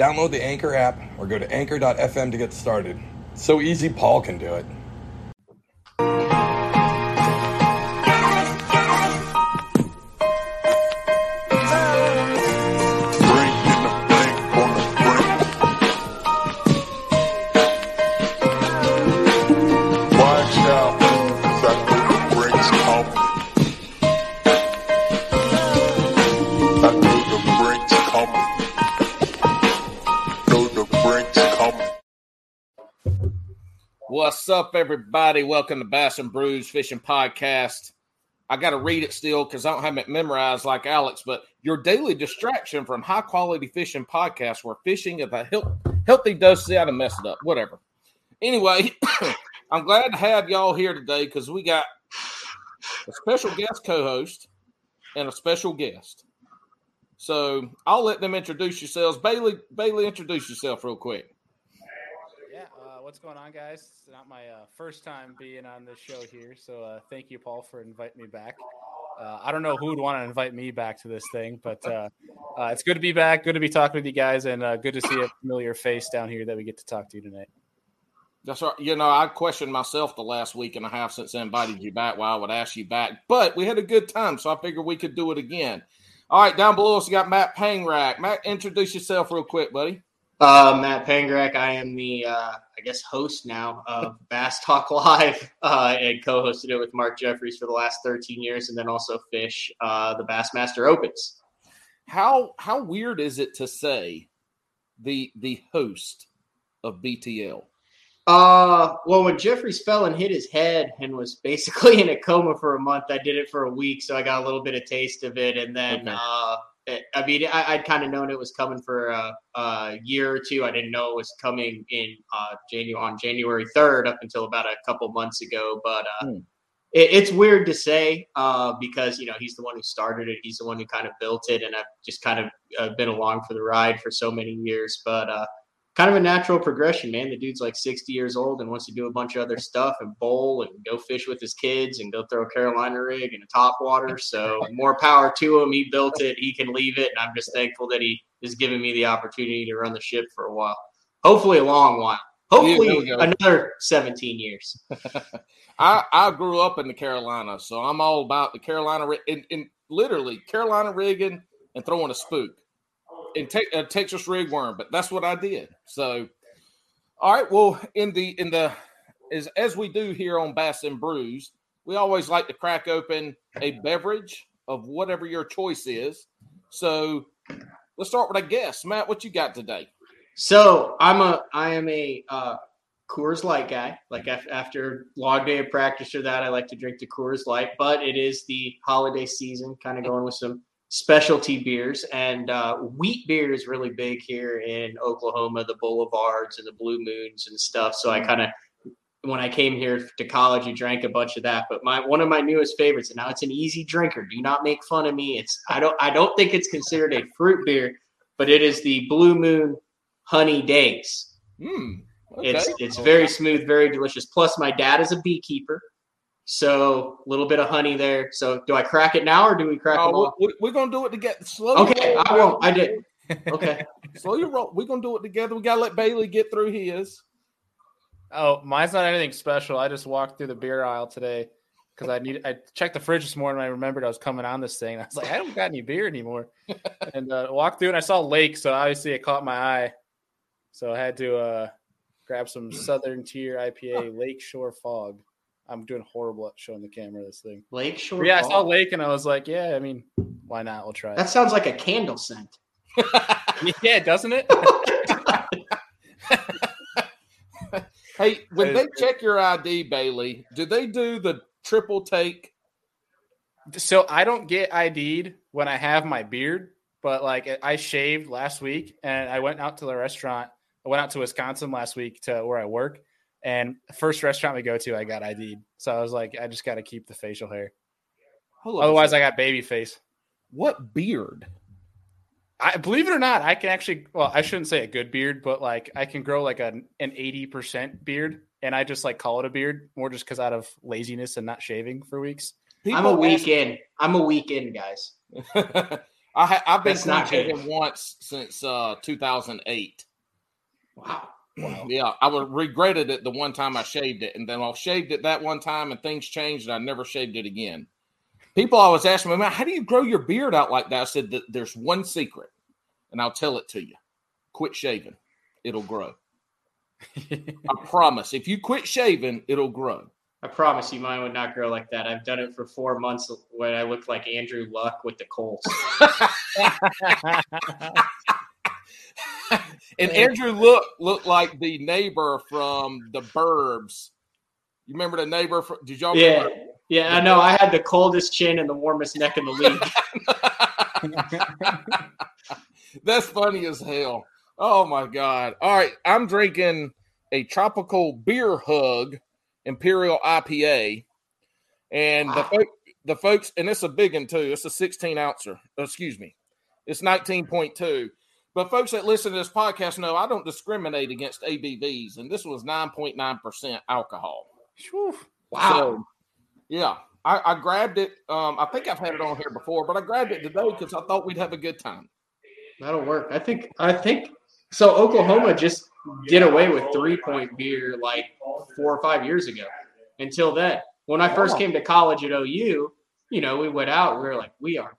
Download the Anchor app or go to anchor.fm to get started. So easy, Paul can do it. Up, everybody? Welcome to Bass and Brews Fishing Podcast. I got to read it still because I don't have it memorized like Alex, but your daily distraction from high quality fishing podcast where fishing is a healthy dose. out and mess it up, whatever. Anyway, I'm glad to have y'all here today because we got a special guest co host and a special guest. So I'll let them introduce yourselves. Bailey, Bailey, introduce yourself real quick what's going on, guys? It's not my uh, first time being on this show here, so uh, thank you, Paul, for inviting me back. Uh, I don't know who would want to invite me back to this thing, but uh, uh, it's good to be back. Good to be talking with you guys, and uh, good to see a familiar face down here that we get to talk to you tonight. That's right. You know, I questioned myself the last week and a half since I invited you back. Why I would ask you back, but we had a good time, so I figured we could do it again. All right, down below us, we got Matt Pangrac. Matt, introduce yourself real quick, buddy. Uh, Matt Pangrac. I am the, uh, I guess, host now of Bass Talk Live uh, and co hosted it with Mark Jeffries for the last 13 years and then also fish uh, the Bassmaster Opens. How how weird is it to say the the host of BTL? Uh, well, when Jeffries fell and hit his head and was basically in a coma for a month, I did it for a week, so I got a little bit of taste of it, and then okay. uh, I mean, I, would kind of known it was coming for a, a, year or two. I didn't know it was coming in uh, January on January third up until about a couple months ago. But uh, hmm. it, it's weird to say uh, because you know he's the one who started it. He's the one who kind of built it, and I've just kind of uh, been along for the ride for so many years. But uh, kind of a natural progression, man. The dude's like 60 years old and wants to do a bunch of other stuff and bowl and go fish with his kids and go throw a Carolina rig and a top water. So more power to him. He built it. He can leave it. And I'm just thankful that he is giving me the opportunity to run the ship for a while. Hopefully a long while. Hopefully another 17 years. I, I grew up in the Carolina, so I'm all about the Carolina and, and literally Carolina rigging and throwing a spook in te- a Texas rig worm, but that's what I did. So, all right. Well, in the in the as as we do here on Bass and Brews, we always like to crack open a beverage of whatever your choice is. So, let's start with a guess, Matt. What you got today? So I'm a I am a uh, Coors Light guy. Like after long day of practice or that, I like to drink the Coors Light. But it is the holiday season, kind of going with some specialty beers. And uh, wheat beer is really big here in Oklahoma, the Boulevards and the Blue Moons and stuff. So I mm. kind of, when I came here to college, I drank a bunch of that. But my one of my newest favorites, and now it's an easy drinker. Do not make fun of me. It's I don't I don't think it's considered a fruit beer, but it is the Blue Moon Honey Days. Mm, okay. It's it's very smooth, very delicious. Plus, my dad is a beekeeper, so a little bit of honey there. So do I crack it now or do we crack oh, it? We're, gonna do it together. Slow. Okay, I won't. I did. Okay. Slow your roll. We're gonna do it together. We gotta let Bailey get through his. Oh, mine's not anything special. I just walked through the beer aisle today because I need. I checked the fridge this morning. I remembered I was coming on this thing. I was like, I don't got any beer anymore. and uh, walked through and I saw Lake, so obviously it caught my eye. So I had to uh, grab some Southern Tier IPA Lake Shore Fog. I'm doing horrible at showing the camera this thing. Lake Shore. Yeah, I saw Lake and I was like, yeah, I mean, why not? We'll try. That it. sounds like a candle scent. yeah, doesn't it? hey, when they check your ID, Bailey, do they do the triple take? So I don't get ID'd when I have my beard, but like I shaved last week and I went out to the restaurant I went out to Wisconsin last week to where I work, and first restaurant we go to, I got ID'd. So I was like, I just got to keep the facial hair. Hold Otherwise, second. I got baby face. what beard? I believe it or not, I can actually. Well, I shouldn't say a good beard, but like I can grow like an an eighty percent beard, and I just like call it a beard more just because out of laziness and not shaving for weeks. I'm a People week ask- in. I'm a week in, guys. I, I've been That's not clean good. shaven once since uh, 2008. Wow. Yeah, I would regretted it the one time I shaved it, and then I shaved it that one time, and things changed, and I never shaved it again. People always ask me, "Man, how do you grow your beard out like that?" I said, "Th- "There's one secret, and I'll tell it to you. Quit shaving; it'll grow. I promise. If you quit shaving, it'll grow." I promise you, mine would not grow like that. I've done it for four months when I looked like Andrew Luck with the Colts. And Andrew look looked like the neighbor from the Burbs. You remember the neighbor? From, did y'all? Yeah, remember? yeah, I know. I had the coldest chin and the warmest neck in the league. That's funny as hell. Oh my god! All right, I'm drinking a tropical beer hug imperial IPA, and the Wow. folk, the folks, and it's a big one too. It's a 16 ouncer. Excuse me, it's 19.2. But folks that listen to this podcast know I don't discriminate against ABVs, and this was 9.9 percent alcohol. Whew. Wow. So, yeah, I, I grabbed it. Um, I think I've had it on here before, but I grabbed it today because I thought we'd have a good time. That'll work. I think. I think. So Oklahoma just did away with three point beer like four or five years ago. Until then, when I first came to college at OU, you know, we went out. We were like, we are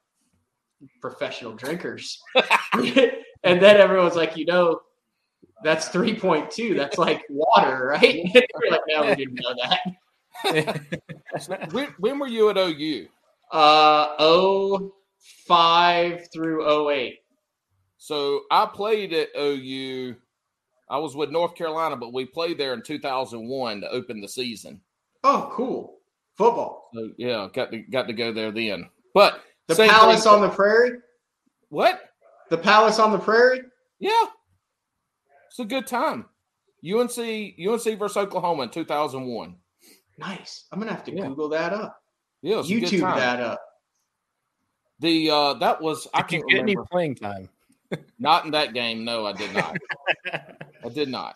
professional drinkers, and then everyone's like, you know, that's three point two. That's like water, right? we're like, no, we didn't know that. when, when were you at OU? Uh, 05 through 08. So I played at OU. I was with North Carolina, but we played there in 2001 to open the season. Oh, cool. Football. So yeah, got to got to go there then. But The Palace thing- on the Prairie. what? The Palace on the Prairie. Yeah, it's a good time. UNC UNC versus Oklahoma in 2001. Nice. I'm gonna have to Yeah. Google that up. Yeah, it was a good YouTube time. that up. The uh, that was I Did you can't get any remember. playing time? Not in that game. No, I did not. I did not.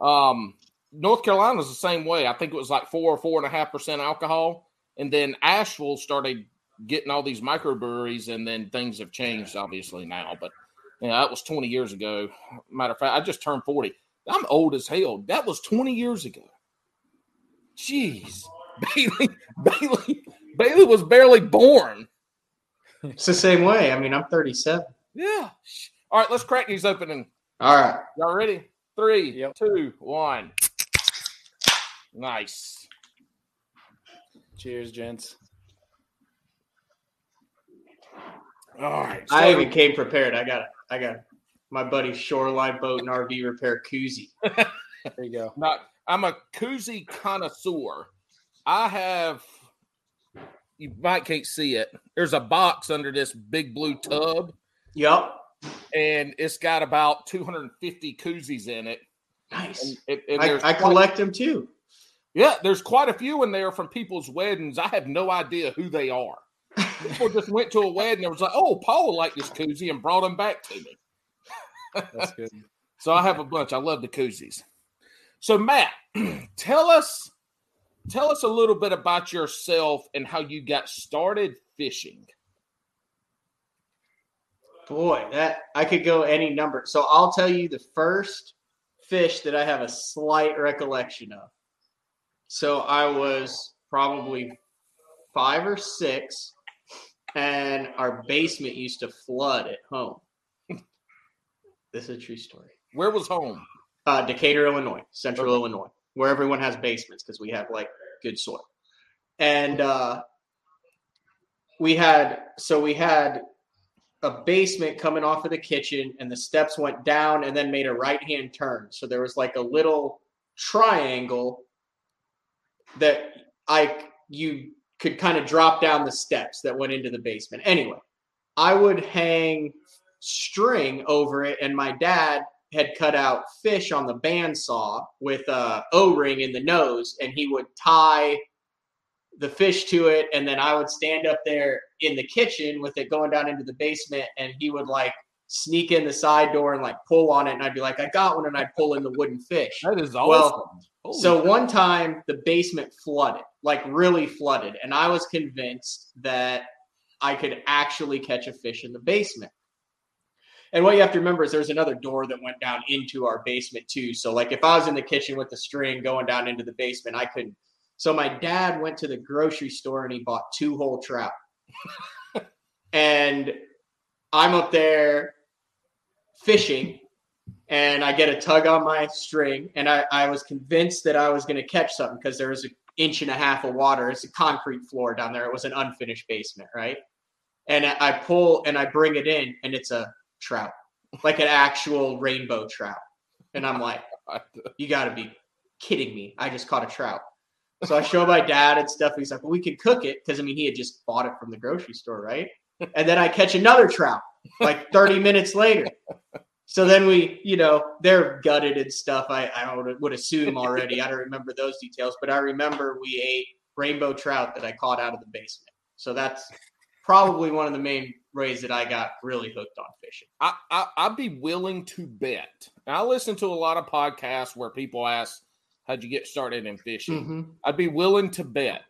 Um, North Carolina's the same way. I think it was like four or four and a half percent alcohol, and then Asheville started getting all these microbreweries, and then things have changed obviously now. But yeah, that was twenty years ago. Matter of fact, I just turned forty. I'm old as hell. That was twenty years ago. Jeez, Bailey, Bailey, Bailey was barely born. It's the same way. I mean, I'm 37. Yeah. All right, let's crack these open and All right. Y'all ready? Three, Yep. two, one. Nice. Cheers, gents. All right. I even came prepared. I got I got my buddy shoreline boat and RV repair koozie. There you go. not, I'm a koozie connoisseur. I have. You might can't see it. There's a box under this big blue tub, Yep. and it's got about 250 koozies in it. Nice. And, it- and I, there's I quite- collect them too. Yeah, there's quite a few in there from people's weddings. I have no idea who they are. People just went to a wedding and was like, "Oh, Paul liked this koozie," and brought him back to me. That's good. So I have a bunch. I love the koozies. So Matt, tell us tell us a little bit about yourself and how you got started fishing. Boy, that I could go any number. So I'll tell you the first fish that I have a slight recollection of. So I was probably five or six, and our basement used to flood at home. this is a true story. Where was home? Uh, Decatur, Illinois, Central Illinois, where everyone has basements because we have like good soil. And uh, we had so we had a basement coming off of the kitchen, and the steps went down and then made a right hand turn. So there was like a little triangle that I you could kind of drop down the steps that went into the basement. Anyway, I would hang string over it, and my dad had cut out fish on the bandsaw with a O-ring in the nose, and he would tie the fish to it, and then I would stand up there in the kitchen with it going down into the basement, and he would like sneak in the side door and like pull on it, and I'd be like, "I got one," and I'd pull in the wooden fish. That is awesome. Well, Holy So cow. one time the basement flooded, like really flooded, and I was convinced that I could actually catch a fish in the basement. And what you have to remember is there's another door that went down into our basement too. So like if I was in the kitchen with the string going down into the basement, I couldn't. So my dad went to the grocery store and he bought two whole trout. and I'm up there fishing and I get a tug on my string, and I, I was convinced that I was going to catch something because there was an inch and a half of water. It's a concrete floor down there. It was an unfinished basement, right? And I pull and I bring it in, and it's a trout, like an actual rainbow trout. And I'm like, you got to be kidding me. I just caught a trout. So I show my dad and stuff. And He's like, well, we could cook it because I mean, he had just bought it from the grocery store, right? And then I catch another trout like 30 minutes later. So then we, you know, they're gutted and stuff. I, I would, would assume already. I don't remember those details, but I remember we ate rainbow trout that I caught out of the basement. So that's probably one of the main ways that I got really hooked on fishing. I, I I'd be willing to bet. And I listen to a lot of podcasts where people ask, "How'd you get started in fishing?" Mm-hmm. I'd be willing to bet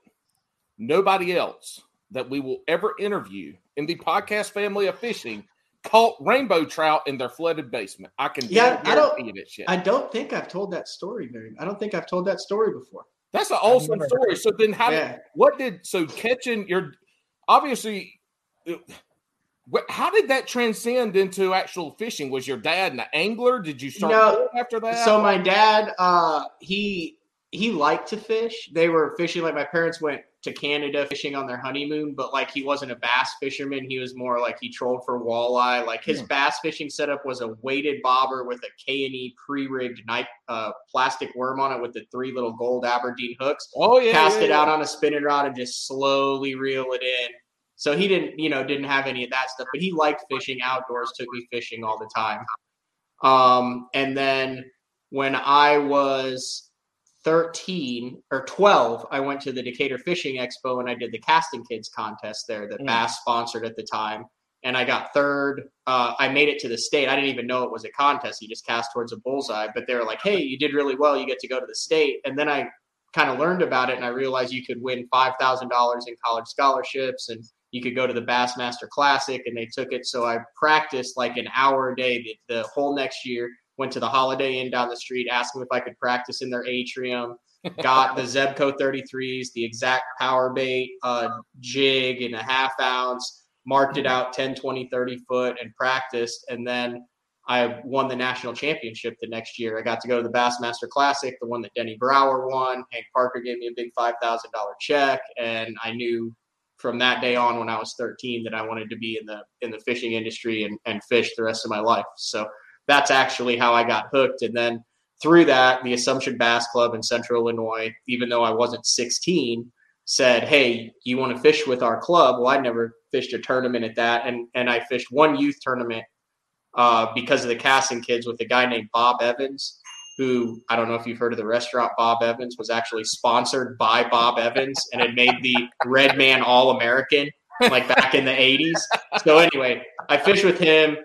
nobody else that we will ever interview in the podcast family of fishing caught rainbow trout in their flooded basement. I can Yeah, I don't- guarantee it. Shit. I don't think I've told that story very. I don't think I've told that story before. That's an awesome never story. So then, how? Did, what did so catching your obviously? How did that transcend into actual fishing? Was your dad an angler? Did you start No. after that? So my dad, uh, he he liked to fish. They were fishing like my parents went to Canada fishing on their honeymoon, but like he wasn't a bass fisherman. He was more like he trolled for walleye. Like his Hmm. bass fishing setup was a weighted bobber with a K and E pre-rigged night uh, plastic worm on it with the three little gold Aberdeen hooks. oh yeah, cast yeah, it out on a spinning rod and just slowly reel it in. So he didn't, you know, didn't have any of that stuff, but he liked fishing outdoors, took me fishing all the time. Um, and then when I was 13 or 12, I went to the Decatur Fishing Expo and I did the casting kids contest there that Mm. Bass sponsored at the time. And I got third. Uh, I made it to the state. I didn't even know it was a contest. You just cast towards a bullseye. But they were like, hey, you did really well. You get to go to the state. And then I kind of learned about it and I realized you could win $5,000 in college scholarships and you could go to the Bassmaster Classic and they took it. So I practiced like an hour a day the, the whole next year. Went to the Holiday Inn down the street, asked them if I could practice in their atrium. Got the Zebco 33s, the exact power bait, uh, jig and a half ounce, marked it out 10, 20, 30 foot and practiced. And then I won the national championship the next year. I got to go to the Bassmaster Classic, the one that Denny Brauer won. Hank Parker gave me a big $5,000 check. And I knew from that day on when I was 13 that I wanted to be in the in the fishing industry and, and fish the rest of my life. So that's actually how I got hooked. And then through that, the Assumption Bass Club in Central Illinois, even though I wasn't 16, said, "Hey, you want to fish with our club?" Well, I never fished a tournament at that, and and I fished one youth tournament uh, because of the casting kids with a guy named Bob Evans, who I don't know if you've heard of the restaurant Bob Evans was actually sponsored by Bob Evans and had made the Red Man All American like back in the 80s. So anyway, I fished with him.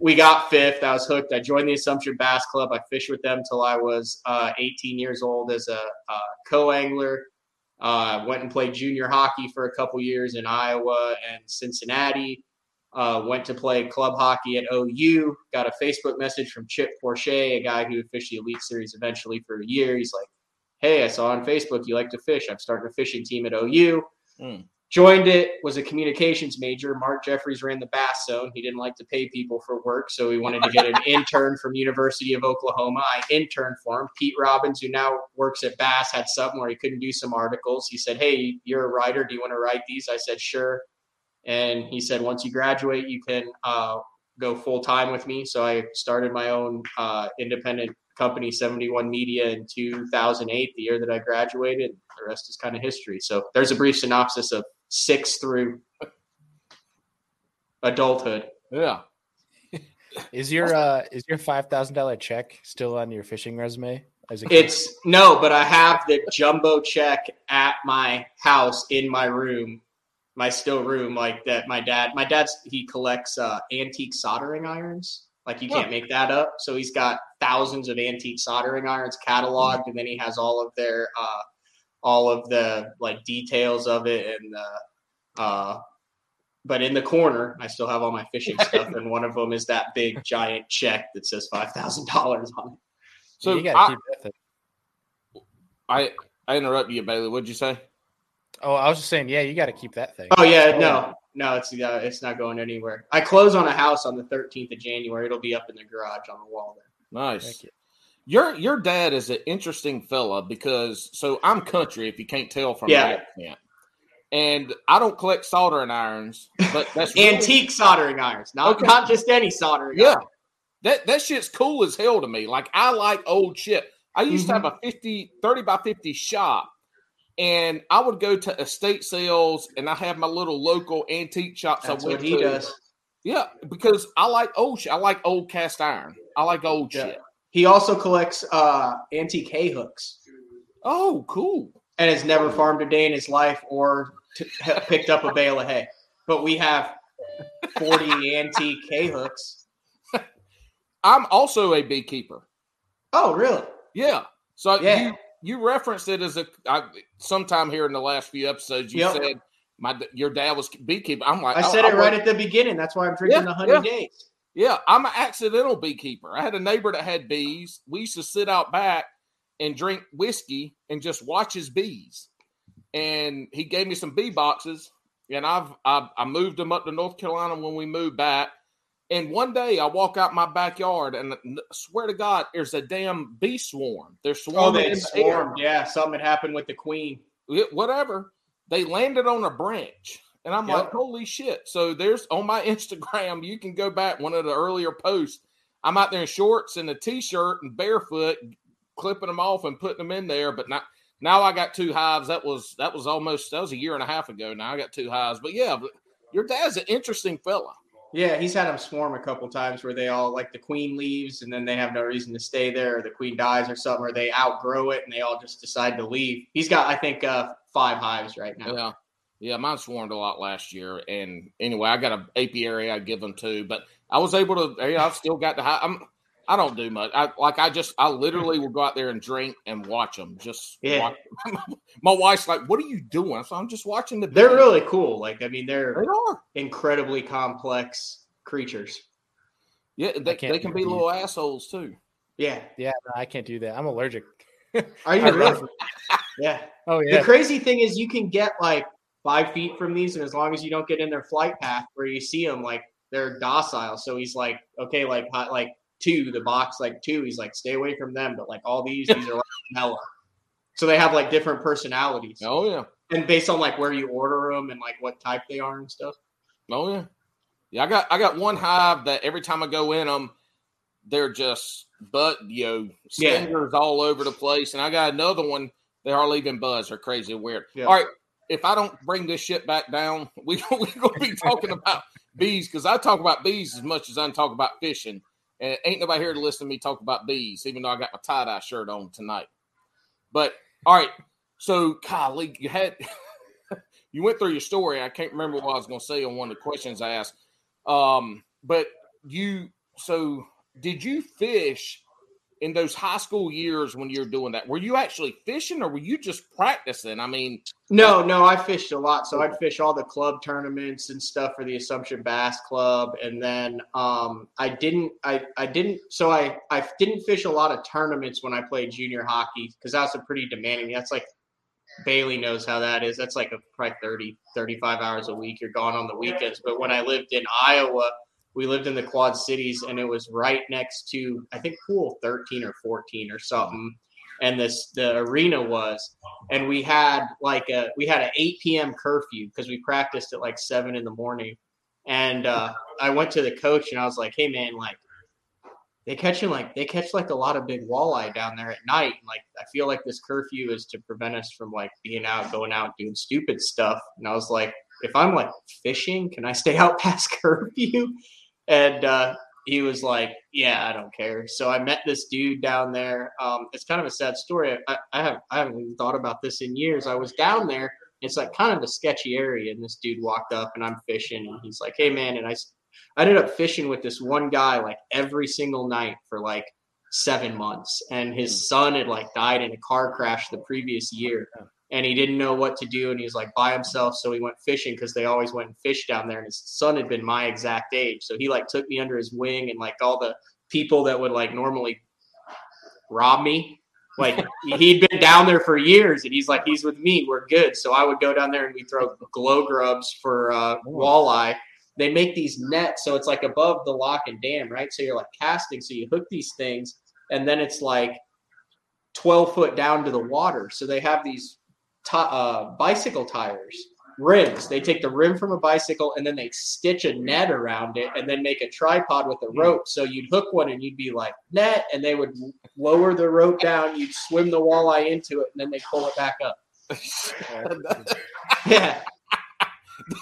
We got fifth. I was hooked. I joined the Assumption Bass Club. I fished with them till I was uh, 18 years old as a, a co-angler. Uh, went and played junior hockey for a couple years in Iowa and Cincinnati. Uh, went to play club hockey at OU. Got a Facebook message from Chip Forche, a guy who fished the Elite Series eventually for a year. He's like, "Hey, I saw on Facebook you like to fish. I'm starting a fishing team at OU." Mm. Joined it. Was a communications major. Mark Jeffries ran the Bass Zone. He didn't like to pay people for work, so he wanted to get an intern from University of Oklahoma. I interned for him. Pete Robbins, who now works at Bass, had something where he couldn't do some articles. He said, "Hey, you're a writer. Do you want to write these?" I said, "Sure." And he said, once you graduate, you can uh, go full time with me. So I started my own uh, independent company, 71 Media, in 2008, the year that I graduated. The rest is kind of history. So there's a brief synopsis of six through adulthood. Yeah. Is your uh is your five thousand dollar check still on your fishing resume? As a it's no, but I have the jumbo check at my house in my room, my still room, like that. My dad, my dad's he collects uh, antique soldering irons. Like you can't make that up. So he's got thousands of antique soldering irons cataloged, and then he has all of their uh, all of the like details of it and the uh, but in the corner, I still have all my fishing stuff, and one of them is that big giant check that says five thousand dollars on it. So you gotta I, keep that thing. I I interrupt you, Bailey. What'd you say? Oh, I was just saying, yeah, you got to keep that thing. Oh yeah, no, no, it's uh, it's not going anywhere. I close on a house on the 13th of January. It'll be up in the garage on the wall there. Nice. You. Your your dad is an interesting fella because so I'm country. If you can't tell from yeah. accent, and I don't collect soldering irons, but that's really, antique soldering irons, not okay. not just any soldering. Yeah, iron. that that shit's cool as hell to me. Like I like old shit. I used mm-hmm. to have a 50, 30 by 50 shop, and I would go to estate sales and I have my little local antique shops. That's I went what he to. does. Yeah, because I like old shit. I like old cast iron. I like old yeah. shit. He also collects uh, antique hay hooks. Oh, cool. And has never farmed a day in his life or t- picked up a bale of hay. But we have 40 antique hay hooks. I'm also a beekeeper. Oh, really? Yeah. So yeah. you you referenced it as a I, sometime here in the last few episodes. You yep. said my your dad was beekeeper. I'm like I said it I right at the beginning. That's why I'm drinking yeah, the honey yeah. days. Yeah, I'm an accidental beekeeper. I had a neighbor that had bees. We used to sit out back and drink whiskey and just watch his bees. And he gave me some bee boxes, and I've I, I moved them up to North Carolina when we moved back. And one day I walk out my backyard and swear to God, there's a damn bee swarm. They're swarming. Oh, they swarmed. The yeah, something happened with the queen. Whatever. They landed on a branch. And I'm yep. like, holy shit. So there's on my Instagram, you can go back one of the earlier posts. I'm out there in shorts and a t-shirt and barefoot, clipping them off and putting them in there. But now, now I got two hives. That was that was almost that was a year and a half ago. Now I got two hives. But yeah, your dad's an interesting fella. Yeah, he's had them swarm a couple times where they all like the queen leaves and then they have no reason to stay there, or the queen dies or something, or they outgrow it and they all just decide to leave. He's got, I think, uh, five hives right now. Yeah. Yeah, mine swarmed a lot last year, and anyway, I got an apiary I give them to, but I was able to. Yeah, I've still got the. I'm. I don't do much. I like. I just. I literally will go out there and drink and watch them. Just yeah. Watch. My wife's like, "What are you doing?" So I'm just watching the. They're really cool. Like I mean, they're they are incredibly complex creatures. Yeah, they, they can be little assholes too. Yeah, yeah. No, I can't do that. I'm allergic. Are you really? yeah. Oh yeah. The crazy thing is, you can get like five feet from these, and as long as you don't get in their flight path where you see them, like they're docile. So he's like, okay, like like two, the box like two. He's like, stay away from them. But like all these, these are like mellow. So they have like different personalities. Oh yeah. And based on like where you order them and like what type they are and stuff. Oh yeah. Yeah, I got I got one hive that every time I go in them, they're just but you know stingers yeah. all over the place, and I got another one. They are leaving buzz. They're crazy weird. Yeah. All right, if I don't bring this shit back down, we we're gonna be talking about bees because I talk about bees as much as I talk about fishing. And ain't nobody here to listen to me talk about bees, even though I got my tie dye shirt on tonight. But all right, so golly, you had you went through your story. I can't remember what I was gonna say on one of the questions I asked. Um, but you so did you fish in those high school years when you're doing that, were you actually fishing or were you just practicing? I mean, no, no, I fished a lot. So I'd fish all the club tournaments and stuff for the Assumption Bass Club, and then um, I didn't, I, I didn't, so I, I didn't fish a lot of tournaments when I played junior hockey because that's a pretty demanding. That's like Bailey knows how that is. That's like a probably 30, 35 hours a week. You're gone on the weekends. But when I lived in Iowa we lived in the Quad Cities, and it was right next to I think pool 13 or 14 or something. And this the arena was, and we had like a we had an 8 p.m. curfew because we practiced at like seven in the morning. And uh, I went to the coach and I was like, "Hey man, like they catching like they catch like a lot of big walleye down there at night. And, like I feel like this curfew is to prevent us from like being out, going out, doing stupid stuff. And I was like, if I'm like fishing, can I stay out past curfew? And uh, he was like, "Yeah, I don't care." So I met this dude down there. Um, it's kind of a sad story. I, I have I haven't even thought about this in years. I was down there. It's like kind of a sketchy area, and this dude walked up, and I'm fishing, and he's like, "Hey, man," and I, I ended up fishing with this one guy like every single night for like seven months, and his son had like died in a car crash the previous year, and he didn't know what to do and he was like by himself so he went fishing because they always went and fished down there and his son had been my exact age so he like took me under his wing and like all the people that would like normally rob me like he'd been down there for years and he's like he's with me we're good so i would go down there and we throw glow grubs for uh, walleye. They make these nets so it's like above the lock and dam right? So you're like casting so you hook these things and then it's like 12 foot down to the water so they have these uh, bicycle tires, rims. They take the rim from a bicycle and then they stitch a net around it and then make a tripod with a rope. So you'd hook one and you'd be like net, and they would lower the rope down. You'd swim the walleye into it, and then they pull it back up. yeah.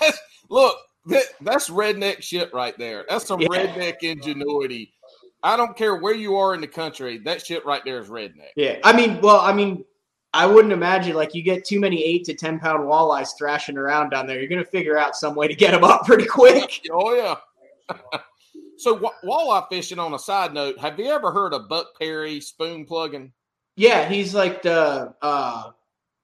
That's, look, that, that's redneck shit right there. That's some yeah. redneck ingenuity. I don't care where you are in the country. That shit right there is redneck. Yeah. I mean, well, I mean, I wouldn't imagine like you get too many eight to ten pound walleyes thrashing around down there. You're going to figure out some way to get them up pretty quick. oh yeah. so walleye fishing. On a side note, have you ever heard of Buck Perry spoon plugging? Yeah, he's like the uh,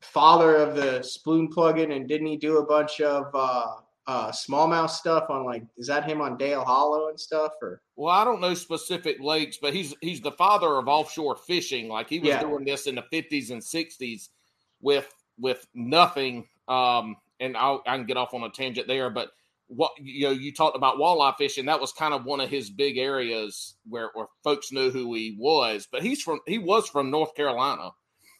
father of the spoon plugging, and didn't he do a bunch of uh, uh, smallmouth stuff on like is that him on Dale Hollow and stuff or? Well I don't know specific lakes but he's he's the father of offshore fishing. Like he was yeah. doing this in the 50s and 60s with with nothing um and I'll, I can get off on a tangent there but what you know you talked about walleye fishing. That was kind of one of his big areas where where folks knew who he was but he's from he was from North Carolina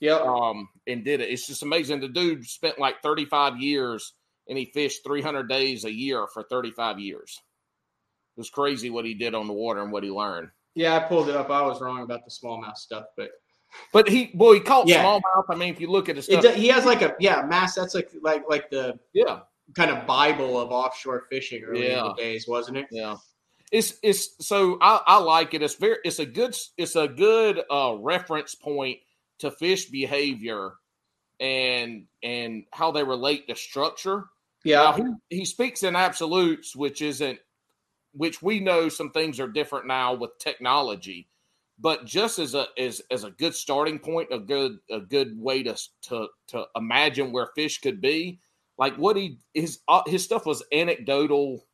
yeah um and did it. It's just amazing. The dude spent like 35 years and he fished 300 days a year for 35 years. It was crazy what he did on the water and what he learned. Yeah, I pulled it up. I was wrong about the smallmouth stuff, but but he well he caught yeah. smallmouth. I mean, if you look at his stuff, he has like a yeah mass. That's like like like the yeah kind of bible of offshore fishing early yeah. in the days, wasn't it? Yeah. It's it's so I, I like it. It's very it's a good it's a good uh, reference point to fish behavior and and how they relate to structure. Yeah, now, he, he speaks in absolutes, which isn't which we know some things are different now with technology, but just as a as as a good starting point, a good a good way to to to imagine where fish could be. Like what he his uh, his stuff was anecdotal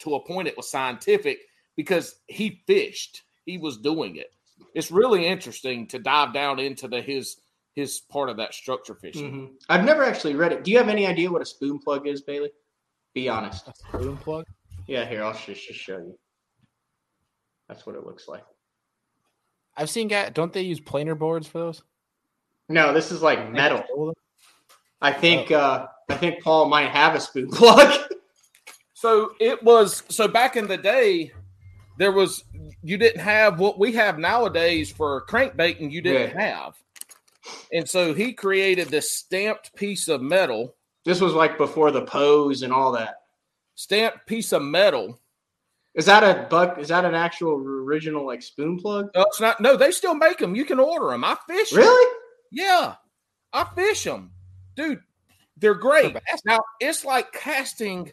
to a point. It was scientific because he fished. He was doing it. It's really interesting to dive down into the his his part of that structure fishing. Mm-hmm. I've never actually read it. Do you have any idea what a spoon plug is, Bailey? Be honest. A spoon plug? Yeah, here I'll just, just show you. That's what it looks like. I've seen guys. Don't they use planer boards for those? No, this is like metal. I think. Oh. uh I think Paul might have a spoon plug. so it was. So back in the day, there was you didn't have what we have nowadays for crankbaiting. You didn't yeah. have. And so he created this stamped piece of metal. This was like before the pose and all that. Stamped piece of metal. Is that a buck? Is that an actual original like spoon plug? No, it's not. No, they still make them. You can order them. I fish. Really? Them. Yeah, I fish them, dude. They're great. Now it's like casting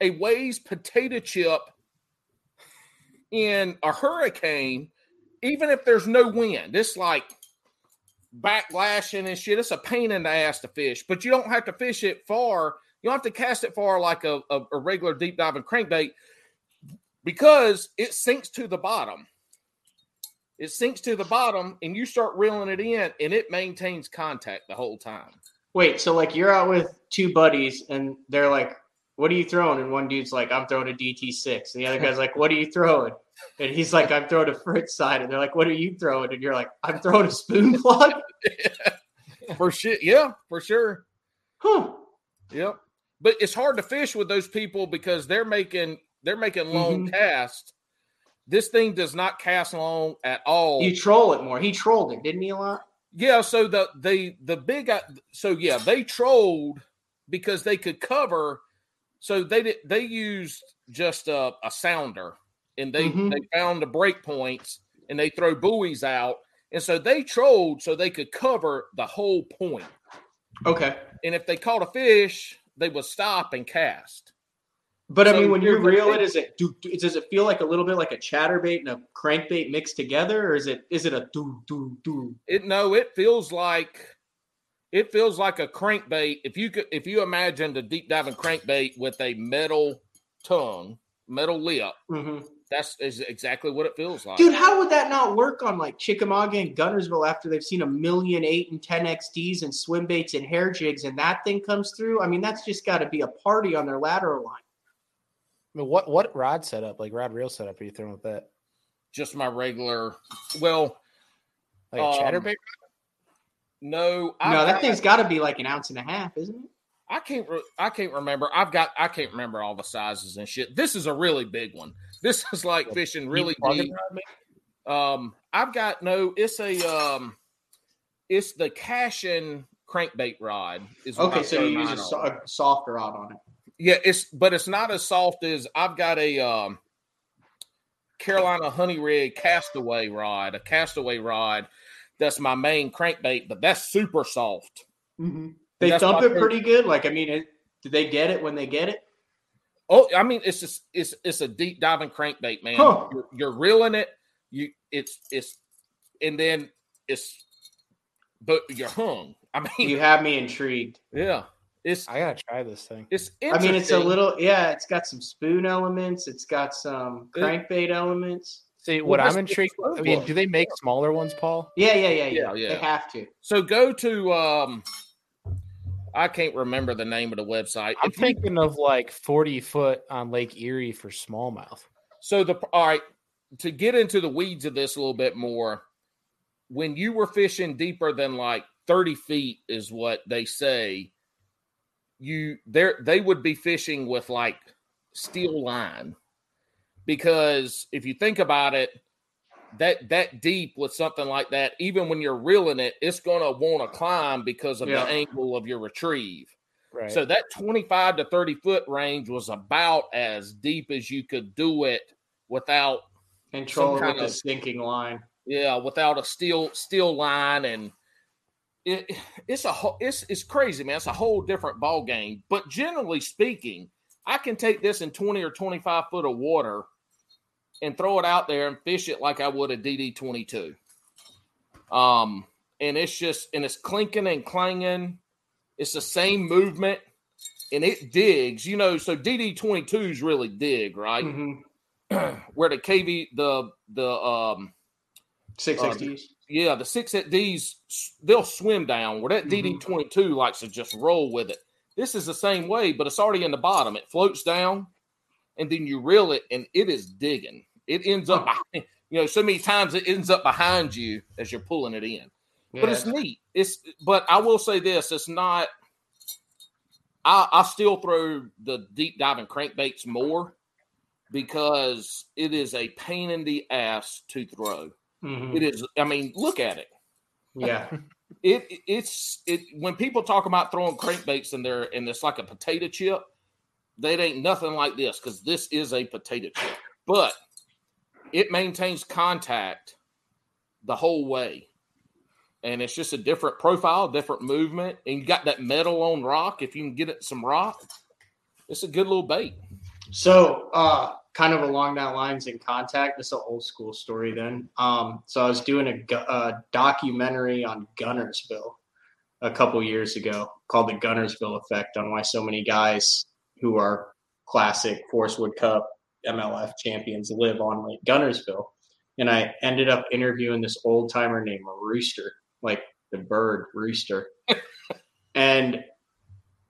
a Lay's potato chip in a hurricane, even if there's no wind. It's like backlashing and shit. It's a pain in the ass to fish, but you don't have to fish it far. You don't have to cast it far like a, a, a regular deep diving crankbait because it sinks to the bottom. It sinks to the bottom, and you start reeling it in, and it maintains contact the whole time. Wait, so like you're out with two buddies, and they're like, "What are you throwing?" And one dude's like, "I'm throwing a DT6," and the other guy's like, "What are you throwing?" And he's like, I'm throwing a Fritz side. And they're like, What are you throwing? And you're like, I'm throwing a spoon plug. for sure. Yeah, for sure. Huh. Yep. But it's hard to fish with those people because they're making they're making long mm-hmm. casts. This thing does not cast long at all. You troll it more. He trolled it, didn't he? A lot. Yeah. So the the the big so yeah they trolled because they could cover. So they did they used just a, a sounder and they Mhm. they found the break points and they throw buoys out, and so they trolled so they could cover the whole point. Okay. And if they caught a fish, they would stop and cast. But I So mean, when you reel it, is it do, do- does it feel like a little bit like a chatterbait and a crankbait mixed together, or is it is it a do do do? It no, it feels like it feels like a crankbait. If you could, if you imagined a deep diving crankbait with a metal tongue, metal lip, hmm that's is exactly what it feels like. Dude, how would that not work on like Chickamauga and Guntersville after they've seen a million eight and ten XDs and swim baits and hair jigs, and that thing comes through? I mean, that's just got to be a party on their lateral line. I mean, what what rod setup, like rod reel setup, are you throwing with that? Just my regular. Well, Like a Um, chatterbait? no, I no, that got- thing's got to be like an ounce and a half, isn't it? I can't. Re- I can't remember. I've got. I can't remember all the sizes and shit. This is a really big one. This is like fishing really Deep plug-in deep. rod, maybe? Um, I've got no. It's a um, it's the Cashin crankbait rod. Is Okay, so you use a, so- a soft rod on it. Yeah, it's but it's not as soft as I've got a um, Carolina Honey Rig castaway rod, a castaway rod. That's my main crankbait, but that's super soft. They That's thump my it pretty good. Like, I mean, it, do they get it when they get it? Oh, I mean, it's just it's it's a deep diving crankbait, man. Huh. You're, you're reeling it. You it's it's and then it's but you're hung. I mean, You have me intrigued. yeah, it's I gotta try this thing. it's. I mean, it's a little, yeah, it's got some spoon elements. It's got some It- crankbait elements. See, what that's I'm the intrigued. I mean, do they make smaller ones, Paul? Yeah, yeah, yeah, yeah. Yeah, They have to. So go to um, I can't remember the name of the website. I'm If you- thinking of like 40 foot on Lake Erie for smallmouth. So the all right to get into the weeds of this a little bit more. When you were fishing deeper than like thirty feet, is what they say. You there, they would be fishing with like steel line, because if you think about it, that that deep with something like that, even when you're reeling it, it's going to want to climb because of Yeah. the angle of your retrieve. Right. So that 25 to 30 foot range was about as deep as you could do it without, Control with kind the of- sinking line. yeah, without a steel steel line and it, it's a it's it's crazy, man. It's a whole different ball game. But generally speaking, I can take this in 20 or 25 foot of water and throw it out there and fish it like I would a DD 22. Um, and it's just and it's clinking and clanging. It's the same movement, and it digs. You know, so DD 22s really dig, right? Mhm. Where the KV the the um Six Uh, XDs. yeah, the six at D's they'll swim down. Where that DD twenty two likes to just roll with it. This is the same way, but it's already in the bottom. It floats down, and then you reel it, and it is digging. It ends up, behind, you know, so many times it ends up behind you as you're pulling it in. But it's neat. It's but I will say this: it's not. I I still throw the deep diving crankbaits more because it is a pain in the ass to throw. Mhm. It is. I mean, look at it. Yeah. It it's it when people talk about throwing crankbaits in there and it's like a potato chip, that ain't nothing like this because this is a potato chip, but it maintains contact the whole way, and it's just a different profile, different movement, and you got that metal on rock. If you can get it some rock, it's a good little bait. So, uh, kind of along that lines in contact. This is an old school story. Then, um, so I was doing a, a documentary on Guntersville a couple years ago called the Guntersville Effect on why so many guys who are classic Forest Wood Cup MLF champions live on Lake Guntersville. And I ended up interviewing this old timer named Rooster, like the bird Rooster. and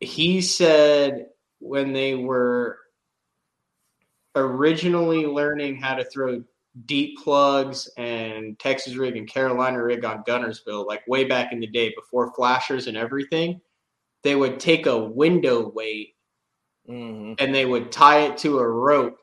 he said when they were originally learning how to throw deep plugs and Texas rig and Carolina rig on Guntersville, like way back in the day before flashers and everything, they would take a window weight hmm and they would tie it to a rope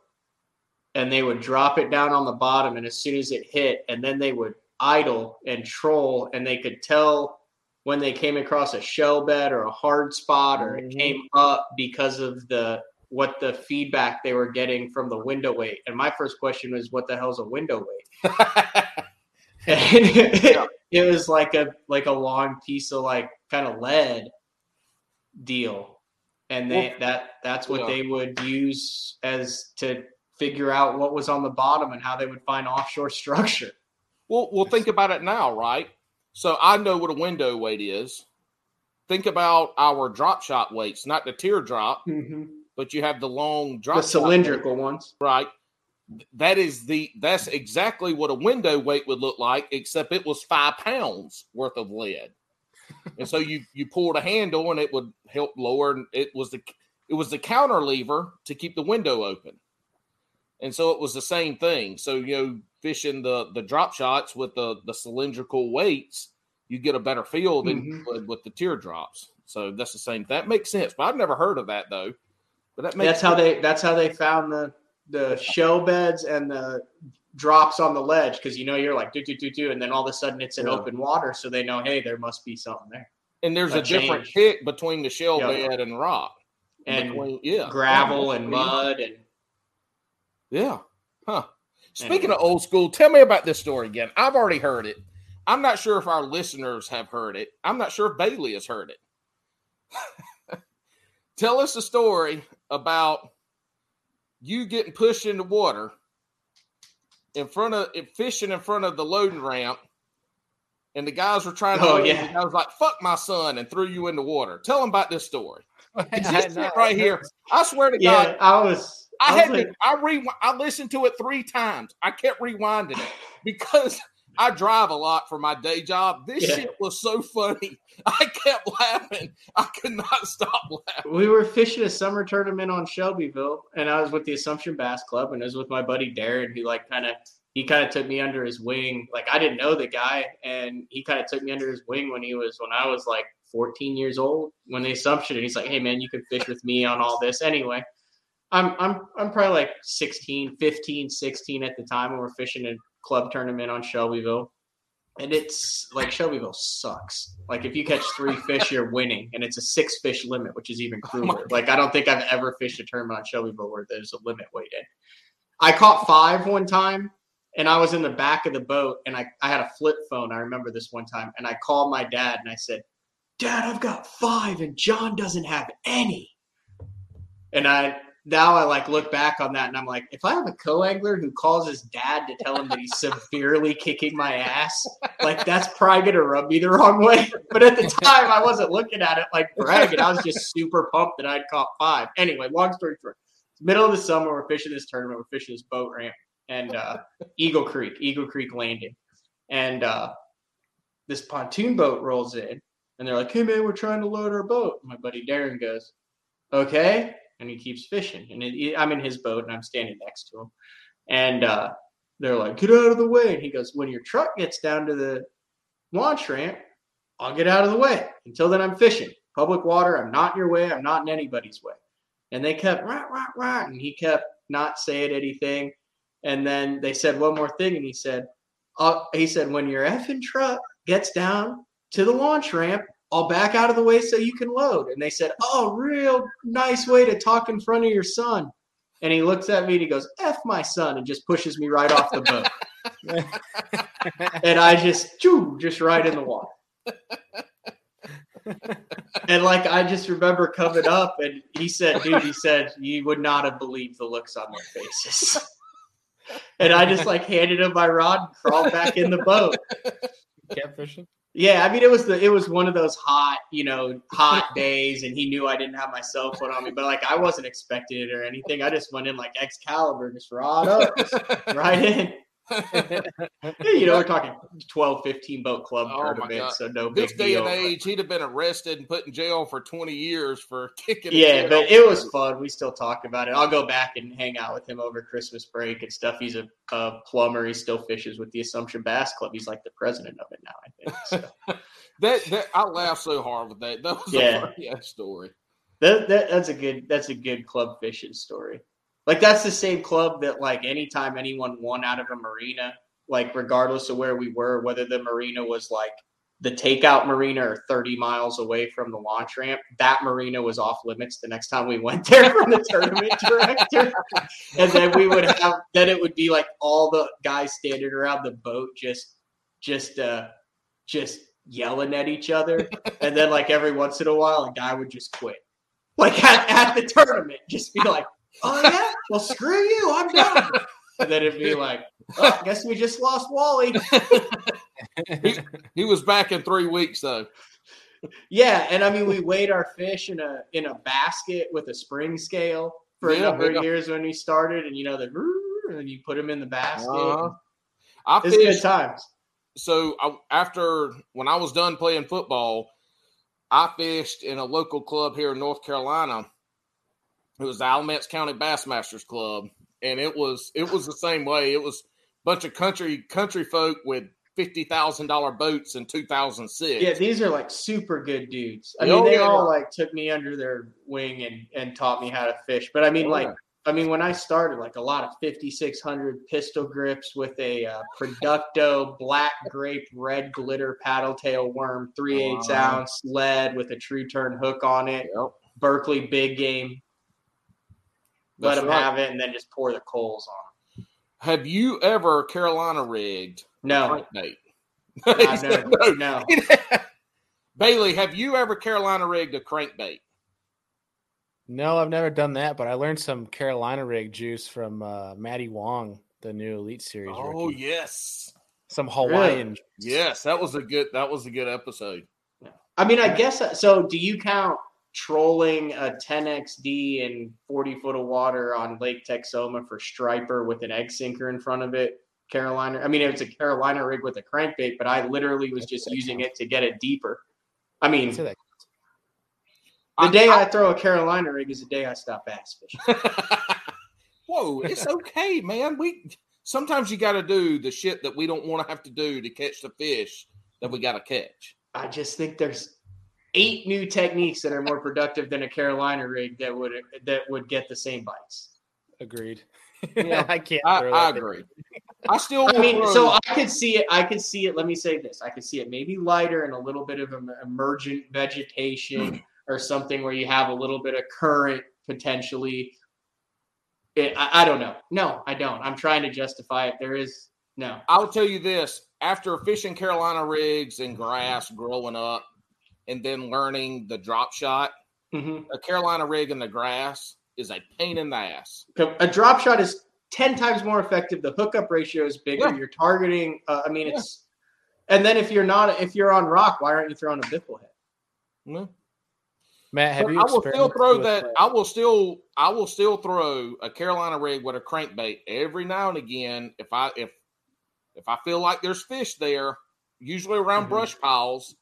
and they would drop it down on the bottom and as soon as it hit and then they would idle and troll and they could tell when they came across a shell bed or a hard spot or it Mhm. came up because of the what the feedback they were getting from the window weight. And my first question was, what the hell's a window weight? and it, it was like a like a long piece of like kind of lead deal. And they Well, that that's what yeah. they would use as to figure out what was on the bottom and how they would find offshore structure. Well, well, think about it now, right? So I know what a window weight is. Think about our drop shot weights, not the teardrop, mm-hmm. but you have the long drop The cylindrical ones. right? That is the that's exactly what a window weight would look like, except it was five pounds worth of lead. And so you you pulled a handle and it would help lower. And it was the it was the counter lever to keep the window open. And so it was the same thing. So you know, fishing the the drop shots with the the cylindrical weights, you get a better feel than you Mhm. would with the teardrops. So that's the same. That makes sense. But I've never heard of that though. But that makes That's how they that's how they found the the shell beds and the drops on the ledge because you know you're like do do do do and then all of a sudden it's in Yeah. open water so they know hey there must be something there And there's a a, different kick between the shell Yeah. bed and rock. and Between- yeah, gravel and mud and Yeah. Huh. Speaking of old school, tell me about this story again. I've already heard it. I'm not sure if our listeners have heard it. I'm not sure if Bailey has heard it. tell us a story about you getting pushed into water in front of fishing in front of the loading ramp, and the guys were trying to. Oh, yeah. I was like, "Fuck my son," and threw you in the water. Tell them about this story. It's I just know. right here. I swear to yeah God, i was I was had like, to. I re. I listened to it three times. I kept rewinding it because I drive a lot for my day job. This Yeah. shit was so funny. I kept laughing. I could not stop laughing. we were fishing a summer tournament on shelbyville and i was with the assumption bass club and it was with my buddy darren who like kind of he kind of took me under his wing like i didn't know the guy and he kind of took me under his wing when he was when i was like 14 years old when the assumption and he's like hey man you can fish with me on all this anyway i'm i'm i'm probably like 16 15 16 at the time when we're fishing a club tournament on shelbyville and it's like Shelbyville sucks. Like if you catch three fish, you're winning, and it's a six fish limit, which is even oh crueler. like I don't think I've ever fished a tournament on Shelbyville where there's a limit weight in. I caught five one time, and I was in the back of the boat, and I I had a flip phone. I remember this one time, and I called my dad, and I said, "Dad, I've got five, and John doesn't have any." And I now I like look back on that and I'm like, if I have a co-angler who calls his dad to tell him that he's severely kicking my ass, like that's probably gonna rub me the wrong way. But at the time, I wasn't looking at it like bragging. I was just super pumped that I'd caught five. Anyway, long story short, middle of the summer, we're fishing this tournament. We're fishing this boat ramp and uh, Eagle Creek, Eagle Creek Landing, and uh, this pontoon boat rolls in, and they're like, "Hey man, we're trying to load our boat." My buddy Darren goes, "Okay," and he keeps fishing, and it, I'm in his boat, and I'm standing next to him, and uh, they're like, "Get out of the way!" And he goes, "When your truck gets down to the launch ramp, I'll get out of the way. Until then, I'm fishing public water. I'm not in your way. I'm not in anybody's way." And they kept right, right, right, and he kept not saying anything. And then they said one more thing, and he said, uh, "He said when your effing truck gets down to the launch ramp, I'll back out of the way so you can load." And they said, "Oh, real nice way to talk in front of your son." And he looks at me and he goes, "F my son," and just pushes me right off the boat. and I just, choo, just right in the water. and like I just remember coming up, and he said, "Dude," he said, "You would not have believed the looks on their faces." and I just like handed him my rod and crawled back in the boat. Kept fishing. Yeah, I mean it was the it was one of those hot, you know, hot days, and he knew I didn't have my cell phone on me, but like I wasn't expecting it or anything. I just went in like Excalibur, just rod up, just right in. You know, we're talking 12, 15 boat club Oh, tournament, so no this big day deal. and age, he'd have been arrested and put in jail for 20 years for kicking. Yeah, but it was fun. We still talk about it. I'll go back and hang out with him over Christmas break and stuff. He's a, a plumber. He still fishes with the Assumption Bass Club. He's like the president of it now, I think. So. That, that I laughed so hard with that. That was Yeah. a funny story. that, that that's a good that's a good club fishing story. Like that's the same club that like anytime anyone won out of a marina, like regardless of where we were, whether the marina was like the takeout marina or 30 miles away from the launch ramp. That marina was off limits the next time we went there from the tournament director. And then we would have then it would be like all the guys standing around the boat just just uh just yelling at each other. And then like every once in a while a guy would just quit. Like at, at the tournament, just be like, Oh yeah, well screw you, I'm done. And then it'd be like, oh, I guess we just lost Wally. he, he was back in three weeks though. Yeah, and I mean we weighed our fish in a in a basket with a spring scale for a number yeah. of years when we started, and you know the and you put them in the basket. Uh-huh. I It's good times. so I, after when I was done playing football, I fished in a local club here in North Carolina. It was the Alamance County Bassmasters Club, and it was it was the same way. It was a bunch of country country folk with fifty thousand dollar boats in two thousand six. Yeah, these are like super good dudes. I Oh, mean, they yeah. all like took me under their wing and and taught me how to fish. But I mean, Oh, like, yeah. I mean, when I started, like a lot of fifty six hundred pistol grips with a uh, Producto black grape red glitter paddle tail worm, three eighths Wow. ounce lead with a Tru-Turn hook on it. Yep. Berkley big game. Let That's them right. have it, and then just pour the coals on. Have you ever Carolina rigged No, crankbait? I've never, no. Bailey, have you ever Carolina rigged a crankbait? No, I've never done that, but I learned some Carolina rig juice from uh, Matty Wong, the new Elite Series Oh rookie. yes, Some Hawaiian. yes, that was a good that was a good episode. I mean, I guess so. Do you count trolling a 10xd in 40 foot of water on Lake Texoma for striper with an egg sinker in front of it? Carolina. I mean, it's a Carolina rig with a crankbait, but I literally was just using it to get it deeper. I mean, I'd say that- the day I throw a Carolina rig is the day I stop bass fishing. Whoa, it's okay, man. We sometimes you got to do the shit that we don't want to have to do to catch the fish that we got to catch. I just think there's eight new techniques that are more productive than a Carolina rig that would that would get the same bites. Agreed. Yeah, I can't. I, I agree. I still. I mean, so I could see it. I could see it. Let me say this: I could see it maybe lighter and a little bit of em- emergent vegetation hmm. or something where you have a little bit of current potentially. It, I, I don't know. No, I don't. I'm trying to justify it. There is no. I'll tell you this: after fishing Carolina rigs and grass growing up, and then learning the drop shot, Mhm. a Carolina rig in the grass is a pain in the ass. A drop shot is ten times more effective. The hookup ratio is bigger. Yeah. You're targeting. Uh, I mean, Yeah. it's. And then if you're not, if you're on rock, why aren't you throwing a biffle head? Mm. Matt, have But you? I will still throw that. I will still. I will still throw a Carolina rig with a crankbait every now and again if I if if I feel like there's fish there, usually around Mhm. brush piles,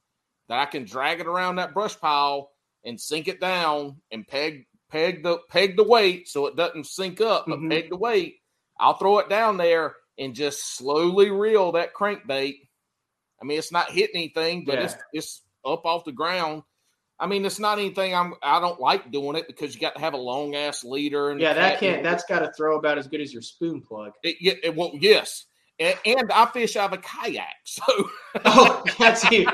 that I can drag it around that brush pile and sink it down and peg peg the peg the weight so it doesn't sink up, but Mhm. peg the weight. I'll throw it down there and just slowly reel that crankbait. I mean, it's not hitting anything, but it's it's up off the ground. I mean, it's not anything I'm. I don't like doing it because you got to have a long ass leader. And Yeah, that can't. That's got to throw about as good as your spoon plug. It, yeah, it, well, yes, and, and I fish out of a kayak, so Oh, that's it.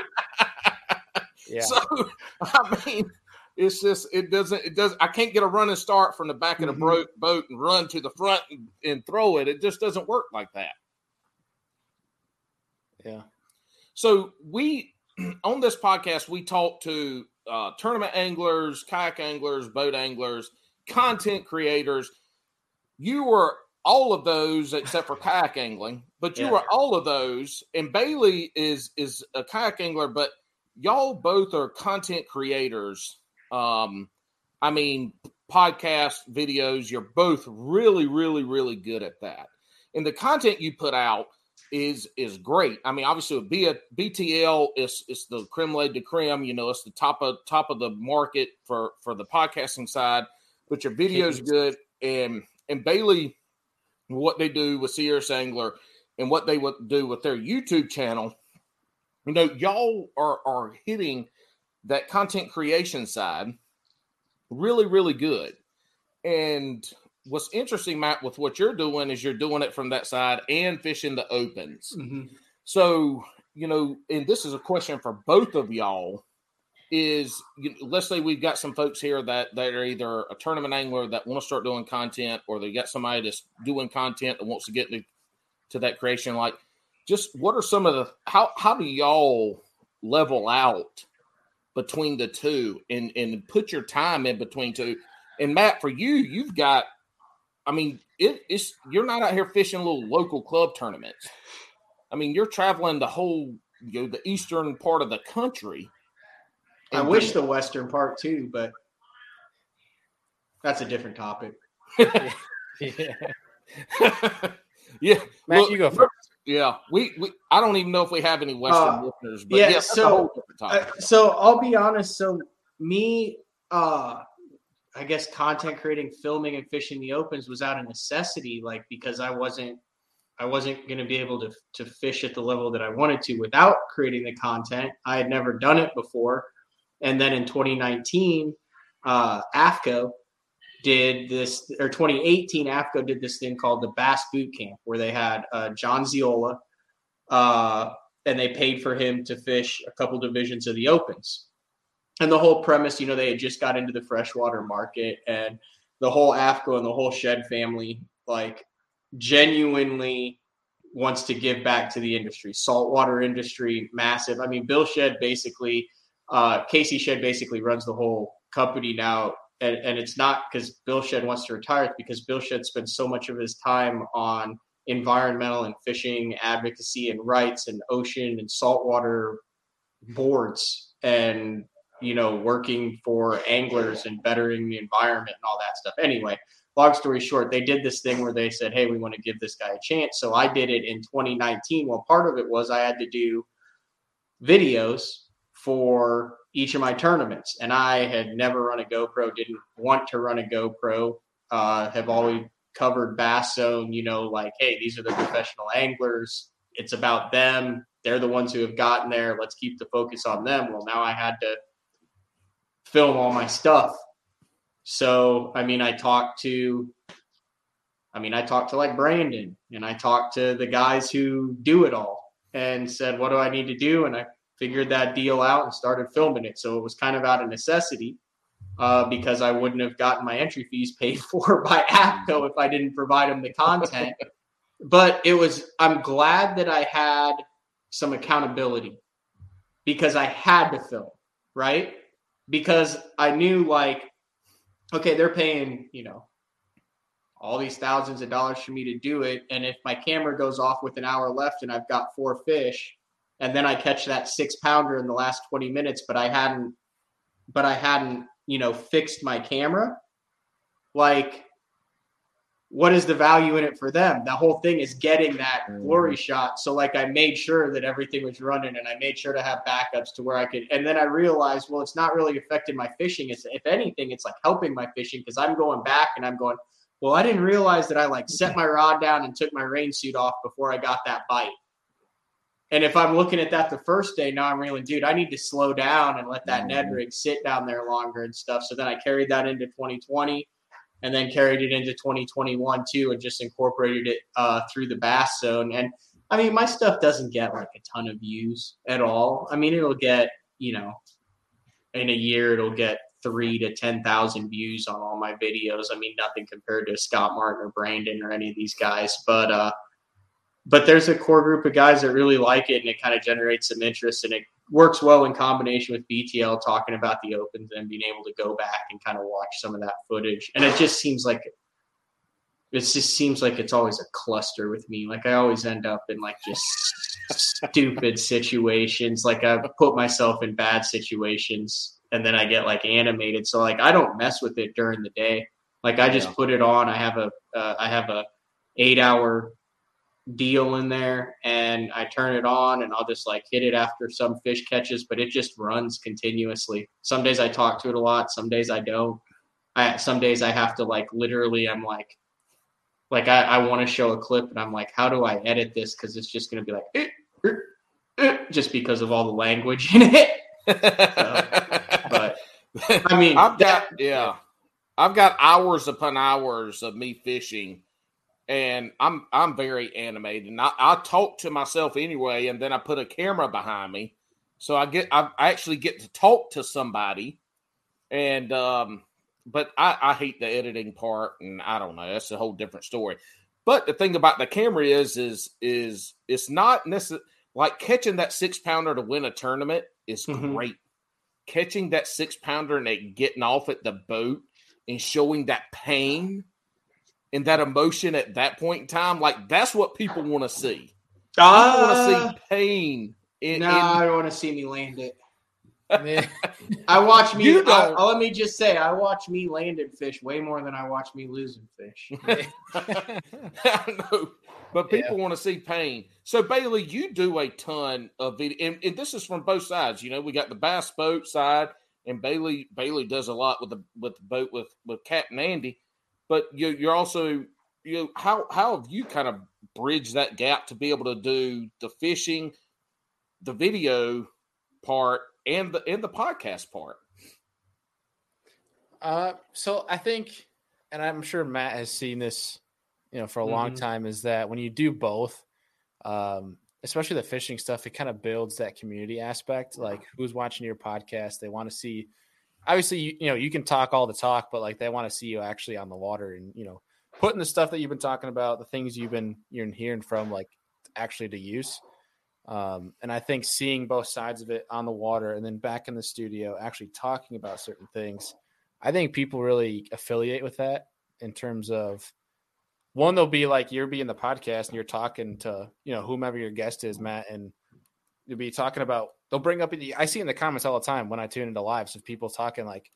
Yeah. so I mean, it's just it doesn't it does. I can't get a running start from the back of the Mhm. bro- boat and run to the front and, and throw it. It just doesn't work like that. yeah. So we on this podcast we talk to uh, tournament anglers, kayak anglers, boat anglers, content creators. You were all of those except for kayak angling, but you Yeah. were all of those. And Bailey is is a kayak angler, but y'all both are content creators. Um, I mean, podcast videos. You're both really, really, really good at that. And the content you put out is is great. I mean, obviously, with B- BTL is is the creme de creme. You know, it's the top of top of the market for for the podcasting side. But your videos good, and and Bailey, what they do with Sierra Angler, and what they would do with their YouTube channel. You know, y'all are are hitting that content creation side really, really good. And what's interesting, Matt, with what you're doing is you're doing it from that side and fishing the opens. Mhm. So you know, and this is a question for both of y'all. Is you know, let's say we've got some folks here that that are either a tournament angler that want to start doing content, or they got somebody that's doing content that wants to get to, to that creation. Like, just what are some of the how how do y'all level out between the two and and put your time in between two? And Matt, for you, you've got, I mean, it, it's you're not out here fishing little local club tournaments. I mean, you're traveling the whole, you know, the eastern part of the country. I wish the western part too, but that's a different topic. yeah. yeah, Matt, look, you go first. Yeah, we, we I don't even know if we have any western Uh, listeners, but yeah, yeah, so, Uh, so I'll be honest. So me, uh, I guess content creating, filming, and fishing the opens was out of necessity, like because I wasn't, I wasn't going to be able to to fish at the level that I wanted to without creating the content. I had never done it before, and then in 2019, uh, AFTCO did this, or 2018, AFTCO did this thing called the Bass Boot Camp, where they had uh, John Ziola. Uh, and they paid for him to fish a couple divisions of the opens. And the whole premise, you know, they had just got into the freshwater market and the whole AFTCO and the whole Shedd family, like, genuinely wants to give back to the industry. Saltwater industry, massive. I mean, Bill Shedd basically, uh, Casey Shedd basically runs the whole company now. And, and it's not because Bill Shedd wants to retire, it's because Bill Shedd spends so much of his time on environmental and fishing advocacy and rights and ocean and saltwater mm-hmm. boards and you know working for anglers and bettering the environment and all that stuff. Anyway long story short they did this thing where they said hey we want to give this guy a chance. So i did it in 2019 well part of it was i had to do videos for each of my tournaments and i had never run a gopro didn't want to run a gopro uh, have always covered bass zone, you know, like, hey, these are the professional anglers. It's about them. They're the ones who have gotten there. Let's keep the focus on them. Well, now I had to film all my stuff. So, I mean, I talked to, I mean, I talked to like Brandon and I talked to the guys who do it all and said, what do I need to do? And I figured that deal out and started filming it. So it was kind of out of necessity uh, because I wouldn't have gotten my entry fees paid for by AFTCO if I didn't provide them the content. but it was, I'm glad that I had some accountability because I had to film, right? Because I knew, like, okay, they're paying, you know, all these thousands of dollars for me to do it. And if my camera goes off with an hour left and I've got four fish, and then I catch that six pounder in the last 20 minutes, but I hadn't, but I hadn't you know, fixed my camera, like what is the value in it for them? The whole thing is getting that mm-hmm. glory shot. So like I made sure that everything was running and I made sure to have backups to where I could and then I realized, well, it's not really affecting my fishing. It's if anything, it's like helping my fishing because I'm going back and I'm going, well, I didn't realize that I like set mm-hmm. my rod down and took my rain suit off before I got that bite. And if I'm looking at that the first day, now I'm reeling, dude, I need to slow down and let that Ned rig sit down there longer and stuff. So then I carried that into 2020 and then carried it into 2021 too and just incorporated it uh, through the bass zone. And I mean, my stuff doesn't get like a ton of views at all. I mean, it'll get, you know, in a year, it'll get three to 10,000 views on all my videos. I mean, nothing compared to Scott Martin or Brandon or any of these guys, but, uh, but there's a core group of guys that really like it and it kind of generates some interest and it works well in combination with BTL talking about the opens and being able to go back and kind of watch some of that footage. And it just seems like it just seems like it's always a cluster with me. Like I always end up in like just stupid situations. Like I put myself in bad situations and then I get like animated. So like I don't mess with it during the day. Like I just Yeah. put it on. I have a uh, I have a eight hour deal in there and I turn it on and I'll just like hit it after some fish catches, but it just runs continuously. Some days I talk to it a lot, some days I don't. I some days I have to like literally I'm like like I, I want to show a clip and I'm like, how do I edit this? Because it's just gonna be like eh, eh, eh, just because of all the language in it. But I mean I've that- got yeah, I've got hours upon hours of me fishing, and I'm I'm very animated, and I, I talk to myself anyway, and then I put a camera behind me, so I get I, I actually get to talk to somebody, and um, but I, I hate the editing part, and I don't know, that's a whole different story. But the thing about the camera is is is it's not necessarily like catching that six pounder to win a tournament is Mhm. great. Catching that six pounder and it getting off at the boat and showing that pain and that emotion at that point in time, like that's what people want to see. I want to Ah, see pain. In, no, in- I don't want to see me land it. I watch me. You I. I- let me just say, I watch me landing fish way more than I watch me losing fish. I know, but people want to see pain. So Bailey, you do a ton of video, and, and this is from both sides. You know, we got the bass boat side, and Bailey Bailey does a lot with the with the boat with with Captain Andy. But you you're also you know, how how have you kind of bridged that gap to be able to do the fishing, the video part, and the and the podcast part? Uh, so I think, and I'm sure Matt has seen this, you know, for a long Mhm. time, is that when you do both, um, especially the fishing stuff, it kind of builds that community aspect. Like who's watching your podcast, they want to see. Obviously, you, you know, you can talk all the talk, but like they want to see you actually on the water and you know, putting the stuff that you've been talking about, the things you've been you're hearing from, like actually to use. Um, and I think seeing both sides of it on the water and then back in the studio, actually talking about certain things, I think people really affiliate with that in terms of one, they'll be like you're being the podcast and you're talking to, you know, whomever your guest is, Matt, and you'll be talking about they'll bring up I see in the comments all the time when I tune into lives of people talking like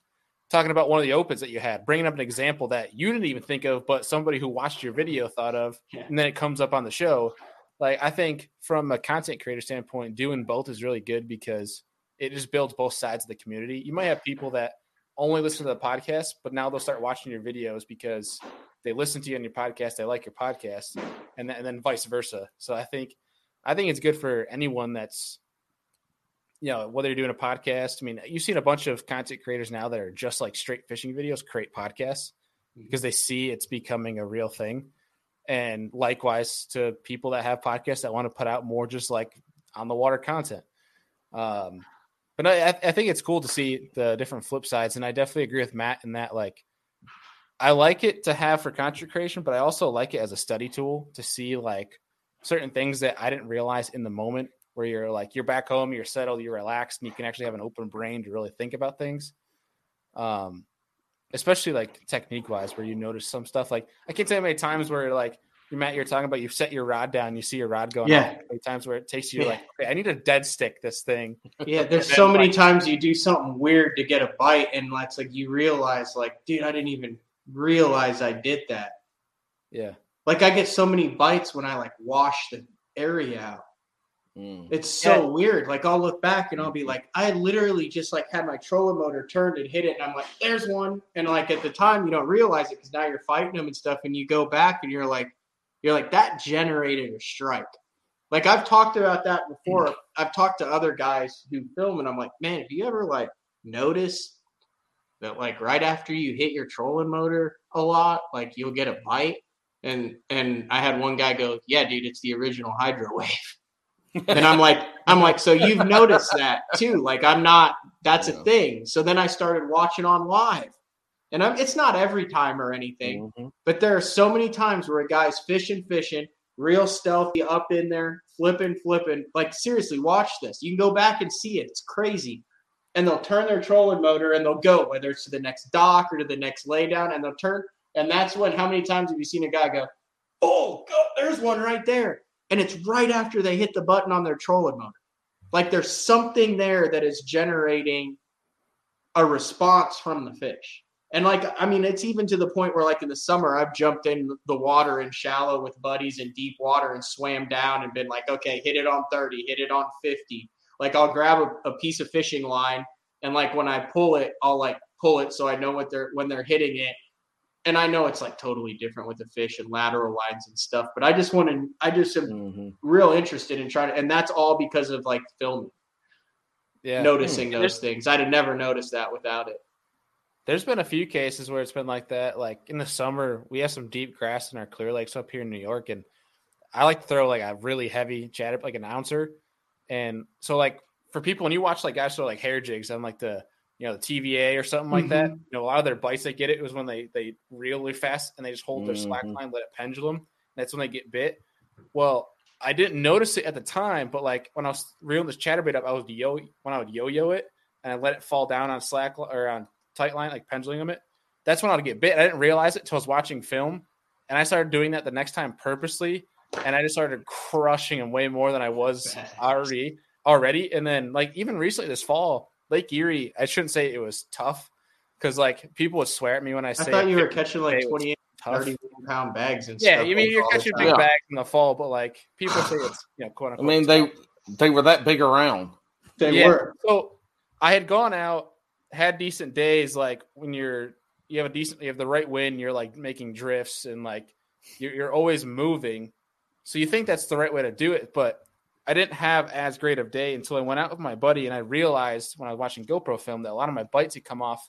talking about one of the opens that you had, bringing up an example that you didn't even think of, but somebody who watched your video thought of, Yeah. and then it comes up on the show. Like I think from a content creator standpoint, doing both is really good because it just builds both sides of the community. You might have people that only listen to the podcast, but now they'll start watching your videos because they listen to you on your podcast, they like your podcast, and then, and then vice versa. So I think I think it's good for anyone that's you know whether you're doing a podcast. I mean, you've seen a bunch of content creators now that are just like straight fishing videos create podcasts because they see it's becoming a real thing. And likewise to people that have podcasts that want to put out more just like on the water content. Um, but I- I think it's cool to see the different flip sides, and I definitely agree with Matt in that. Like, I like it to have for content creation, but I also like it as a study tool to see like certain things that I didn't realize in the moment. Where you're like you're back home, you're settled, you're relaxed, and you can actually have an open brain to really think about things. Um, especially like technique wise, where you notice some stuff. Like I can't tell you how many times where like you Matt, you're talking about you set your rod down, you see your rod going. Yeah. many times where it takes you Yeah. like, okay, I need to dead stick this thing. Yeah, there's so many like- times you do something weird to get a bite, and it's like you realize, like, dude, I didn't even realize I did that. Yeah. Like, I get so many bites when I like wash the area out. Mm. It's so weird. Like, I'll look back and I'll be like, I literally just like had my trolling motor turned and hit it, and I'm like, there's one. And like at the time, you don't realize it because now you're fighting them and stuff, and you go back and you're like, you're like that generated a strike. Like I've talked about that before. I've talked to other guys who film, and I'm like, man, have you ever like noticed that like right after you hit your trolling motor a lot, like you'll get a bite? And and I had one guy go, yeah, dude, it's the original hydro wave. And I'm like, I'm like, so you've noticed that too? Like I'm not. That's a thing. So then I started watching on live, and I'm, it's not every time or anything. Mhm. But there are so many times where a guy's fishing, fishing, real stealthy, up in there, flipping, flipping. Like seriously, watch this. You can go back and see it. It's crazy. And they'll turn their trolling motor and they'll go, whether it's to the next dock or to the next laydown, and they'll turn. And that's when. How many times have you seen a guy go, "Oh, God, there's one right there," and it's right after they hit the button on their trolling motor. Like there's something there that is generating a response from the fish. And like, I mean, it's even to the point where, like in the summer, I've jumped in the water in shallow with buddies in deep water and swam down and been like, okay, hit it on 30, hit it on 50. Like, I'll grab a, a piece of fishing line and like when I pull it, I'll like pull it so I know what they're when they're hitting it. And I know it's like totally different with the fish and lateral lines and stuff, but I just want to, I just am Mhm. real interested in trying to, and that's all because of like filming, Yeah. noticing And those things. I'd have never noticed that without it. There's been a few cases where it's been like that. Like in the summer, we have some deep grass in our clear lakes up here in New York, and I like to throw like a really heavy chatter, like an ouncer. And so, like for people, when you watch like guys throw like hair jigs on like the you know the TVA or something like that, Mhm. you know a lot of their bites they get it was when they they reel really fast and they just hold their slack Mhm. line, let it pendulum. That's when they get bit. Well, I didn't notice it at the time, but like when I was reeling this chatterbait up, I was yo when I would yo-yo it and I let it fall down on slack or on tight line, like pendulum it. That's when I would get bit. I didn't realize it until I was watching film, and I started doing that the next time purposely, and I just started crushing them way more than I was already already. And then like even recently this fall, Lake Erie, I shouldn't say it was tough because like people would swear at me when I I say thought you were catching like was 28, tough. 30 pound bags and Yeah, stuff. you mean you're catching big Yeah. bags in the fall, but like people say it's you know quote unquote. I mean, tough. they they were that big around. They Yeah. were. So I had gone out, had decent days. Like when you're, you have a decent, you have the right wind. You're like making drifts and like you're, you're always moving. So you think that's the right way to do it, but I didn't have as great of day until I went out with my buddy and I realized when I was watching GoPro film that a lot of my bites had come off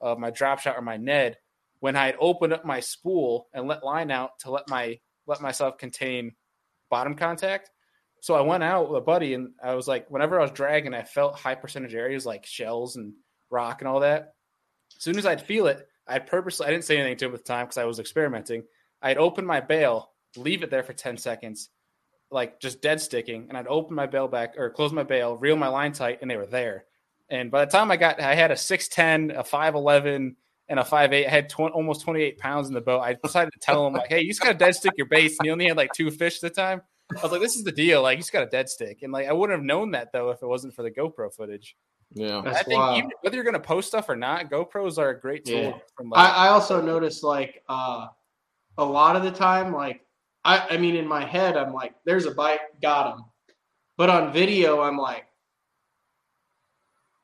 of my drop shot or my Ned when I had opened up my spool and let line out to let my let myself contain bottom contact. So I went out with a buddy and I was like, whenever I was dragging, I felt high percentage areas like shells and rock and all that. As soon as I'd feel it, I'd purposely, I didn't say anything to him at the time because I was experimenting. I'd open my bail, leave it there for 10 seconds, like just dead sticking, and I'd open my bail back or close my bail, reel my line tight, and they were there. And by the time I got, I had a 6'10, a 5'11, and a 5'8. I had tw- almost 28 pounds in the boat. I decided to tell him, like, hey, you just got to dead stick your baits. And he only had like two fish at the time. I was like, this is the deal. Like, you just got a dead stick. And like, I wouldn't have known that though if it wasn't for the GoPro footage. Yeah. I think even, whether you're going to post stuff or not, GoPros are a great tool. Yeah. From like, I, I also noticed like uh, a lot of the time, like I, I mean, in my head, I'm like, "There's a bite, got him," but on video, I'm like,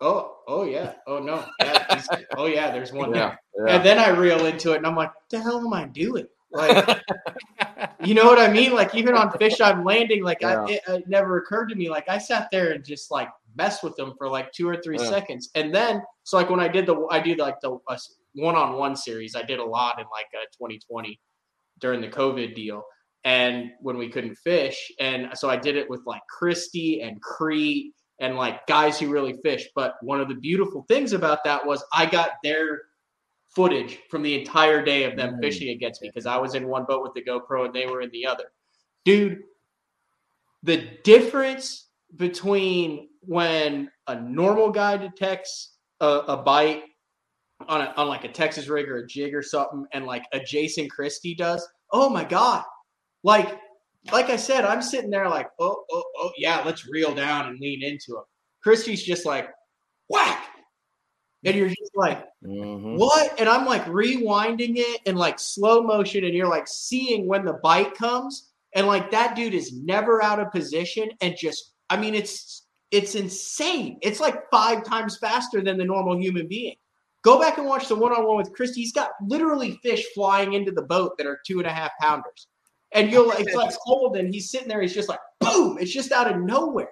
"Oh, oh yeah, oh no, yeah, oh yeah, there's one Yeah. there." yeah. And then I reel into it, and I'm like, "The hell am I doing?" Like, you know what I mean? Like even on fish I'm landing, like I, it, it never occurred to me. Like I sat there and just like messed with them for like two or three Yeah. seconds, and then so like when I did the I did like the one on one series, I did a lot in like uh, 2020 during the COVID deal, and when we couldn't fish, and so I did it with like Christie and Crete and like guys who really fish. But one of the beautiful things about that was I got their footage from the entire day of them fishing against me because I was in one boat with the GoPro and they were in the other. Dude, the difference between when a normal guy detects a, a bite on, a, on like a Texas rig or a jig or something and like a Jason Christie does, oh my God. Like, like I said, I'm sitting there like, oh, oh, oh, yeah, let's reel down and lean into him. Christie's just like, whack. And you're just like, Mhm. what? And I'm like rewinding it in like slow motion, and you're like seeing when the bite comes, and like that dude is never out of position, and just I mean, it's it's insane. It's like five times faster than the normal human being. Go back and watch the one on one with Christie. He's got literally fish flying into the boat that are two and a half pounders, and you'll it's like cold, and he's sitting there. He's just like boom! It's just out of nowhere,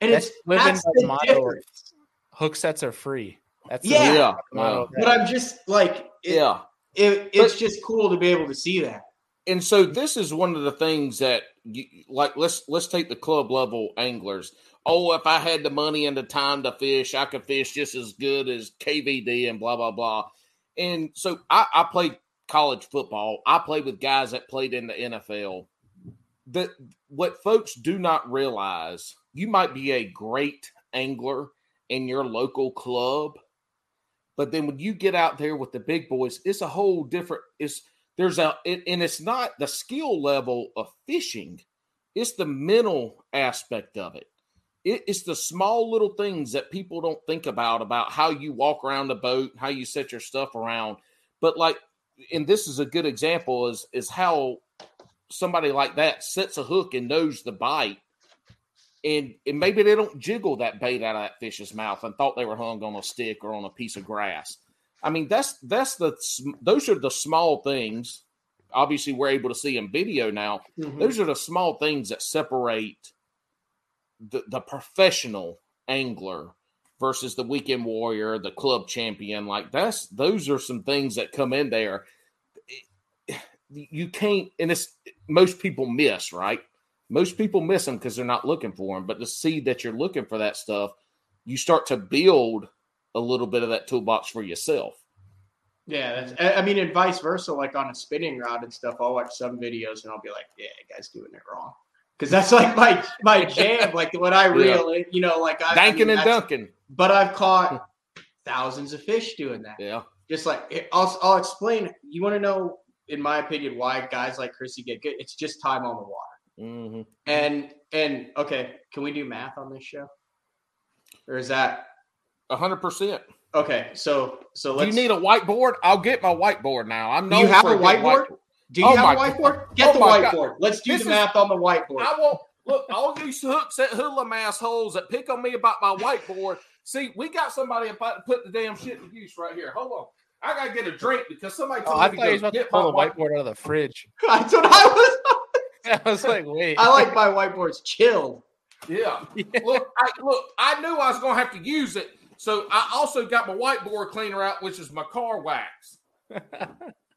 and That's it's living that's the the motto. difference. Hook sets are free. That's Yeah. Yeah. yeah. of But. I'm just like, it, Yeah. it, it's just cool to be able to see that. and so this is one of the things that you, like let's let's take the club level anglers oh if i had the money and the time to fish i could fish just as good as kvd and blah blah blah and so i, I played college football i played with guys that played in the nfl That what folks do not realize you might be a great angler in your local club but then when you get out there with the big boys it's a whole different it's there's a it, and it's not the skill level of fishing it's the mental aspect of it. it it's the small little things that people don't think about about how you walk around the boat how you set your stuff around but like and this is a good example is is how somebody like that sets a hook and knows the bite and, and maybe they don't jiggle that bait out of that fish's mouth and thought they were hung on a stick or on a piece of grass I mean, that's that's the those are the small things. Obviously, we're able to see in video now. Mm-hmm. Those are the small things that separate the, the professional angler versus the weekend warrior, the club champion. Like that's those are some things that come in there. You can't, and it's most people miss, right? Most people miss them because they're not looking for them. But to see that you're looking for that stuff, you start to build a little bit of that toolbox for yourself. Yeah, that's, I mean, and vice versa. Like on a spinning rod and stuff, I'll watch some videos and I'll be like, "Yeah, guy's doing it wrong," because that's like my my jam. Like when I reel it, you know, like I, I mean, and dunking. But I've caught thousands of fish doing that. Yeah. Just like I'll I'll explain. You want to know, in my opinion, why guys like Chrissy get good? It's just time on the water. Mm-hmm. And and okay, can we do math on this show? Or is that A hundred percent. okay? So so Do let's. you need a whiteboard? I'll get my whiteboard now. I'm Do you have a good whiteboard? Do you Oh have a whiteboard? Get Oh the my God. whiteboard. Let's do This the is- math on the whiteboard. I won't look. All these hooks at hula mass holes that pick on me about my whiteboard. See, we got somebody about to put the damn shit to use right here. Hold on, I gotta get a drink because somebody Oh, told I me thought to he was about to get my pull the whiteboard. whiteboard out of the fridge. That's what I was. I was like, wait. I like my whiteboards chilled. Yeah. Look, I, look, I knew I was gonna have to use it, so I also got my whiteboard cleaner out, which is my car wax.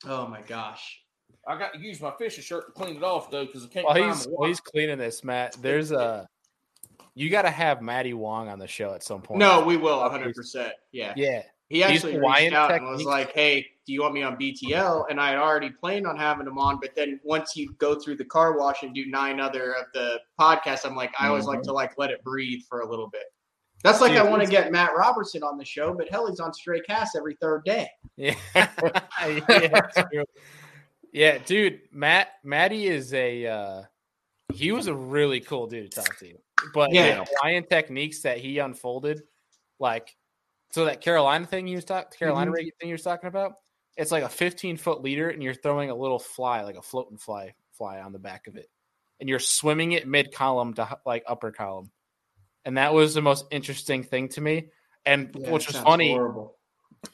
Oh my gosh. I got to use my fishing shirt to clean it off though, because I can't while find he's the while he's cleaning this, Matt. There's a you got to have Matty Wong on the show at some point. No, we will 100%. Yeah. yeah, He actually reached out and was like, "Hey, do you want me on BTL?" And I had already planned on having him on, but then once you go through the car wash and do nine other of the podcasts, I'm like, I always like to like let it breathe for a little bit. That's like Dude, I want to get Matt Robertson on the show, but hell, he's on Stray Cast every third day. yeah, yeah, yeah, dude. Matt Matty is a uh, he was a really cool dude to talk to, but Yeah. the Hawaiian techniques that he unfolded, like so that Carolina thing he was talking, Carolina Mhm. thing you was talking about. It's like a 15 foot leader, and you're throwing a little fly, like a floating fly, fly on the back of it, and you're swimming it mid column to like upper column, and that was the most interesting thing to me. And which was funny, Horrible.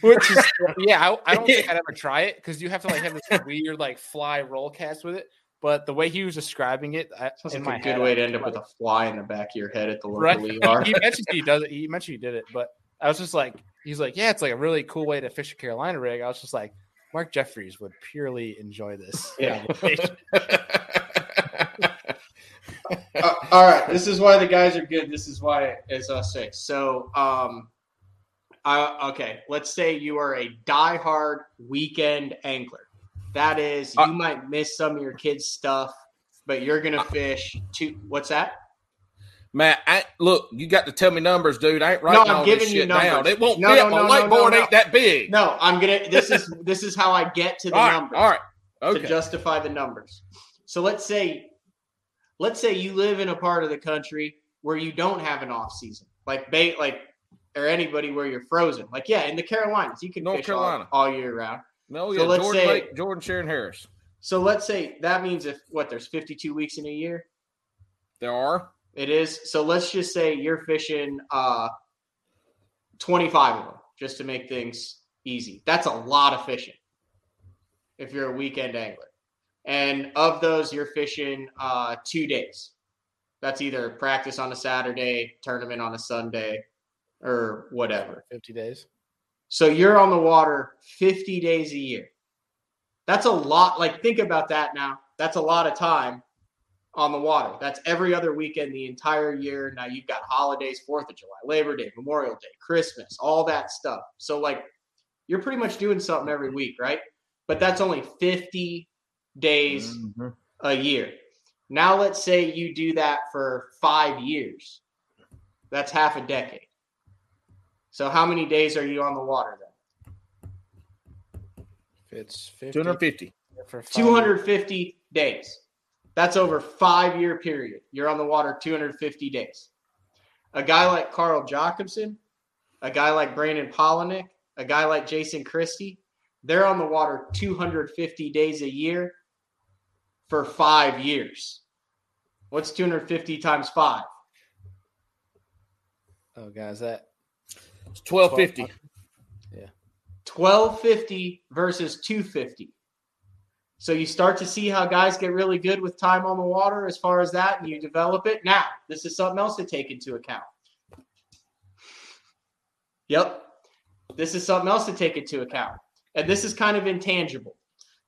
which is yeah, I, I don't think I'd ever try it because you have to like have this weird like fly roll cast with it. But the way he was describing it, I, Sounds like my a good head, way to end up like- with a fly in the back of your head at the local right. ER. he mentioned he does it. He mentioned he did it, but I was just like, he's like, yeah, it's like a really cool way to fish a Carolina rig. I was just like, Mark Jeffries would purely enjoy this. Yeah. Uh, all right, this is why the guys are good. This is why it's us six. So, um, I, okay, let's say you are a diehard weekend angler. That is, you Uh, might miss some of your kids' stuff, but you're gonna fish two. What's that? Matt, I, look, you got to tell me numbers, dude. I ain't No, I'm giving you shit down. numbers. It won't No, fit. no, My no, no, whiteboard no, ain't that big. No, I'm gonna. This is this is how I get to the all right, numbers. all right, to okay. justify the numbers. So let's say let's say you live in a part of the country where you don't have an off season. Like bait like or anybody where you're frozen. Like yeah, in the Carolinas, you can North fish Carolina. all, all year round. No, so yeah, let's Jordan, say- Lake, Jordan Shearon Harris. So let's say that means if what there's 52 weeks in a year. There are. It is. So let's just say you're fishing uh 25 of them just to make things easy. That's a lot of fishing if you're a weekend angler. And of those, you're fishing uh, two days. That's either practice on a Saturday, tournament on a Sunday, or whatever. 50 days. So you're on the water 50 days a year. That's a lot. Like, think about that now. That's a lot of time on the water. That's every other weekend the entire year. Now you've got holidays, 4th of July, Labor Day, Memorial Day, Christmas, all that stuff. So, like, you're pretty much doing something every week, right? But that's only 50 days Mm-hmm. a year. Now, let's say you do that for five years. That's half a decade. So, how many days are you on the water then? It's 50 250. for five 250 days. That's over five year period. You're on the water 250 days. A guy like Carl Jocumsen, a guy like Brandon Palaniuk, a guy like Jason Christie, they're on the water 250 days a year for five years. What's 250 times five? Oh, guys, that It's 1250. 1250 uh, versus 250. So you start to see how guys get really good with time on the water as far as that, and you develop it. Now, this is something else to take into account. Yep. This is something else to take into account. And this is kind of intangible.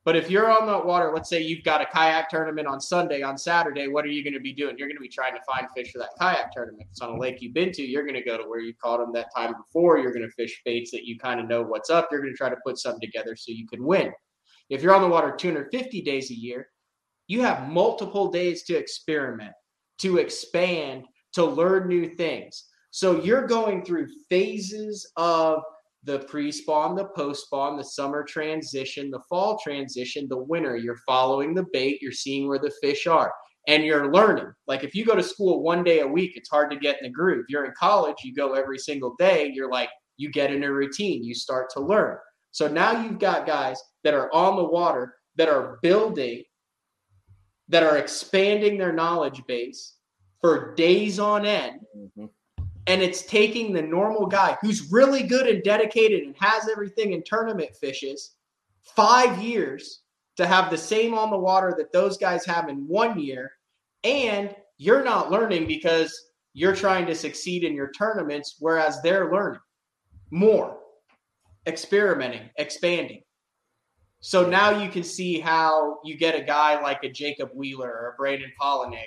But if you're on the water, let's say you've got a kayak tournament on Sunday, on Saturday, what are you going to be doing? You're going to be trying to find fish for that kayak tournament. It's on a lake you've been to, you're going to go to where you caught them that time before. You're going to fish baits that you kind of know what's up. You're going to try to put something together so you can win. If you're on the water 250 days a year, you have multiple days to experiment, to expand, to learn new things. So you're going through phases of the pre-spawn, the post-spawn, the summer transition, the fall transition, the winter. You're following the bait, you're seeing where the fish are, and you're learning. Like if you go to school one day a week, it's hard to get in the groove. You're in college, you go every single day, you're like, you get in a routine, you start to learn. So now you've got guys that are on the water that are building, that are expanding their knowledge base for days on end. Mm-hmm and it's taking the normal guy who's really good and dedicated and has everything in tournament fishes five years to have the same on the water that those guys have in one year. And you're not learning because you're trying to succeed in your tournaments whereas they're learning more experimenting expanding. So now you can see how you get a guy like a jacob wheeler or a Brandon Palaniuk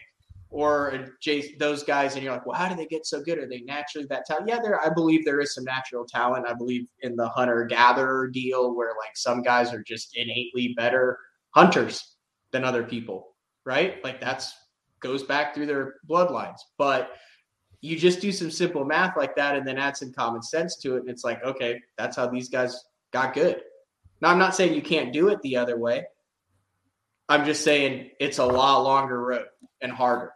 or those guys, and you're like, well, how do they get so good? Are they naturally that talented? Yeah, there. I believe there is some natural talent. I believe in the hunter gatherer deal, where like some guys are just innately better hunters than other people, right? Like that's goes back through their bloodlines. But you just do some simple math like that, and then add some common sense to it, and it's like, okay, that's how these guys got good. Now, I'm not saying you can't do it the other way. I'm just saying it's a lot longer road and harder.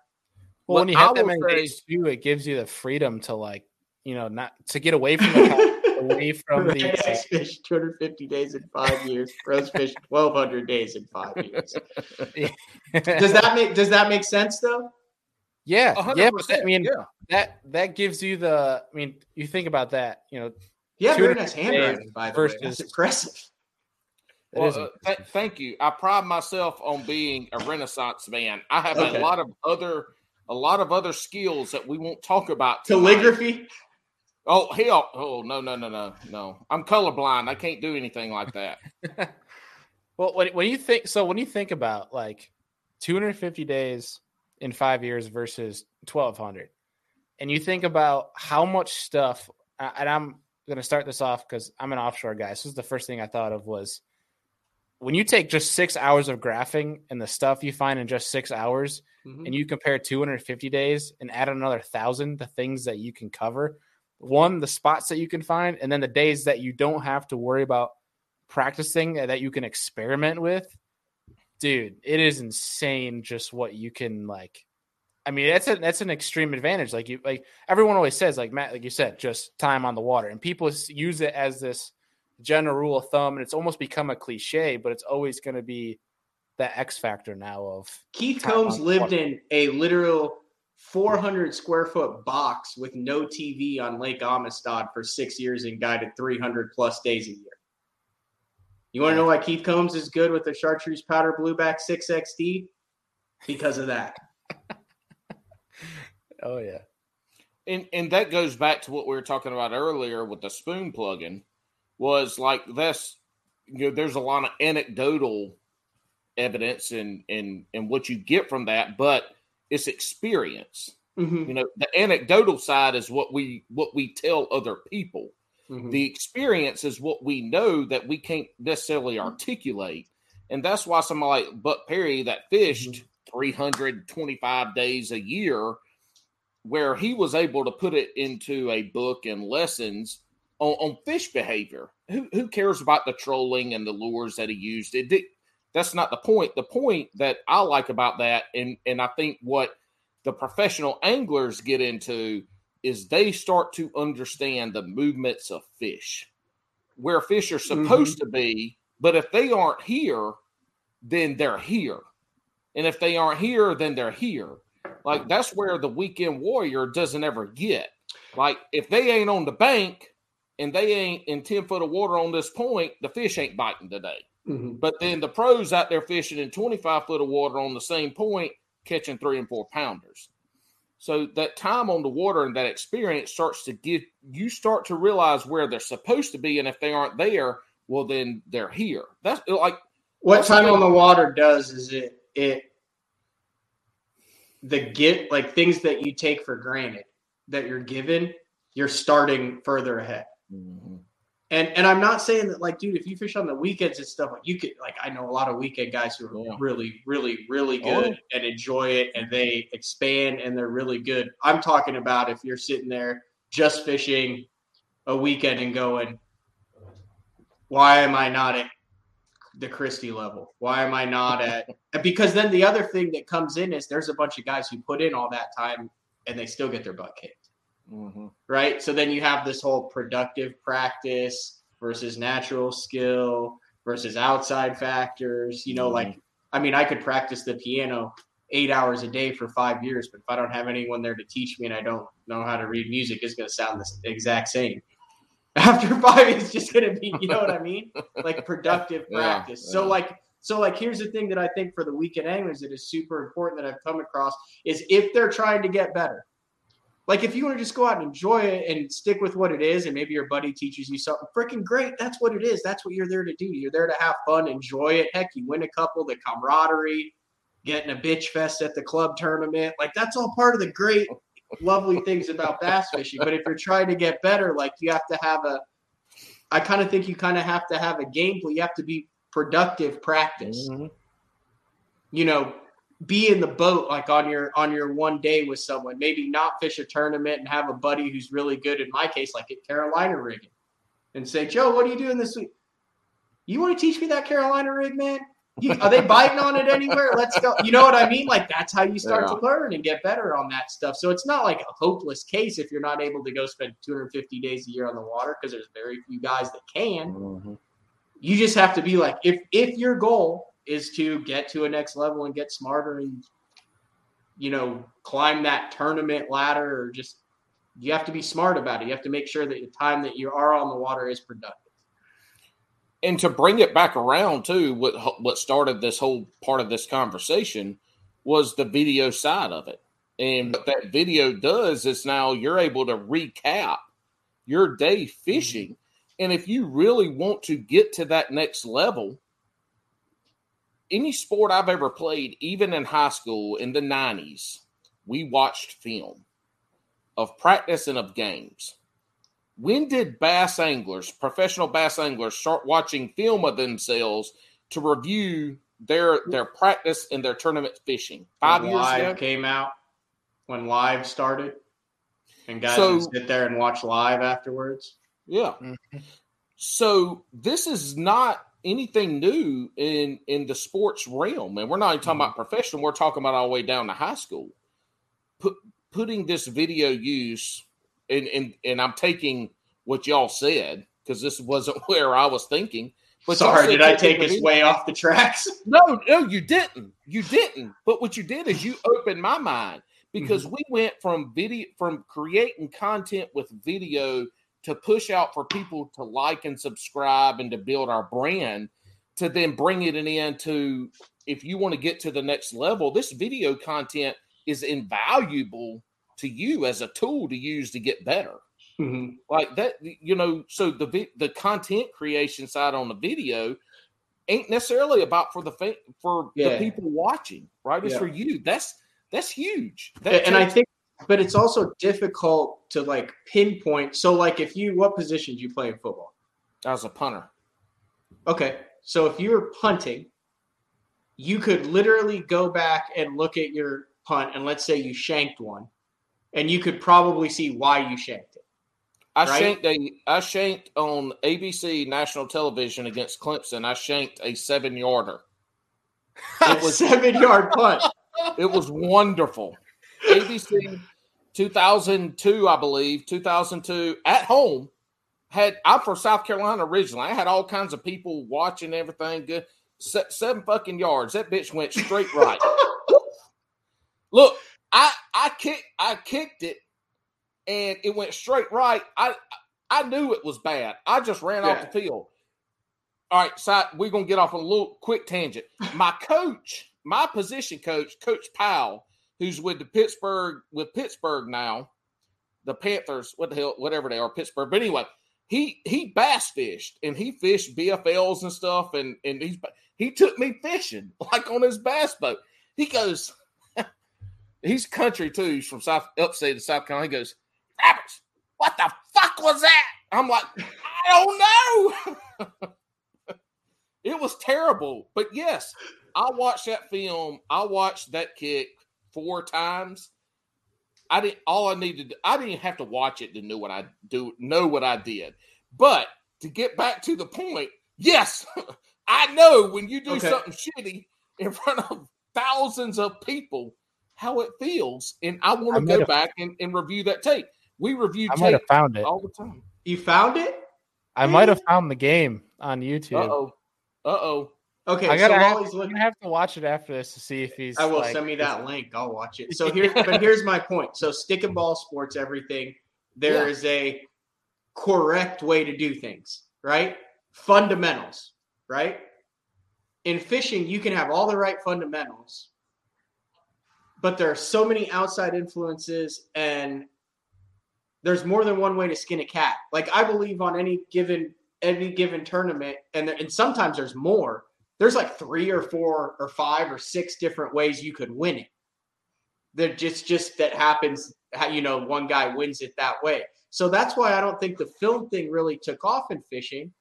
Well, when you have that many say, days too, it gives you the freedom to like, you know, not to get away from the away from the uh, fish 250 days in five years, rose fish 1200 days in five years. does that make does that make sense though? Yeah, yeah. I mean, yeah. that that gives you the. I mean, you think about that. You know, yeah, very nice handwriting by the versus, way. That's impressive. Well, uh, th- thank you. I pride myself on being a Renaissance man. I have okay. a lot of other a lot of other skills that we won't talk about. Tonight. Calligraphy. Oh hell! Oh no no no no no! I'm colorblind. I can't do anything like that. well, when when you think so, when you think about like 250 days in five years versus 1200, and you think about how much stuff, and I'm going to start this off because I'm an offshore guy. So this is the first thing I thought of was when you take just six hours of graphing and the stuff you find in just six hours mm-hmm. and you compare 250 days and add another thousand the things that you can cover one the spots that you can find and then the days that you don't have to worry about practicing that you can experiment with dude it is insane just what you can like i mean that's a that's an extreme advantage like you like everyone always says like matt like you said just time on the water and people use it as this general rule of thumb and it's almost become a cliche but it's always going to be the X factor now of Keith Combs lived in a literal 400 square foot box with no TV on Lake Amistad for six years and guided 300 plus days a year. You want to know why Keith Combs is good with the Chartreuse Powder Blueback 6XD? Because of that. oh yeah. And and that goes back to what we were talking about earlier with the spoon plugging. Was like this, you know, there's a lot of anecdotal evidence and and and what you get from that, but it's experience. Mm-hmm. You know, the anecdotal side is what we what we tell other people. Mm-hmm. The experience is what we know that we can't necessarily articulate, and that's why somebody like Buck Perry that fished mm-hmm. 325 days a year, where he was able to put it into a book and lessons on, on fish behavior. Who, who cares about the trolling and the lures that he used? It did, that's not the point. The point that I like about that, and and I think what the professional anglers get into is they start to understand the movements of fish, where fish are supposed mm-hmm. to be. But if they aren't here, then they're here, and if they aren't here, then they're here. Like that's where the weekend warrior doesn't ever get. Like if they ain't on the bank and they ain't in ten foot of water on this point, the fish ain't biting today. Mm-hmm. But then the pros out there fishing in 25 foot of water on the same point, catching three and four pounders. So that time on the water and that experience starts to give you start to realize where they're supposed to be, and if they aren't there, well then they're here. That's like what that's time on the water does is it it the get like things that you take for granted that you're given, you're starting further ahead. Mm-hmm. And and I'm not saying that like, dude, if you fish on the weekends and stuff, like you could like I know a lot of weekend guys who are Yeah. really, really, really Oh, good and enjoy it and they expand and they're really good. I'm talking about if you're sitting there just fishing a weekend and going, why am I not at the Christie level? Why am I not at because then the other thing that comes in is there's a bunch of guys who put in all that time and they still get their butt kicked Mhm. right? So then you have this whole productive practice versus natural skill versus outside factors. You know, like I mean, I could practice the piano eight hours a day for five years, but if I don't have anyone there to teach me and I don't know how to read music, it's going to sound the exact same. After five, it's just going to be, you know what I mean? Like productive Yeah, practice. So yeah. like. So like here's the thing that I think for the weekend anglers that is super important that I've come across is if they're trying to get better, like if you want to just go out and enjoy it and stick with what it is, and maybe your buddy teaches you something freaking great, that's what it is. That's what you're there to do. You're there to have fun, enjoy it. Heck, you win a couple, the camaraderie, getting a bitch fest at the club tournament. Like that's all part of the great, lovely things about bass fishing. But if you're trying to get better, like you have to have a I kind of think you kind of have to have a game plan. You have to be productive practice Mhm. you know be in the boat like on your on your one day with someone. Maybe not fish a tournament and have a buddy who's really good in my case like at carolina rigging and say joe what are you doing this week? You want to teach me that carolina rig man? You, are they biting on it anywhere? Let's go. You know what i mean? Like that's how you start Yeah. to learn and get better on that stuff. So it's not like a hopeless case if you're not able to go spend 250 days a year on the water because there's very few guys that can. Mhm. you just have to be like if if your goal is to get to a next level and get smarter and you know climb that tournament ladder or just you have to be smart about it you have to make sure that the time that you are on the water is productive and to bring it back around too, what what started this whole part of this conversation was the video side of it. And what that video does is now you're able to recap your day fishing. Mm-hmm. And if you really want to get to that next level, any sport I've ever played, even in high school in the 90s, we watched film of practice and of games. When did bass anglers, professional bass anglers, start watching film of themselves to review their their practice and their tournament fishing? Five When years live ago. came out when live started and guys So- would sit there and watch live afterwards Yeah. Mhm. So this is not anything new in in the sports realm, and we're not even talking mm-hmm. about professional. We're talking about all the way down to high school. Put putting this video use, and and and I'm taking what y'all said because this wasn't where I was thinking. But sorry did i take us way off the tracks No, no, you didn't. You didn't. But what you did is you opened my mind because mm-hmm. we went from video from creating content with video to push out for people to like and subscribe and to build our brand to then bring it in to if you want to get to the next level this video content is invaluable to you as a tool to use to get better. Mhm. like that you know so the the content creation side on the video ain't necessarily about for the for the people watching right? It's Yeah. for you. That's that's huge. That and I think, but it's also difficult to like pinpoint. So, like, if you, what position do you play in football? I was a punter Okay, so if you're punting, you could literally go back and look at your punt, and let's say you shanked one, and you could probably see why you shanked it. I Right? shanked a I shanked on ABC national television against Clemson I shanked a 7 yarder It was seven yard punt. it was wonderful ABC 2002 I believe 2002 at home had I'm from South Carolina originally. I had all kinds of people watching everything good. Se- seven fucking yards. That bitch went straight right. Look, I I kicked I kicked it, and it went straight right. I I knew it was bad. I just ran off the field. All right, so we're gonna get off on a little quick tangent. My coach, my position coach, Coach Powell, who's with the Pittsburgh with Pittsburgh now, the Panthers, what the hell, whatever they are, Pittsburgh. But anyway, he he bass fished and he fished BFLs and stuff, and and he's he took me fishing like on his bass boat. He goes, he's country too. He's from South upstate of South Carolina. He goes, Roberts, what the fuck was that? I'm like, I don't know. it was terrible, but yes, I watched that film. I watched that kick four times. I didn't. All I needed. I didn't have to watch it to know what I do. Know what I did. But to get back to the point, yes, I know when you do Okay. something shitty in front of thousands of people, how it feels, and I I want to go have- back and, and review that tape. We review I might tape have found it. all the time. You found it? I might have found the game on YouTube. Uh oh. Uh oh. Okay, I gotta so while he's I'm looking, gonna have to watch it after this to see if he's. I will like, send me that link. I'll watch it. So here, but here's my point. So stick and ball sports, everything. There Yeah. is a correct way to do things, right? Fundamentals, right? In fishing, you can have all the right fundamentals, but there are so many outside influences, and there's more than one way to skin a cat. Like I believe on any given any given tournament, and there, and sometimes there's more there's like three or four or five or six different ways you could win it. That just just that happens. You know one guy wins it that way. So that's why I don't think the film thing really took off in fishing,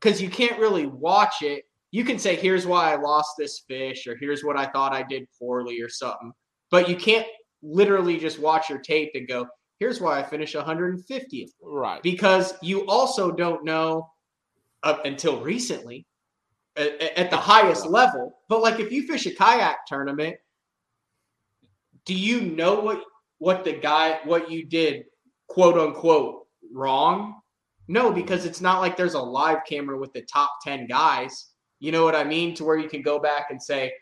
because you can't really watch it. You can say, "Here's why I lost this fish," or "Here's what I thought I did poorly," or something. But you can't literally just watch your tape and go, "Here's why I finished 150th." Right. because you also don't know up until recently at, at the highest level. But like if you fish a kayak tournament, do you know what what the guy what you did quote unquote wrong? No, because it's not like there's a live camera with the top 10 guys. You know what I mean? To where you can go back and say,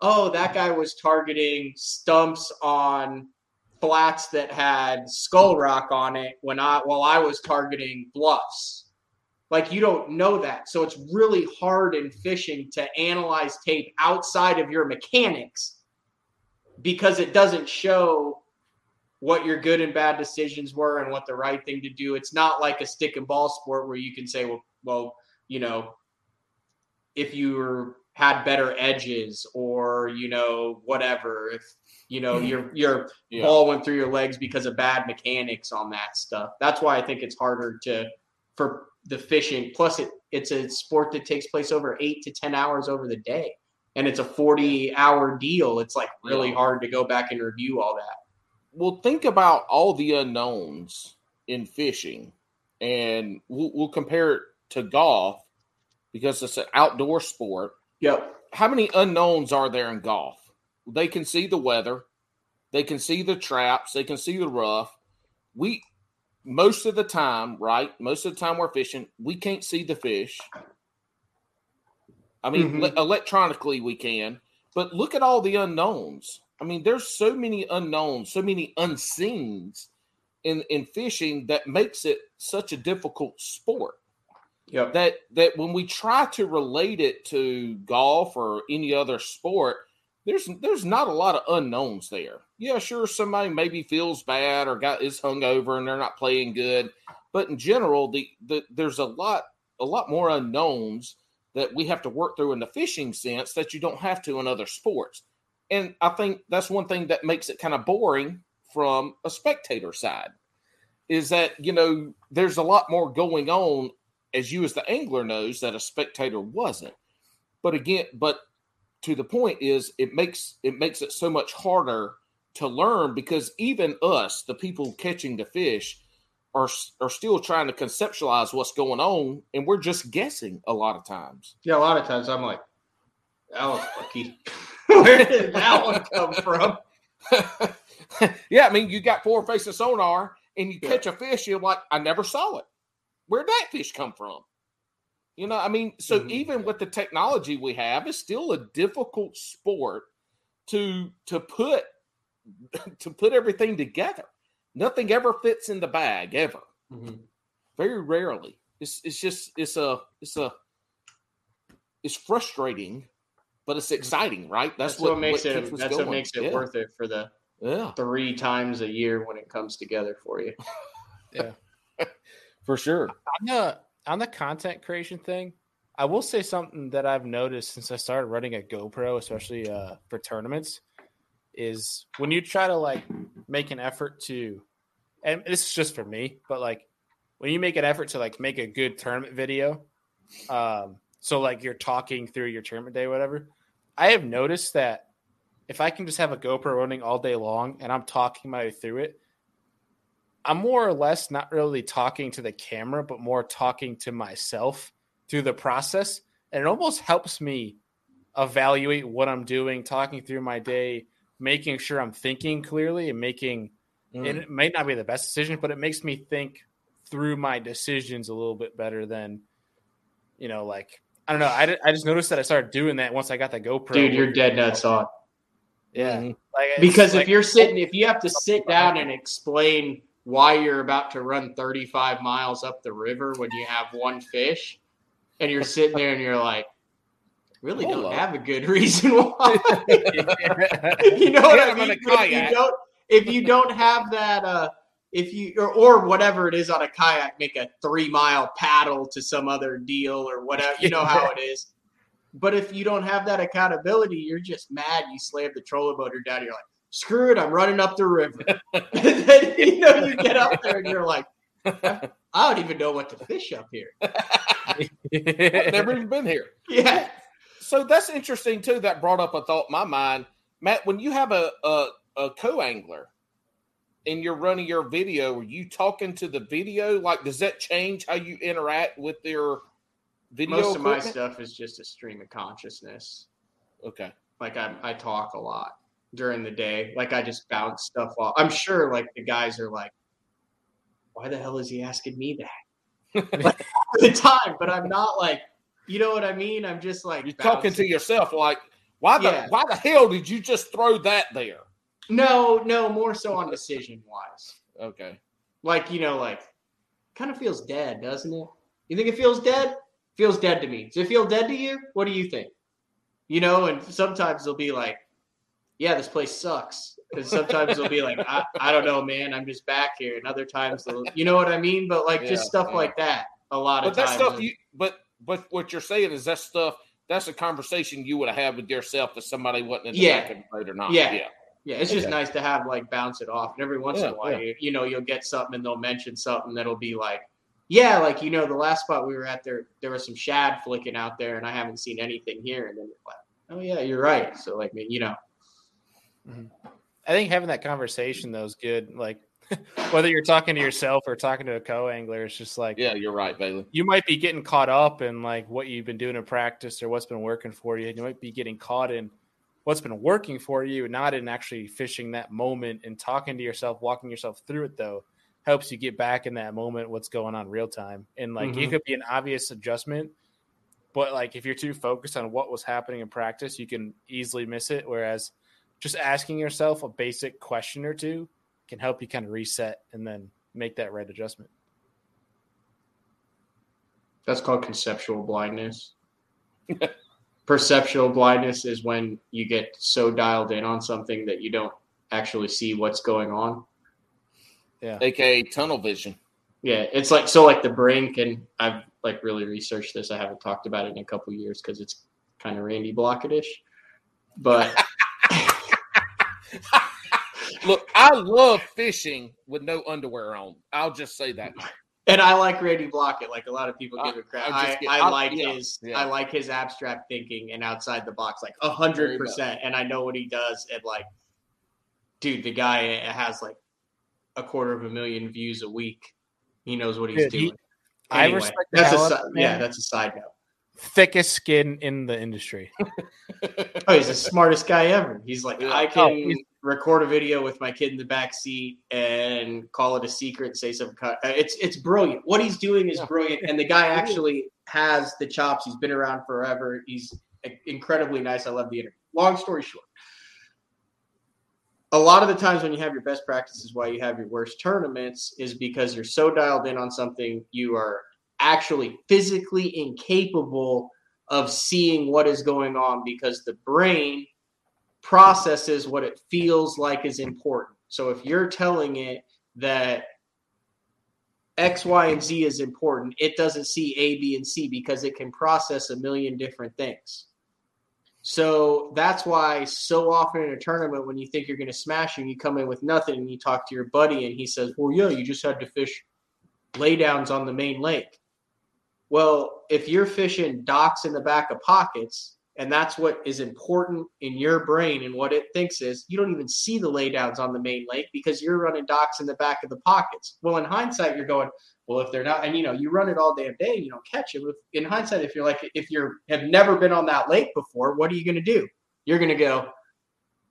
oh, that guy was targeting stumps on flats that had skull rock on it when I while I was targeting bluffs. Like you don't know that. So it's really hard in fishing to analyze tape outside of your mechanics because it doesn't show what your good and bad decisions were and what the right thing to do. It's not like a stick and ball sport where you can say, well, well, you know, if you were had better edges or you know whatever if you know mm-hmm. your your Yeah. ball went through your legs because of bad mechanics on that stuff that's why i think it's harder to for the fishing plus it it's a sport that takes place over eight to ten hours over the day. And it's a 40 hour deal. It's like really hard to go back and review all that. Well, think about all the unknowns in fishing, and we'll, we'll compare it to golf because it's an outdoor sport. yep. How many unknowns are there in golf? They can see the weather, they can see the traps, they can see the rough. We most of the time, right? Most of the time we're fishing, we can't see the fish. I mean, Mhm. le- electronically we can, but look at all the unknowns. I mean, there's so many unknowns, so many unseens in in fishing that makes it such a difficult sport yep that that when we try to relate it to golf or any other sport there's there's not a lot of unknowns there. Yeah sure somebody maybe feels bad or got is hungover and they're not playing good but in general the, the there's a lot a lot more unknowns that we have to work through in the fishing sense that you don't have to in other sports. And i think that's one thing that makes it kind of boring from a spectator side is that you know there's a lot more going on as you as the angler knows that a spectator wasn't. But again but to the point is it makes it makes it so much harder to learn because even us the people catching the fish are are still trying to conceptualize what's going on and we're just guessing a lot of times. Yeah a lot of times i'm like that was lucky. Where did that one come from? Yeah i mean you got forward facing sonar and you Yeah. catch a fish you're like i never saw it. Where'd that fish come from you know i mean so Mhm. even with the technology we have it's still a difficult sport to to put to put everything together nothing ever fits in the bag ever very rarely it's it's just it's a it's a it's frustrating but it's exciting right That's, that's, what, makes keeps it. us That's what makes it Yeah. worth it for the Yeah, three times a year when it comes together for you. Yeah. for sure. on the on the content creation thing, I will say something that I've noticed since I started running a GoPro, especially uh, for tournaments, is when you try to like make an effort to, and this is just for me, but like when you make an effort to like make a good tournament video, um, so like you're talking through your tournament day, whatever. I have noticed that if I can just have a GoPro running all day long and I'm talking my way through it, I'm more or less not really talking to the camera, but more talking to myself through the process. And it almost helps me evaluate what I'm doing, talking through my day, making sure I'm thinking clearly and making Mm. and it may not be the best decision, but it makes me think through my decisions a little bit better than, you know, like, I don't know. I, I just noticed that I started doing that once I got the GoPro. Dude, you're dead nuts on. Yeah. Mhm. Like, Because like- if you're sitting, if you have to sit down and explain why you're about to run 35 miles up the river when you have one fish, and you're sitting there and you're like, really Hold don't up. have a good reason why. you know what Yeah, I I'm mean? if you don't, if you don't have that, uh, if you or, or whatever it is on a kayak, make a three mile paddle to some other deal or whatever. You know how it is. But if you don't have that accountability, you're just mad. You slammed the trolling motor down. You're like, screw it, I'm running up the river. and then you know you get up there and you're like, I don't even know what to fish up here. I've never even been here. Yeah. So that's interesting too. That brought up a thought in my mind, Matt. When you have a a, a co-angler and you're running your video, are you talking to the video? Like, does that change how you interact with your video? Most of my stuff is just a stream of consciousness. Okay. Like I, I talk a lot during the day. Like I just bounce stuff off. I'm sure like the guys are like, why the hell is he asking me that? like, the time, but I'm not like, you know what I mean? I'm just like You're talking to yourself like, why the Yeah. why the hell did you just throw that there? No, no, more so on decision wise. Okay. Like, you know, like kind of feels dead, doesn't it? You think it feels dead? Feels dead to me. Does it feel dead to you? What do you think? You know, and sometimes they'll be like, yeah, this place sucks. And sometimes they'll be like, I, I don't know, man, I'm just back here. And other times they'll, you know what I mean? But like Yeah, just stuff yeah. like that. A lot But of that times. stuff you but but what you're saying is that stuff that's a conversation you would have had with yourself if somebody wasn't in the Yeah. back of or not. Yeah. Yeah. Yeah, it's just Okay. nice to have like bounce it off. And every once in a while, yeah. you, you know, you'll get something and they'll mention something that'll be like, yeah, like you know, the last spot we were at there, there was some shad flicking out there, and I haven't seen anything here. And then you're like, oh yeah, you're right. So like, you know, I think having that conversation though is good. Like whether you're talking to yourself or talking to a co-angler, it's just like Yeah, you're right, Bailey. you might be getting caught up in like what you've been doing in practice or what's been working for you. And you might be getting caught in what's been working for you, not in actually fishing that moment and talking to yourself, walking yourself through it though, helps you get back in that moment, what's going on real time. And like it Mhm. could be an obvious adjustment, but like if you're too focused on what was happening in practice, you can easily miss it. Whereas just asking yourself a basic question or two can help you kind of reset and then make that right adjustment. that's called conceptual blindness. Perceptual blindness is when you get so dialed in on something that you don't actually see what's going on. Yeah. AKA tunnel vision. Yeah, it's like so like the brain can I've like really researched this. I haven't talked about it in a couple years because it's kind of Randy Blaukatish. But Look, I love fishing with no underwear on. I'll just say that. and I like Randy Blaukat. Like a lot of people give a crap. I. I, I- like yeah, his yeah. I like his abstract thinking and outside the box, like a hundred percent. And I know what he does. And like, dude, the guy has like a quarter of a million views a week. He knows what he's Dude, he- doing. I respect that's a hell si- out of that yeah, that's a side note. Thickest skin in the industry. Oh, he's the smartest guy ever. He's like, I Oh, can he's- record a video with my kid in the back seat and call it a secret and say something. cut- uh, It's it's brilliant. What he's doing is Yeah. brilliant, and the guy actually has the chops. He's been around forever. He's incredibly nice. I love the interview. Long story short, a lot of the times when you have your best practices, why you have your worst tournaments is because you're so dialed in on something you are actually physically incapable of seeing what is going on because the brain processes what it feels like is important. So if you're telling it that X, Y, and Z is important, it doesn't see A, B, and C because it can process a million different things. So that's why so often in a tournament, when you think you're going to smash him, you come in with nothing and you talk to your buddy and he says, Well, yeah, you just had to fish laydowns on the main lake. Well, if you're fishing docks in the back of pockets, and that's what is important in your brain and what it thinks is you don't even see the laydowns on the main lake because you're running docks in the back of the pockets. Well, in hindsight, you're going, well, if they're not, and you know, you run it all damn day and you don't catch them. In hindsight, if you're like, if you have never been on that lake before, what are you going to do? You're going to go,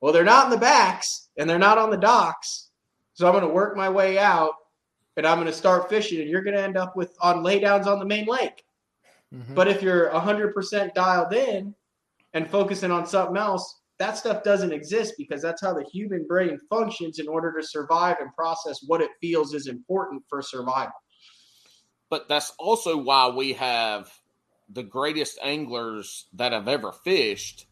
well, they're not in the backs and they're not on the docks. So I'm going to work my way out and I'm going to start fishing and you're going to end up with on laydowns on the main lake. Mm-hmm. But if you're 100% dialed in and focusing on something else, that stuff doesn't exist because that's how the human brain functions in order to survive and process what it feels is important for survival. But that's also why we have the greatest anglers that have ever fished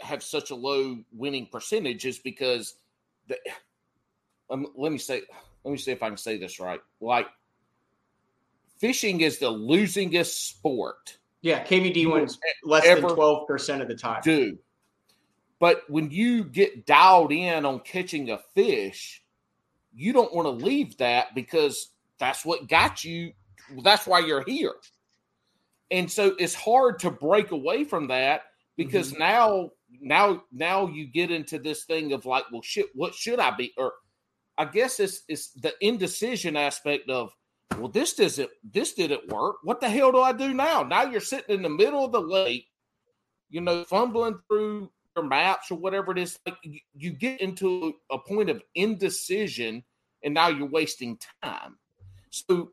have such a low winning percentage is because the, um, let me say let me see if I can say this right. Like fishing is the losingest sport yeah, KVD wins less than twelve percent of the time. Do, but when you get dialed in on catching a fish, you don't want to leave that because that's what got you. That's why you're here, and so it's hard to break away from that because mm-hmm. now, now, now you get into this thing of like, well, shit, what should I be? Or I guess it's it's the indecision aspect of well, this doesn't this didn't work. What the hell do I do now? Now you're sitting in the middle of the lake, you know, fumbling through your maps or whatever it is. Like you, you get into a point of indecision, and now you're wasting time. So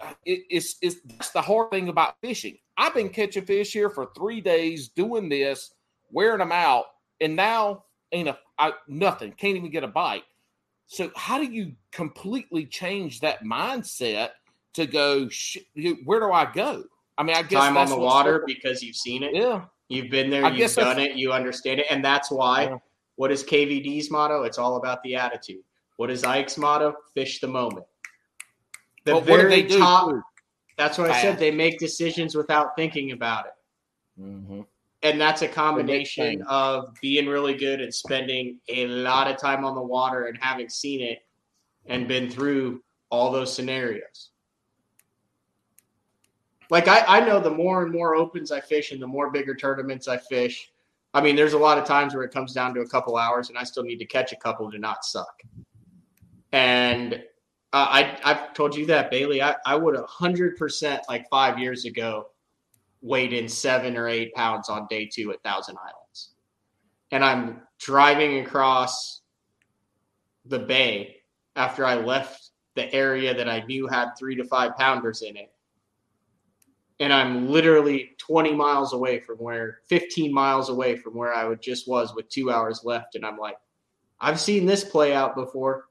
uh, it, it's it's that's the hard thing about fishing. I've been catching fish here for three days, doing this, wearing them out, and now ain't a I, nothing. Can't even get a bite. So how do you completely change that mindset to go? Where do I go? I mean, I guess time on the water because you've seen it. Yeah, you've been there. I you've done it. You understand it, and that's why. Yeah. What is KVD's motto? It's all about the attitude. What is Ike's motto? Fish the moment. The but very top. That's what I said. They make decisions without thinking about it. Mm-hmm and that's a combination of being really good and spending a lot of time on the water and having seen it and been through all those scenarios. Like I, I know the more and more opens I fish and the more bigger tournaments I fish. I mean, there's a lot of times where it comes down to a couple hours and I still need to catch a couple to not suck. And uh, I, I've told you that, Bailey. I, I would 100% like five years ago weighed in seven or eight pounds on day two at Thousand Islands. And I'm driving across the bay after I left the area that I knew had three to five pounders in it. And I'm literally 20 miles away from where, 15 miles away from where I would just was with two hours left. And I'm like, I've seen this play out before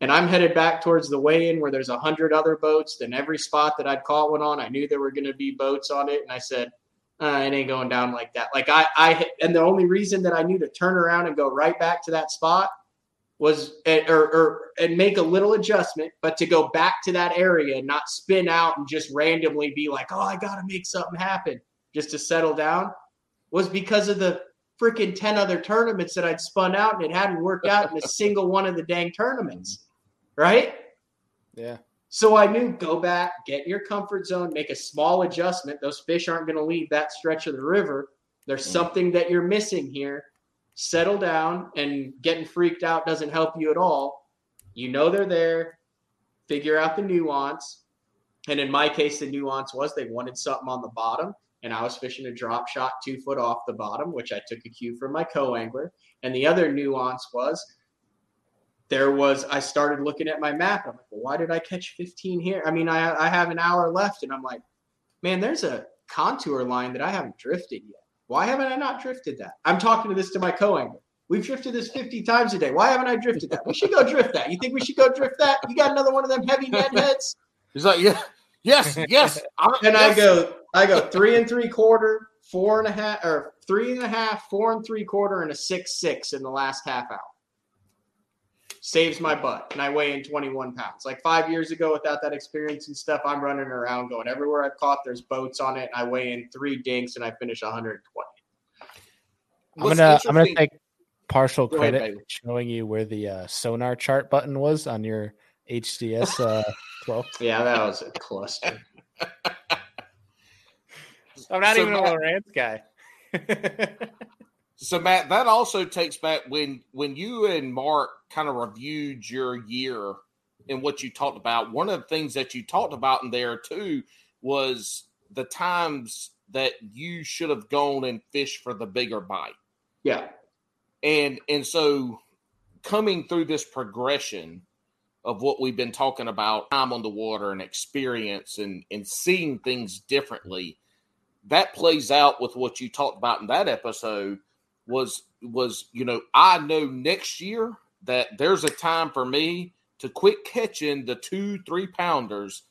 and I'm headed back towards the weigh-in where there's a hundred other boats. Then every spot that I'd caught one on, I knew there were going to be boats on it, and I said, uh, "It ain't going down like that." Like I, I, and the only reason that I knew to turn around and go right back to that spot was, eh, or, or and make a little adjustment, but to go back to that area and not spin out and just randomly be like, "Oh, I got to make something happen," just to settle down, was because of the freaking 10 other tournaments that I'd spun out and it hadn't worked out in a single one of the dang tournaments right? Yeah. So I knew go back, get in your comfort zone, make a small adjustment. Those fish aren't going to leave that stretch of the river. There's mm. something that you're missing here. Settle down, and getting freaked out doesn't help you at all. You know they're there. Figure out the nuance. And in my case, the nuance was they wanted something on the bottom, and I was fishing a drop shot two foot off the bottom, which I took a cue from my co angler. And the other nuance was there was I started looking at my map. I'm like, well, why did I catch 15 here? I mean, I I have an hour left, and I'm like, man, there's a contour line that I haven't drifted yet. Why haven't I not drifted that? I'm talking to this to my co-angler. We've drifted this 50 times a day. Why haven't I drifted that? We should go drift that. You think we should go drift that? You got another one of them heavy net heads? He's like, yeah, yes, yes. and yes. I go, I go three and three quarter, four and a half or three and a half, four and three quarter, and a six six in the last half hour. Saves my butt, and I weigh in 21 pounds. Like five years ago, without that experience and stuff, I'm running around going everywhere I've caught. There's boats on it, and I weigh in three dinks, and I finish 120. I'm gonna I'm gonna take partial Go credit Bailey. for showing you where the uh, sonar chart button was on your HDS uh, 12. Yeah, that was a cluster. I'm not So even a Matt- Lowrance guy. So Matt, that also takes back when when you and Mark kind of reviewed your year and what you talked about. One of the things that you talked about in there too was the times that you should have gone and fished for the bigger bite. Yeah, And and so coming through this progression of what we've been talking about, time on the water and experience and and seeing things differently, that plays out with what you talked about in that episode was was you know I know next year that there's a time for me to quit catching the two three pounders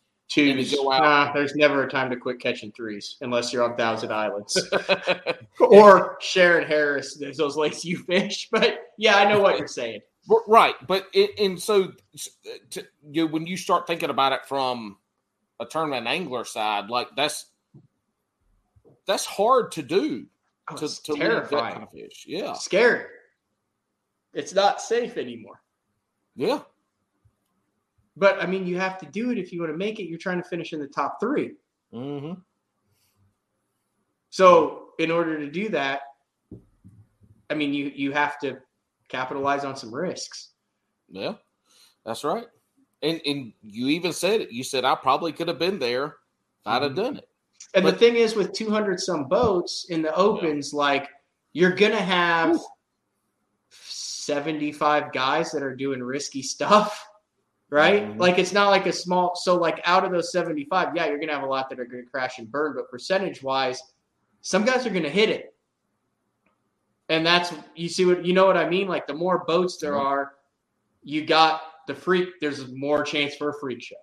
go. Nah, there's never a time to quit catching threes unless you're on Thousand Islands or Shearon Harris. There's those lakes you fish, but yeah, I know what you're saying. right but it, and so to, you when you start thinking about it from a tournament angler side like that's that's hard to do to, it's to leave terrifying. kind of fish yeah Scary. It's not safe anymore. yeah But I mean, you have to do it if you want to make it. You're trying to finish in the top three. hmm So in order to do that, I mean, you you have to capitalize on some risks. yeah that's right and and you even said it you said i probably could have been there if i'd have Mhm. done it And But- the thing is, with 200 some boats in the opens, like you're gonna have 75 guys that are doing risky stuff, right? Mhm. Like it's not like a small. So like out of those 75, yeah, you're gonna have a lot that are gonna crash and burn, but percentage wise, some guys are gonna hit it. And that's you see what you know what I mean. Like the more boats there Yeah. are, you got the freak. There's more chance for a freak show.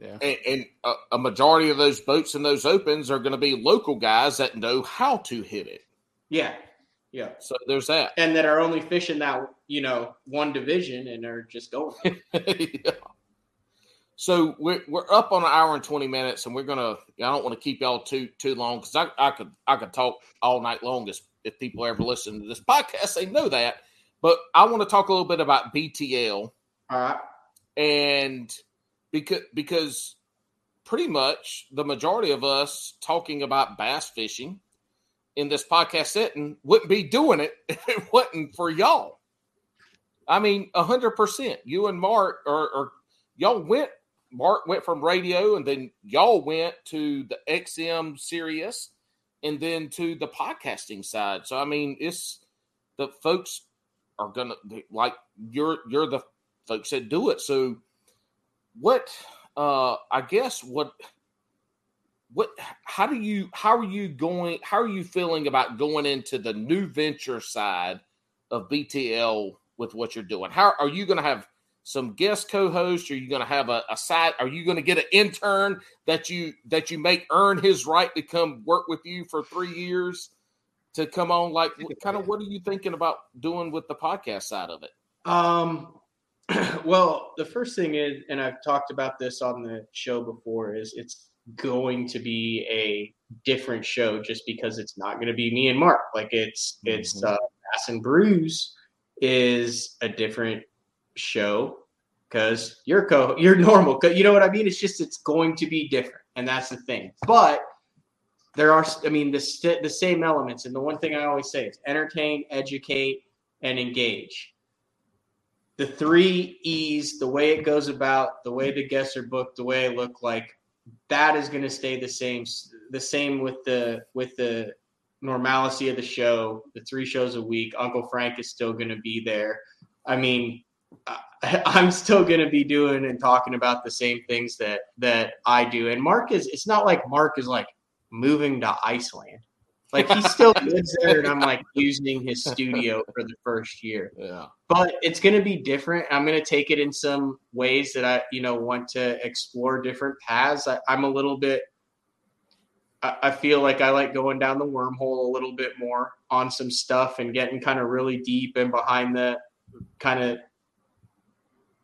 Yeah. and, and a, a majority of those boats in those opens are going to be local guys that know how to hit it Yeah, yeah. so there's that and that are only fishing that you know one division and are just going. yeah. So we're we're up on an hour and twenty minutes, and we're gonna. I don't want to keep y'all too too long because I, I could I could talk all night long as if people ever listen to this podcast, they know that. But I want to talk a little bit about BTL All right. and because because pretty much the majority of us talking about bass fishing in this podcast setting wouldn't be doing it if it wasn't for y'all. I mean, hundred percent. You and Mark or, or y'all went. Mark went from radio, and then y'all went to the XM Sirius, and then to the podcasting side. So I mean, it's the folks are gonna like you're you're the folks that do it. So what uh I guess what what how do you how are you going how are you feeling about going into the new venture side of BTL with what you're doing? How are you going to have some guest co-hosts? Are you going to have a, a side? Are you going to get an intern that you that you make earn his right to come work with you for three years to come on? Like, kind of, what are you thinking about doing with the podcast side of it? Um. Well, the first thing is, and I've talked about this on the show before, is it's going to be a different show just because it's not going to be me and Mark. Like it's it's Mhm. uh, Bass and Brews is a different show because you're co you're normal. You know what I mean? It's just it's going to be different, and that's the thing. But there are, I mean, the the same elements. And the one thing I always say is entertain, educate, and engage. The three E's, the way it goes about, the way the guests are booked, the way I look like, that is going to stay the same. The same with the with the normalcy of the show. The three shows a week. Uncle Frank is still going to be there. I mean, I'm still going to be doing and talking about the same things that that I do. And Mark is. It's not like Mark is like moving to Iceland. Like he still lives there, and I'm like using his studio for the first year Yeah. but it's going to be different. I'm going to take it in some ways that I, you know, want to explore different paths. I, I'm a little bit. I, I feel like I like going down the wormhole a little bit more on some stuff and getting kind of really deep and behind the kind of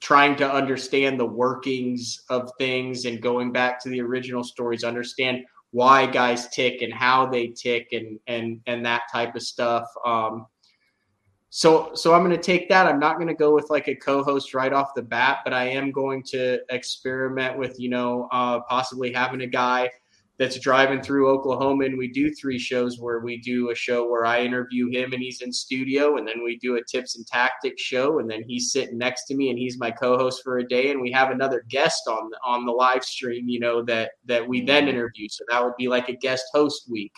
trying to understand the workings of things and going back to the original stories, understand why guys tick and how they tick and and and that type of stuff. Um, so so I'm going to take that. I'm not going to go with like a co-host right off the bat, but I am going to experiment with you know uh, possibly having a guy that's driving through Oklahoma, and we do three shows where we do a show where I interview him and he's in studio, and then we do a tips and tactics show, and then he's sitting next to me and he's my co-host for a day, and we have another guest on the, on the live stream, you know that that we then interview. So that would be like a guest host week.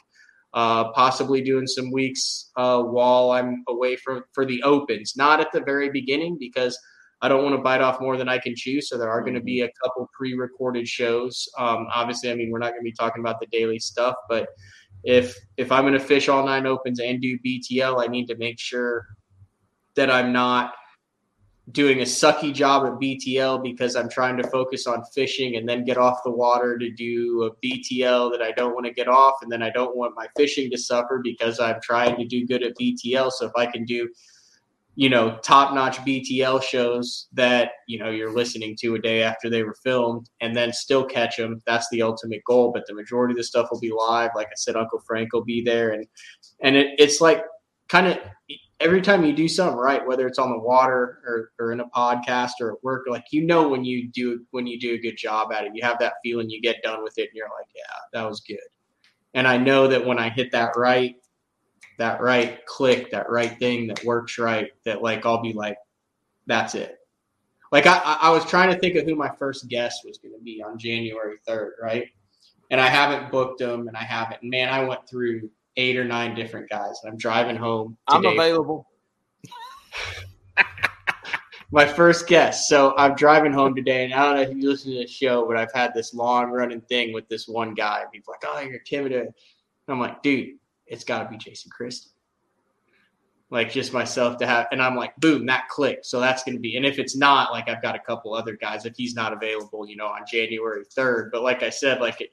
Uh, possibly doing some weeks uh, while I'm away from for the opens, not at the very beginning because I don't want to bite off more than I can chew. So there are going to be a couple pre-recorded shows. Um, obviously, I mean we're not going to be talking about the daily stuff, but if if I'm going to fish all nine opens and do BTL, I need to make sure that I'm not doing a sucky job at BTL because I'm trying to focus on fishing and then get off the water to do a BTL that I don't want to get off, and then I don't want my fishing to suffer because I'm trying to do good at BTL. So if I can do you know, top notch BTL shows that, you know, you're listening to a day after they were filmed and then still catch them. That's the ultimate goal. But the majority of the stuff will be live. Like I said, Uncle Frank will be there. And, and it, it's like kind of every time you do something right, whether it's on the water or, or in a podcast or at work, like, you know, when you do, when you do a good job at it, you have that feeling you get done with it and you're like, yeah, that was good. And I know that when I hit that right, that right click, that right thing that works right, that like I'll be like, that's it. Like I, I was trying to think of who my first guest was going to be on January 3rd, right? And I haven't booked them and I haven't. Man, I went through eight or nine different guys. And I'm driving home. Today. I'm available. my first guest. So I'm driving home today, and I don't know if you listen to the show, but I've had this long running thing with this one guy. He's like, "Oh, you're timid." And I'm like, "Dude, it's got to be Jason Christie. Like just myself to have, and I'm like, boom, that clicked. So that's going to be, and if it's not, like I've got a couple other guys if he's not available, you know, on January 3rd. But like I said, like it,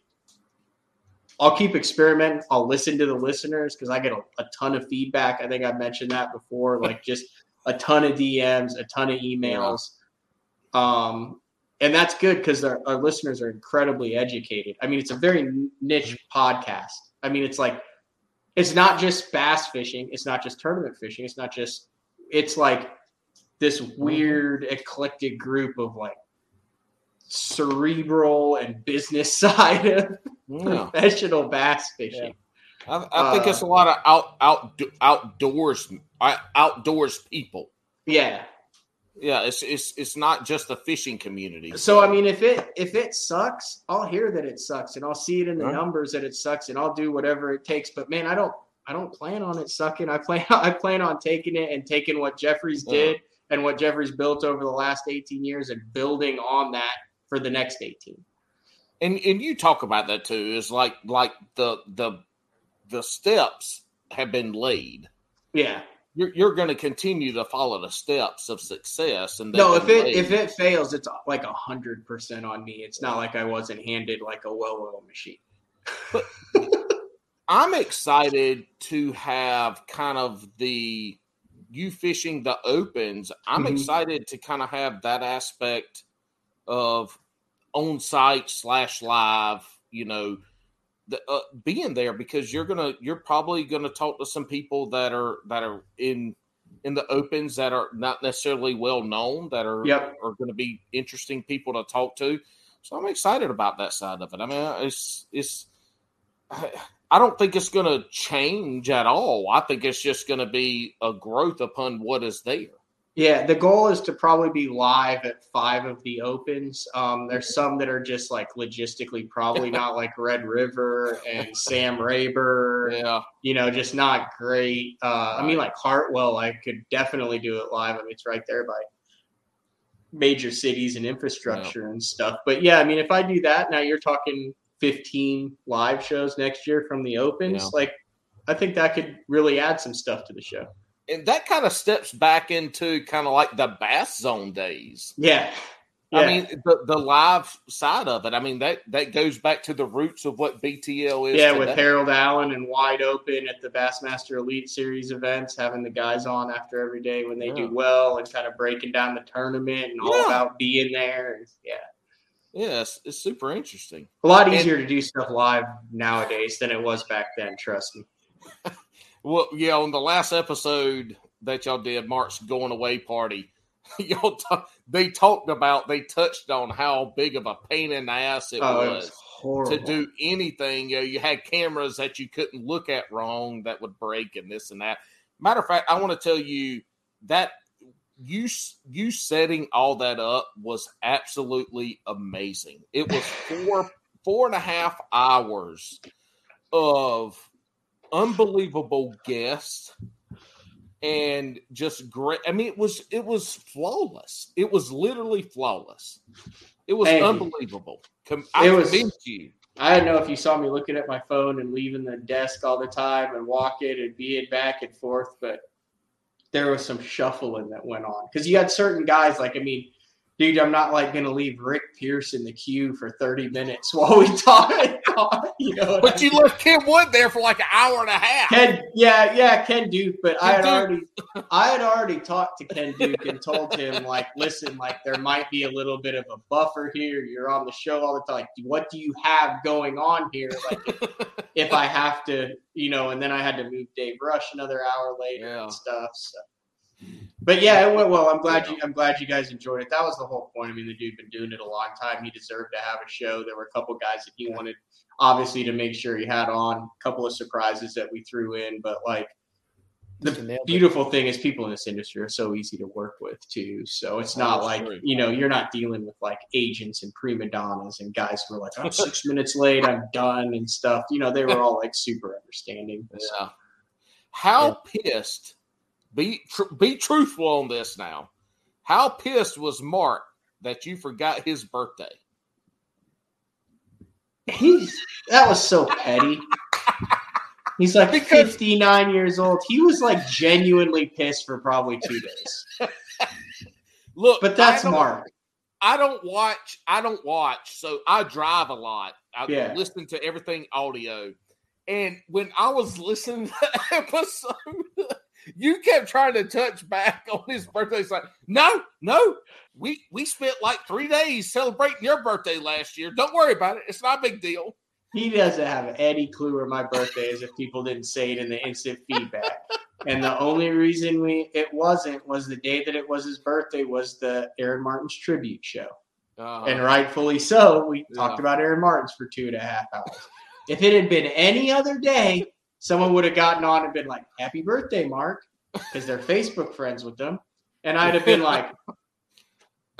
I'll keep experimenting. I'll listen to the listeners because I get a, a, ton of feedback. I think I mentioned that before, like just a ton of DMs, a ton of emails. Um, and that's good because our, our listeners are incredibly educated. I mean, it's a very niche podcast. I mean, it's like it's not just bass fishing. It's not just tournament fishing. It's not just. It's like this weird eclectic group of like cerebral and business side of yeah. professional bass fishing. Yeah. I, I, think uh, it's a lot of out out outdoors outdoors people. Yeah, yeah. It's it's it's not just the fishing community. So I mean, if it if it sucks, I'll hear that it sucks, and I'll see it in the right. numbers that it sucks, and I'll do whatever it takes. But man, I don't I don't plan on it sucking. I plan I plan on taking it and taking what Jeffries uh-huh. did and what Jeffries built over the last 18 years and building on that for the next 18. And and you talk about that too. Is like like the the the steps have been laid. Yeah. You're, you're going to continue to follow the steps of success. And no, if it if it fails, it's like a hundred percent on me. It's not like I wasn't handed like a well-oiled machine. But I'm excited to have kind of the you fishing the opens. I'm mm-hmm. excited to kind of have that aspect of on site slash live, you know, the, uh, being there because you're gonna you're probably gonna talk to some people that are that are in in the opens that are not necessarily well known that are yep. are going to be interesting people to talk to. So I'm excited about that side of it. I mean, it's it's I don't think it's going to change at all. I think it's just going to be a growth upon what is there. Yeah, the goal is to probably be live at five of the opens. Um, there's some that are just like logistically probably not like Red River and Sam Rayburn. Yeah, you know, just not great. Uh, I mean, like Hartwell, I could definitely do it live. I mean, it's right there by major cities and infrastructure yeah. and stuff. But yeah, I mean, if I do that, now you're talking 15 live shows next year from the opens, yeah. like I think that could really add some stuff to the show. And that kind of steps back into kind of like the bass zone days. Yeah. I mean, the, the live side of it. I mean, that that goes back to the roots of what BTL is. Yeah, today. with Harold Allen and wide open at the Bassmaster Elite Series events, having the guys on after every day when they Yeah. do well and kind of breaking down the tournament and all Yeah. about being there. And, yeah. Yeah, it's, it's super interesting. A lot And- easier to do stuff live nowadays than it was back then, trust me. Well, yeah, on the last episode that y'all did, Mark's going away party, y'all ta- they talked about they touched on how big of a pain in the ass it oh, was was horrible. to do anything. You, know, you had cameras that you couldn't look at wrong that would break and this and that. Matter of fact, I want to tell you that you you setting all that up was absolutely amazing. It was four four and a half hours of unbelievable guests and just great. I mean, it was it was flawless. It was literally flawless. It was Thank unbelievable. Com- I It was- you. I don't know if you saw me looking at my phone and leaving the desk all the time and walking and being back and forth, but there was some shuffling that went on because you had certain guys like I mean, dude, I'm not like gonna leave Rick Pierce in the queue for 30 minutes while we talk. you know, But I you mean? left Ken Wood there for like an hour and a half. Ken, yeah, yeah, Ken Duke. But I had Ken already, I had already talked to Ken Duke and told him like, listen, like there might be a little bit of a buffer here. You're on the show all the time. Like, what do you have going on here? Like, if I have to, you know, and then I had to move Dave Rush another hour later Yeah. and stuff. So. But yeah, it went well. I'm glad you. I'm glad you guys enjoyed it. That was the whole point. I mean, the dude been doing it a long time. He deserved to have a show. There were a couple guys that he wanted, obviously, to make sure he had on. A couple of surprises that we threw in, but like the beautiful thing is people in this industry are so easy to work with too. So it's oh, not Oh, like true. you know you're not dealing with like agents and prima donnas and guys who are like I'm six minutes late, I'm done and stuff. You know they were all like super understanding. So, Yeah. How pissed? Be tr- be truthful on this now. How pissed was Mark that you forgot his birthday? He's that was so petty. He's like Because- 59 years old. He was like genuinely pissed for probably two days. Look, But that's I Mark. I don't watch. I don't watch. So I drive a lot. I Yeah. listen to everything audio. And when I was listening to the episode, you kept trying to touch back on his birthday. It's like, no, no. We we spent like three days celebrating your birthday last year. Don't worry about it. It's not a big deal. He doesn't have any clue where my birthday is if people didn't say it in the instant feedback. And the only reason we it wasn't was the day that it was his birthday was the Aaron Martens tribute show. Uh, And rightfully so, we Yeah. talked about Aaron Martens for two and a half hours. If it had been any other day, someone would have gotten on and been like, Happy birthday, Mark, because they're Facebook friends with them. And I'd have been like,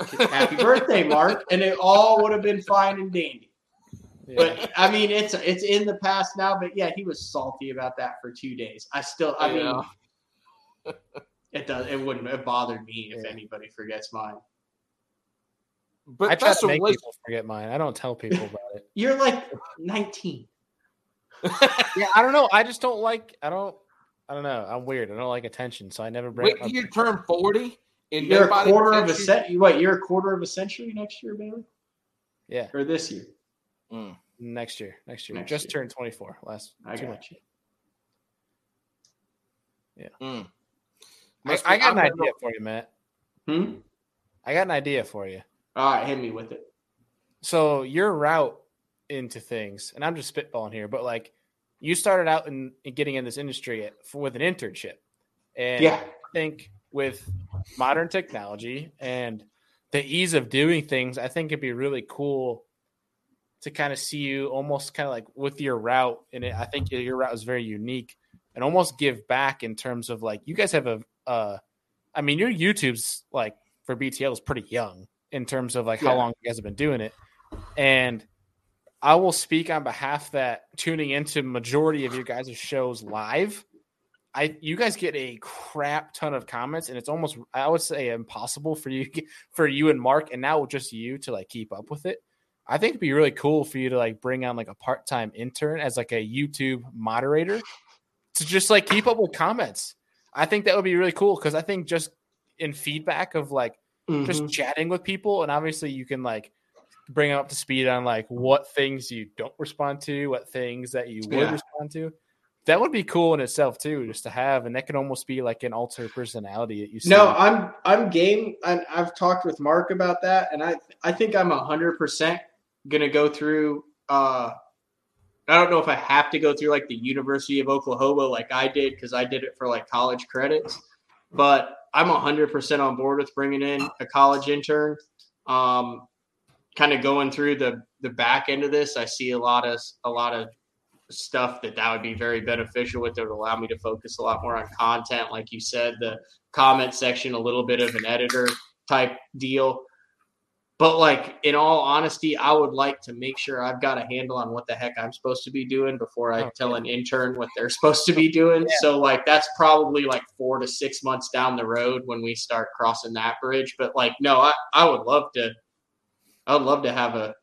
Happy birthday, Mark. And it all would have been fine and dandy. Yeah. But I mean, it's it's in the past now. But yeah, he was salty about that for two days. I still, I mean, it does. It wouldn't have bothered me if Yeah. anybody forgets mine. but I try to a make waste. people forget mine. I don't tell people about it. You're like 19. Yeah, I don't know. I just don't like. I don't. I don't know. I'm weird. I don't like attention, so I never bring. Wait you turn forty, and You're a quarter of a texts you- century. Wait, you're a quarter of a century next year, Bailey, Yeah, or this year? Mm. next year. Next year. Next just year. turned 24 last. I two got months. you. Mm. I, I got an I've idea for you, Matt. Hmm. I got an idea for you. All right, hit me with it. So your route into things, and I'm just spitballing here, but like you started out in, in getting in this industry at, for, with an internship, and Yeah. I think with modern technology and the ease of doing things, I think it'd be really cool to kind of see you almost kind of like with your route. And it, I think your route is very unique and almost give back in terms of like you guys have a, uh, I mean, your YouTube's like for BTL is pretty young in terms of like how long you guys have been doing it. And I will speak on behalf that tuning into majority of your guys' shows live. I you guys get a crap ton of comments, and it's almost I would say impossible for you for you and Mark, and now just you to like keep up with it. I think it'd be really cool for you to like bring on like a part time intern as like a YouTube moderator to just like keep up with comments. I think that would be really cool because I think just in feedback of like just Mhm. chatting with people, and obviously you can like bring up to speed on like what things you don't respond to, what things that you would Yeah. respond to. That would be cool in itself too, just to have, and that could almost be like an alter personality that you see. No, I'm I'm game. And I've talked with Mark about that, and I I think I'm hundred percent gonna go through. uh I don't know if I have to go through like the University of Oklahoma like I did because I did it for like college credits, but I'm hundred percent on board with bringing in a college intern. Um, kind of going through the the back end of this, I see a lot of a lot of stuff that that would be very beneficial with it would allow me to focus a lot more on content. Like you said the comment section a little bit of an editor type deal. But like in all honesty i would like to make sure i've got a handle on what the heck i'm supposed to be doing before i Oh, tell an intern what they're supposed to be doing. So like that's probably like four to six months down the road when we start crossing that bridge. But like no i, I would love to i would love to have a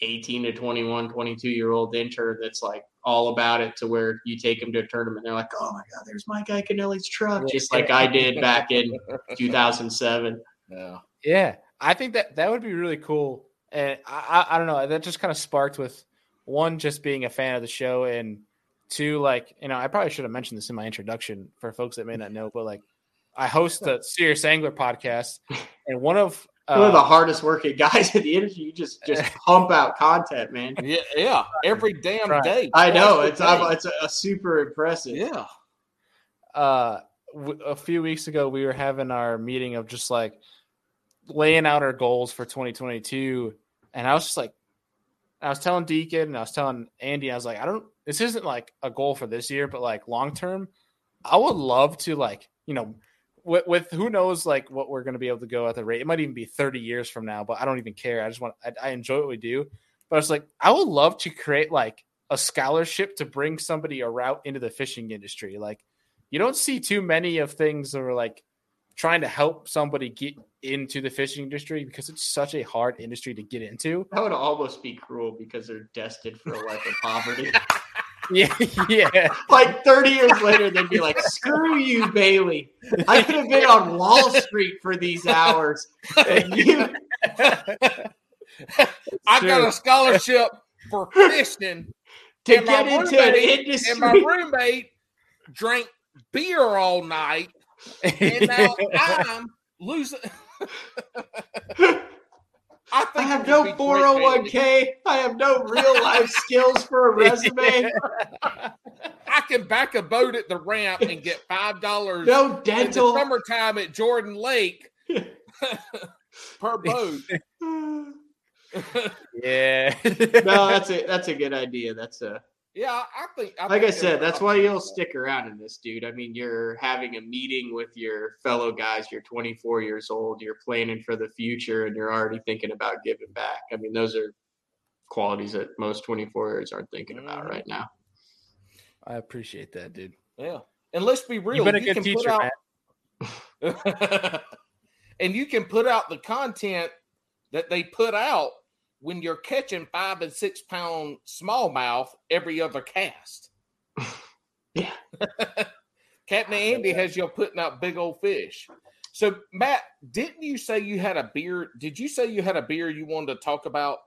18 to 21 22 year old intern that's like all about it to where you take them to a tournament they're like oh my god there's mike Iaconelli's truck just like i did back in 2007 Yeah. Yeah, I think that that would be really cool. And I, I, I don't know, that just kind of sparked with one, just being a fan of the show, and two, like, you know, I probably should have mentioned this in my introduction for folks that may not know, but like, I host the Serious Angler podcast, and one of one of the hardest working guys in the industry you just just pump out content man Yeah. Yeah. Every damn Right. day. i know it's a I'm, day. it's a, a super impressive yeah. uh w- a few weeks ago we were having our meeting of just like laying out our goals for 2022 and i was just like i was telling deacon and i was telling andy i was like i don't this isn't like a goal for this year but like long term i would love to like you know with, with who knows like what we're going to be able to go at the rate. It might even be 30 years from now but i don't even care. I just want I, I enjoy what we do. But i was like i would love to create like a scholarship to bring somebody a route into the fishing industry. Like you don't see too many of things that are like trying to help somebody get into the fishing industry because it's such a hard industry to get into. that would almost be cruel because they're destined for a life of poverty Yeah, yeah. like 30 years later they'd be like screw you bailey. I could have been on wall street for these hours. And you I got a scholarship for fishing, to And get into an industry and my roommate drank beer all night, and now I'm losing. I I have no would be great, Andy. 401k. I have no real life skills for a resume. I can back a boat at the ramp and get five dollars No in the dental. summertime at Jordan Lake per boat. yeah. no, that's a that's a good idea. That's a yeah, I think. I like I said. That's why you'll stick around in this, dude. I mean, you're having a meeting with your fellow guys. You're 24 years old. You're planning for the future, and you're already thinking about giving back. I mean, those are qualities that most 24 years aren't thinking about Mhm. right now. I appreciate that, dude. Yeah, and let's be real. You've been a you good can put teacher, out- and you can put out the content that they put out when you're catching five and six pound smallmouth every other cast. Yeah. Captain Andy has you putting out big old fish. So Matt, didn't you say you had a beer? Did you say you had a beer you wanted to talk about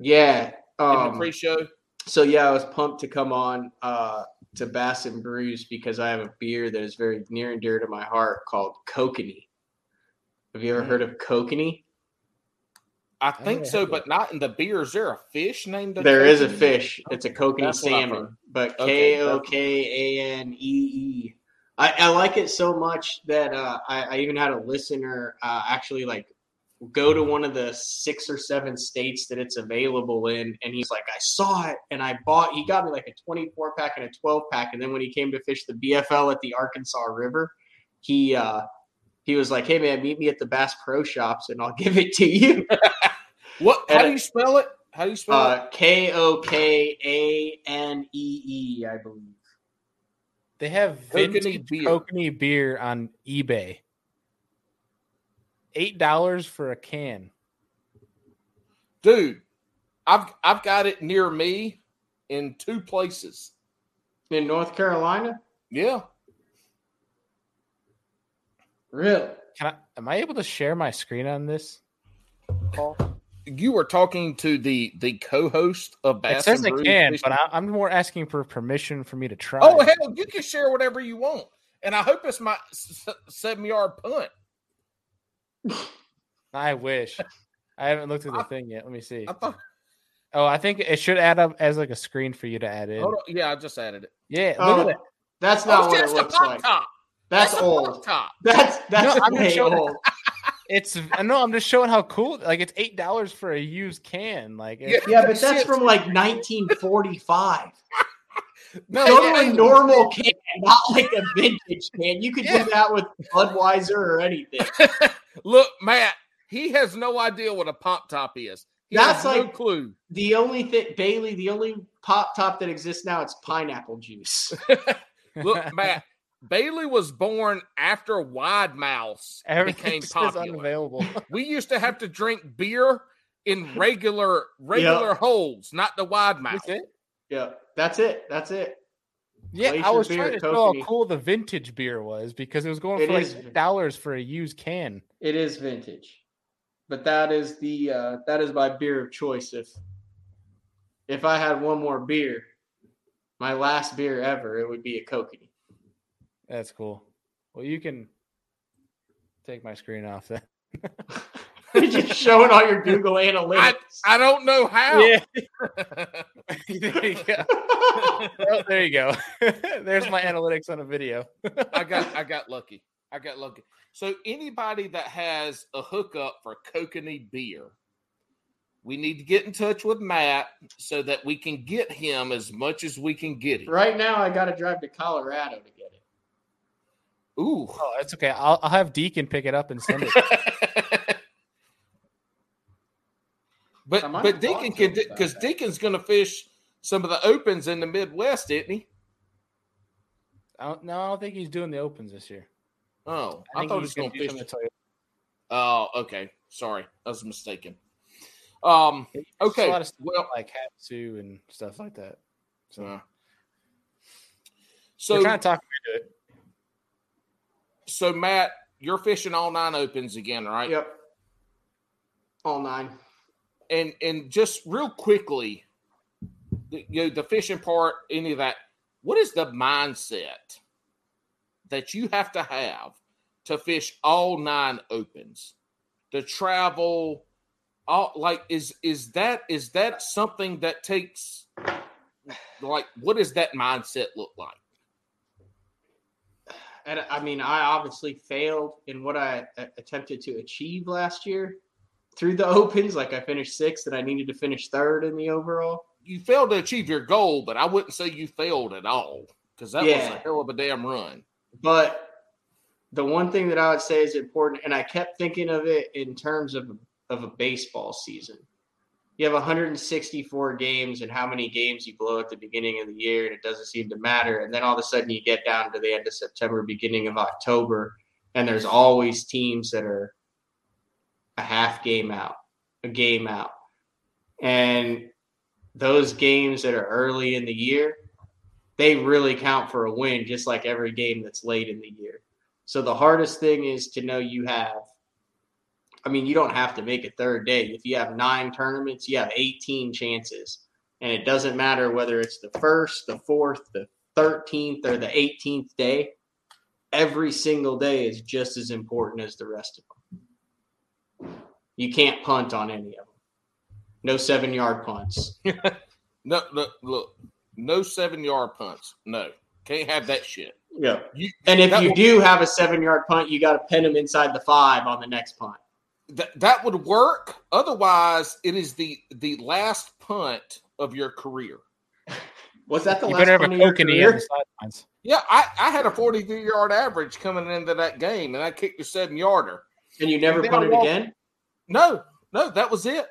Yeah. in the Um, pre-show? so yeah, I was pumped to come on uh, to Bass and Brews because I have a beer that is very near and dear to my heart called Kokanee. Have you ever heard of Kokanee? I think yeah, so, yeah. but not in the beer. Is there a fish named? There is a Kokanee? fish. It's a kokanee That's what I've salmon, but Okay, K O K A N E E. I I like it so much that uh, I, I even had a listener uh, actually like go to one of the six or seven states that it's available in, and he's like, I saw it and I bought. He got me like a twenty four pack and a twelve pack, and then when he came to fish the BFL at the Arkansas River, he uh, he was like, Hey man, meet me at the Bass Pro Shops, and I'll give it to you. What? How And do you spell it? How do you spell it? Uh, K O K A N E E, I believe. They have Kokanee vintage beer. Kokanee beer on eBay. Eight dollars for a can. Dude, I've I've got it near me in two places. In North Carolina? Yeah. Really? can I? Am I able to share my screen on this? Paul? You were talking to the the co-host of Bass It says and I can, but I, I'm more asking for permission for me to try. Oh hell, you can share whatever you want, and I hope it's my s- seven yard punt. I wish. I haven't looked at the I- thing yet. Let me see. I thought, Oh, I think it should add up as like a screen for you to add in. hold on, yeah, I just added it. Yeah, look Oh, at that. that's oh, not oh, what that's it looks like. top. That's the old. top. That's that's No, way showing- old. It's I know I'm just showing how cool. Like it's eight dollars for a used can. Like it- Yeah, but that's from like 1945. No, Totally yeah, normal can, not like a vintage can. You could Yeah. do that with Budweiser or anything. Look, Matt, he has no idea what a pop top is. He That's has no like- clue. The only thing, Bailey, the only pop top that exists now, it's pineapple juice. Look, Matt, Bailey was born after Wide Mouse became popular. unavailable. We used to have to drink beer in regular regular holes, not the wide mouth. That's it. Yeah, that's it. That's it. Yeah, I was trying to at show how cool the vintage beer was because it was going It for like dollars for a used can. It is vintage, but that is the uh, that is my beer of choice. If if I had one more beer, my last beer ever, it would be a Kokanee. That's cool. Well, you can take my screen off then. You're just showing all your Google Analytics. I don't know how. Yeah. there you go. Oh, there you go. There's my analytics on a video. I got I got lucky. I got lucky. So anybody that has a hookup for Kokanee beer, we need to get in touch with Matt so that we can get him as much as we can get him. right now, I got to drive to Colorado to get it. Ooh. Oh, that's okay. I'll, I'll have Deacon pick it up and send it. but I but Deacon can him about because. Deacon's going to fish some of the opens in the Midwest, isn't he? I don't, no, I don't think he's doing the opens this year. Oh, I, I, thought he was going gonna to do fish. some of Oh, okay. Sorry, I was mistaken. Um, okay. a lot of stuff Well, like Hatsu and stuff like that. So, uh, so so trying to talk him into it. So Matt, you're fishing all nine opens again, right? Yep. All nine. And and just real quickly, the, you know, the fishing part, any of that. What is the mindset that you have to have to fish all nine opens? To travel, all like is is that is that something that takes like what does that mindset look like? And I mean, I obviously failed in what I uh, attempted to achieve last year through the opens. Like I finished sixth, and I needed to finish third in the overall. You failed to achieve your goal, but I wouldn't say you failed at all because that was a hell of a damn run. But the one thing that I would say is important, and I kept thinking of it in terms of of a baseball season. You have 164 games, and how many games you blow at the beginning of the year, and it doesn't seem to matter. And then all of a sudden, you get down to the end of September, beginning of October, and there's always teams that are a half game out, a game out, and those games that are early in the year, they really count for a win, just like every game that's late in the year. So the hardest thing is to know you have. I mean, you don't have to make a third day. If you have nine tournaments, you have 18 chances. And it doesn't matter whether it's the first, the fourth, the 13th, or the 18th day. Every single day is just as important as the rest of them. You can't punt on any of them. No seven yard punts. No, look, look, no seven yard punts. No, can't have that shit. Yeah. You, And if you will- do have a seven yard punt, you got to pin them inside the five on the next punt. That that would work. Otherwise, it is the the last punt of your career. Was that the You last better have a punt of your career? Yeah, I, I had a 43 yard average coming into that game, and I kicked a seven yarder. And you never And then I punted walked- again? No, no, that was it.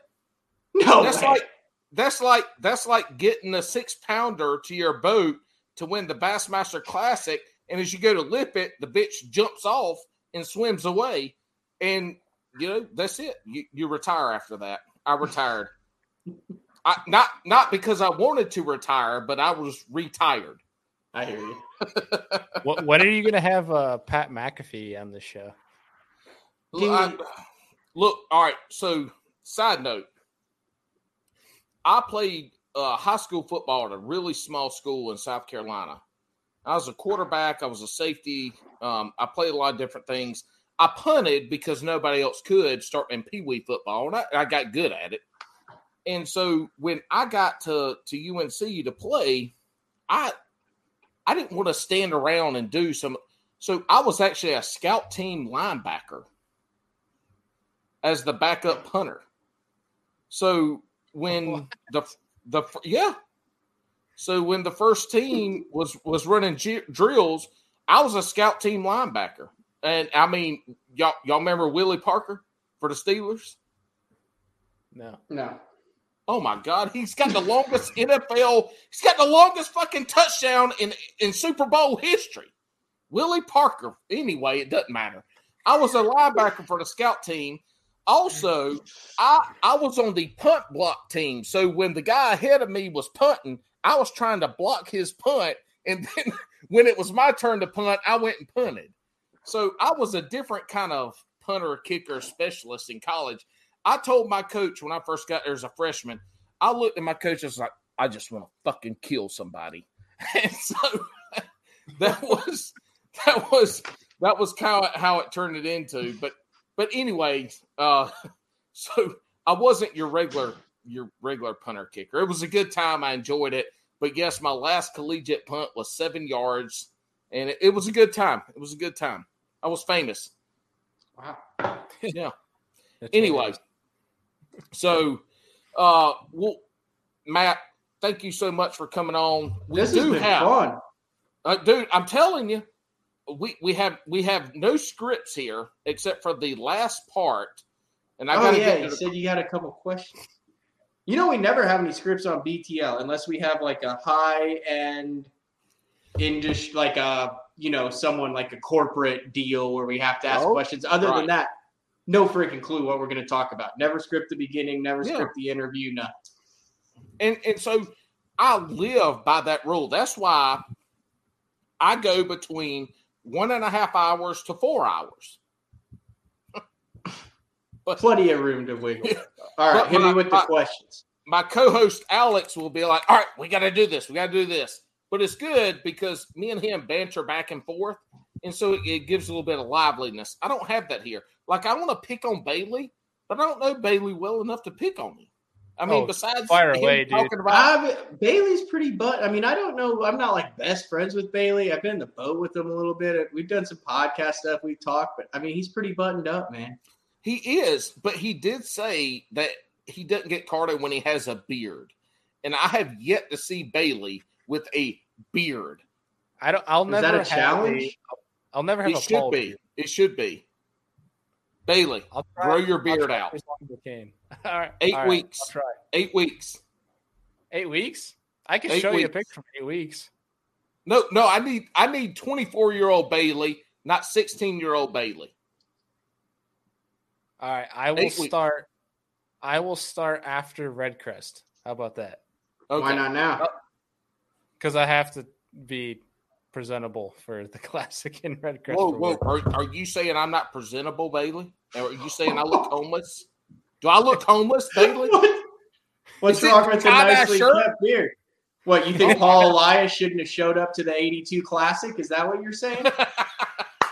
No, that's way. like that's like that's like getting a six pounder to your boat to win the Bassmaster Classic, and as you go to lip it, the bitch jumps off and swims away, and you know that's it. You, you retire after that. I retired. I, not not because I wanted to retire, but I was retired. I hear you. What, when are you going to have uh, Pat McAfee on the show? Look, I- look, all right. So, side note, I played uh, high school football at a really small school in South Carolina. I was a quarterback. I was a safety. Um, I played a lot of different things. I punted because nobody else could start in pee wee football, and I, I got good at it. And so when I got to to UNC to play, I I didn't want to stand around and do some. So I was actually a scout team linebacker as the backup punter. So when the the yeah, so when the first team was was running g- drills, I was a scout team linebacker, and I mean y'all y'all remember Willie Parker for the Steelers? No. No. Oh my God, he's got the longest NFL. He's got the longest fucking touchdown in in Super Bowl history. Willie Parker. Anyway, it doesn't matter. I was a linebacker for the scout team. Also, I I was on the punt block team. So when the guy ahead of me was punting, I was trying to block his punt, and then when it was my turn to punt, I went and punted. So I was a different kind of punter kicker specialist in college. I told my coach when I first got there as a freshman, I looked at my coach, I was like, I just want to fucking kill somebody. And so that was that was that was kind of how it turned it into. But but anyway, uh so I wasn't your regular your regular punter kicker. It was a good time. I enjoyed it. But yes, my last collegiate punt was seven yards, and it, it was a good time. It was a good time. I was famous. Wow. Yeah. That's Anyway, hilarious. so uh well Matt, thank you so much for coming on. We This has do been have fun. uh, dude, I'm telling you, we we have we have no scripts here except for the last part. And I oh gotta yeah, you said you had a couple questions. You know, we never have any scripts on BTL unless we have like a high end industry, like a you know someone like a corporate deal where we have to ask Oh, questions. Other right. than that, no freaking clue what we're going to talk about. Never script the beginning, never Yeah. script the interview. Nothing. and and so I live by that rule. That's why I go between one and a half hours to four hours. but Plenty of room to wiggle. All right, hit me with the my- questions. my co-host Alex will be like, "All right, we got to do this. We got to do this." But it's good because me and him banter back and forth, and so it, it gives a little bit of liveliness. I don't have that here. Like I want to pick on Bailey, but I don't know Bailey well enough to pick on him. I mean, Oh, besides fire him away, dude. talking about, I've, Bailey's pretty butt. I mean, I don't know. I'm not like best friends with Bailey. I've been in the boat with him a little bit. We've done some podcast stuff. We've talked, but I mean, he's pretty buttoned up, man. he is, but he did say that he doesn't get carded when he has a beard, and I have yet to see Bailey with a beard. I don't. I'll Is never that a challenge? I'll never have It a should Paul be. beard. It should be. Bailey, I'll try, grow your I'll beard try out. As long as I can. All right, Eight all right, weeks. I'll try. Eight weeks. Eight weeks. I can Eight show you a picture from eight weeks. No, no, I need I need 24 year old Bailey, not 16 year old Bailey. All right, I will Eight weeks. start. I will start after Red Crest. How about that? Okay. Why not now? Oh, Because I have to be presentable for the classic in Red Crest. Whoa, whoa. work. Are, are you saying I'm not presentable, Bailey? Are you saying I look homeless? Do I look homeless, Bailey? What? What's wrong with a nicely shirt? kept beard? What you think Paul Elias shouldn't have showed up to the '82 Classic? Is that what you're saying?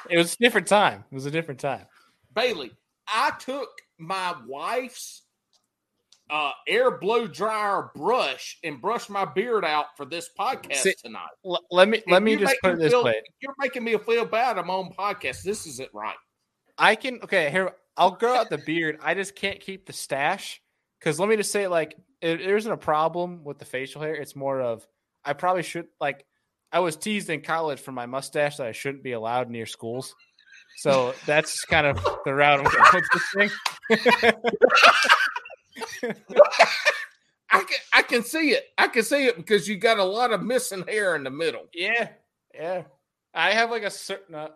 It was a different time. It was a different time. Bailey, I took my wife's uh, air blow dryer brush and brush my beard out for this podcast See, tonight. L- let me let And me just put it this feel, way. You're making me feel bad. I'm on podcast. This isn't right. I can okay here. I'll grow out the beard. I just can't keep the stash because let me just say, like, it, there isn't a problem with the facial hair. It's more of I probably should like. I was teased in college for my mustache that I shouldn't be allowed near schools. So that's kind of the route I'm going with this thing. I can I can see it. I can see it because you got a lot of missing hair in the middle. Yeah, yeah. I have like a certain. Uh,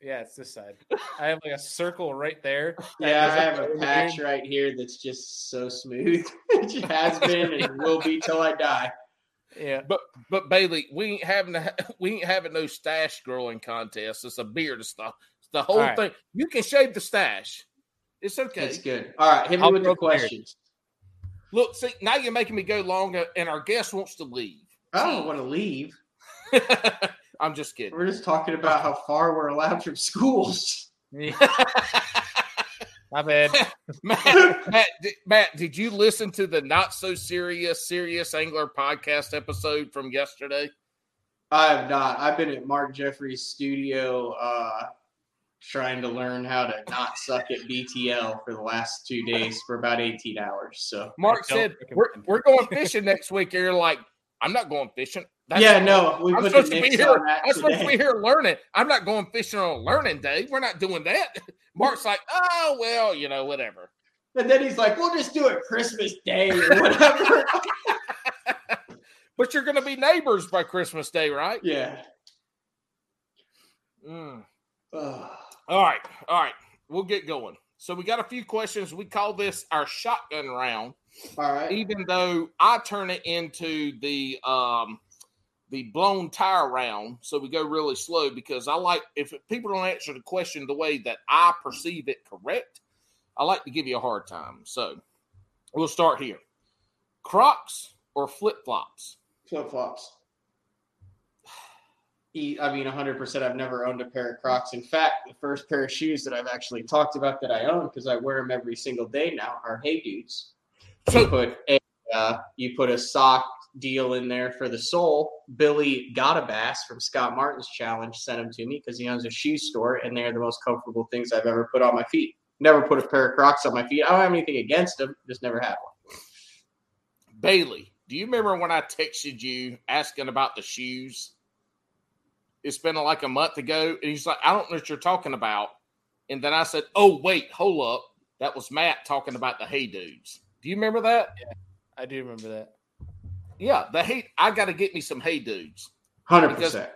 yeah, it's this side. I have like a circle right there. Yeah, I have a patch beard. right here that's just so smooth. it has been and will be till I die. Yeah, But but Bailey, we ain't having a, we ain't having no stash growing contest. It's a beard stuff The whole All right. thing. You can shave the stash. It's okay. It's good. All right, hit me I'll with the prepared. questions. Look, see, now you're making me go longer, and our guest wants to leave. I don't want to leave. I'm just kidding. We're just talking about how far we're allowed from schools. My bad. Matt, Matt, di- Matt, did you listen to the not so serious, serious angler podcast episode from yesterday? I have not. I've been at Mark Jeffries' studio uh, trying to learn how to not suck at BTL for the last two days for about 18 hours. So, Mark said we're, we're going fishing next week. And you're like, I'm not going fishing. That's- yeah, no, we I'm put supposed the to be here. I'm supposed to be here learning. I'm not going fishing on a learning day. We're not doing that. Mark's like, oh well, you know, whatever. And then he's like, we'll just do it Christmas Day or whatever. But you're going to be neighbors by Christmas Day, right? yeah. Mm. All right, all right. We'll get going. So we got a few questions. We call this our shotgun round. all right. even though I turn it into the um the blown tire round, so we go really slow because I like if people don't answer the question the way that I perceive it correct, I like to give you a hard time. So we'll start here. Crocs or flip flops? Flip flops. I mean, 100%. I've never owned a pair of Crocs. In fact, the first pair of shoes that I've actually talked about that I own because I wear them every single day now are Hey Dudes. You put a uh, you put a sock deal in there for the sole. Billy got a bass from Scott Martin's challenge. Sent them to me because he owns a shoe store, and they're the most comfortable things I've ever put on my feet. Never put a pair of Crocs on my feet. I don't have anything against them. Just never had one. Bailey, do you remember when I texted you asking about the shoes? It's been like a month ago, and he's like, "I don't know what you're talking about." And then I said, "Oh wait, hold up, that was Matt talking about the Hey Dudes." Do you remember that? I do remember that. Yeah, the Hey. I got to get me some Hey Dudes. 100%.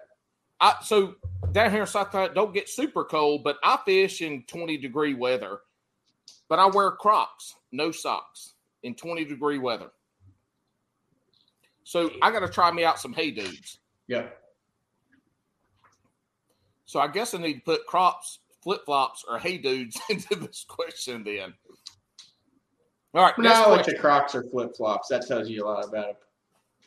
I so down here in South Carolina, don't get super cold, but I fish in 20 degree weather. But I wear Crocs, no socks, in 20 degree weather. So I got to try me out some Hey Dudes. Yep. So I guess I need to put Crocs, flip flops, or Hey Dudes into this question then. All right, next No, like the Crocs or flip flops. That tells you a lot about it.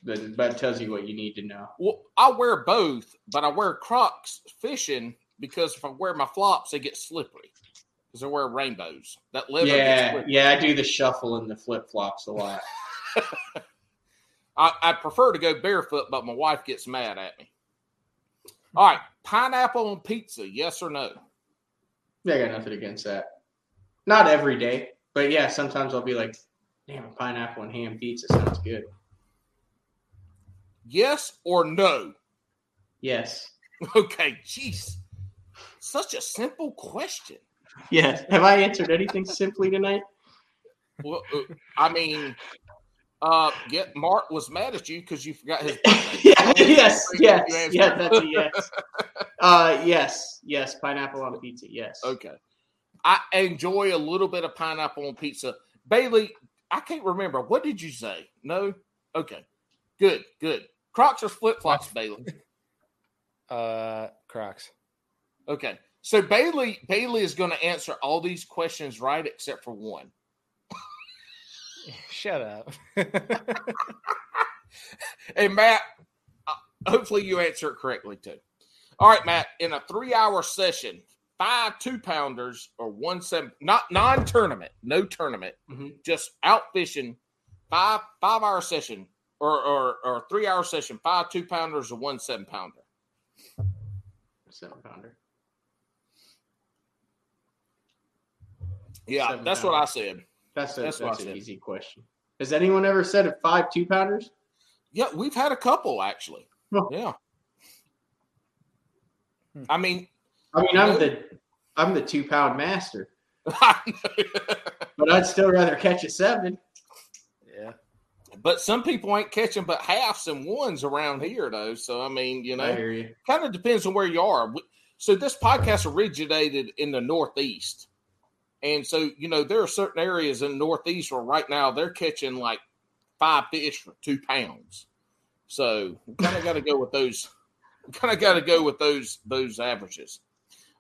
That, that tells you what you need to know. Well, I wear both, but I wear Crocs fishing because if I wear my flops, they get slippery. Because I wear rainbows. That leather Yeah, yeah, I do the shuffle and the flip flops a lot. I, I prefer to go barefoot, but my wife gets mad at me. All right, pineapple on pizza, yes or no? Yeah, I got nothing against that. Not every day, but yeah, sometimes I'll be like, "Damn, a pineapple and ham pizza sounds good." Yes or no? Yes, Okay, jeez. Such a simple question. yes. Have I answered anything simply tonight? Well, uh, I mean, uh, get Mark was mad at you because you forgot his. yeah, yes, yes, answered. yes. That's a yes. Uh, yes, yes. Pineapple on a pizza. Yes. Okay. I enjoy a little bit of pineapple on pizza. Bailey, I can't remember. What did you say? No? Okay. Good, good. Crocs or flip flops, Bailey? Uh, Crocs. Okay. So Bailey Bailey is going to answer all these questions right except for one. Shut up. And Matt, uh, hopefully you answer it correctly too. All right, Matt. In a three-hour session, five two-pounders or one seven, not non-tournament, no tournament, Mhm. just out fishing, five five-hour session or or or three-hour session, five two-pounders or one seven-pounder. Seven pounder. Yeah, Seven that's what I said. That's a, That's that's, an easy question. Has anyone ever said a five two pounders? Yeah, we've had a couple actually. Huh. Yeah. Hmm. I mean, I mean, I'm the I'm the two pound master, but I'd still rather catch a seven. yeah. but some people ain't catching but halves and ones around here though. So I mean, you know, kind of depends on where you are. So this podcast originated in the Northeast. And so, you know, there are certain areas in Northeast where right now they're catching like five fish for two pounds. So kind of got to go with those. Kind of got to go with those those averages.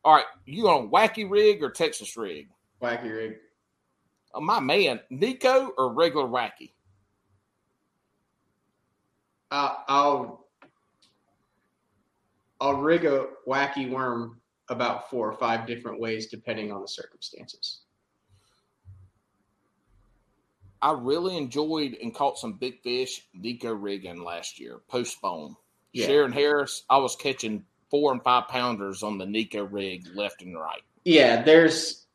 All right, you on wacky rig or Texas rig? Wacky rig. Oh, my man, Neko or regular wacky? Uh, I'll I'll rig a wacky worm about four or five different ways depending on the circumstances. I really enjoyed and caught some big fish Neko rigging last year, post spawn. Yeah. Shearon Harris, I was catching four and five pounders on the Neko rig left and right. Yeah, there's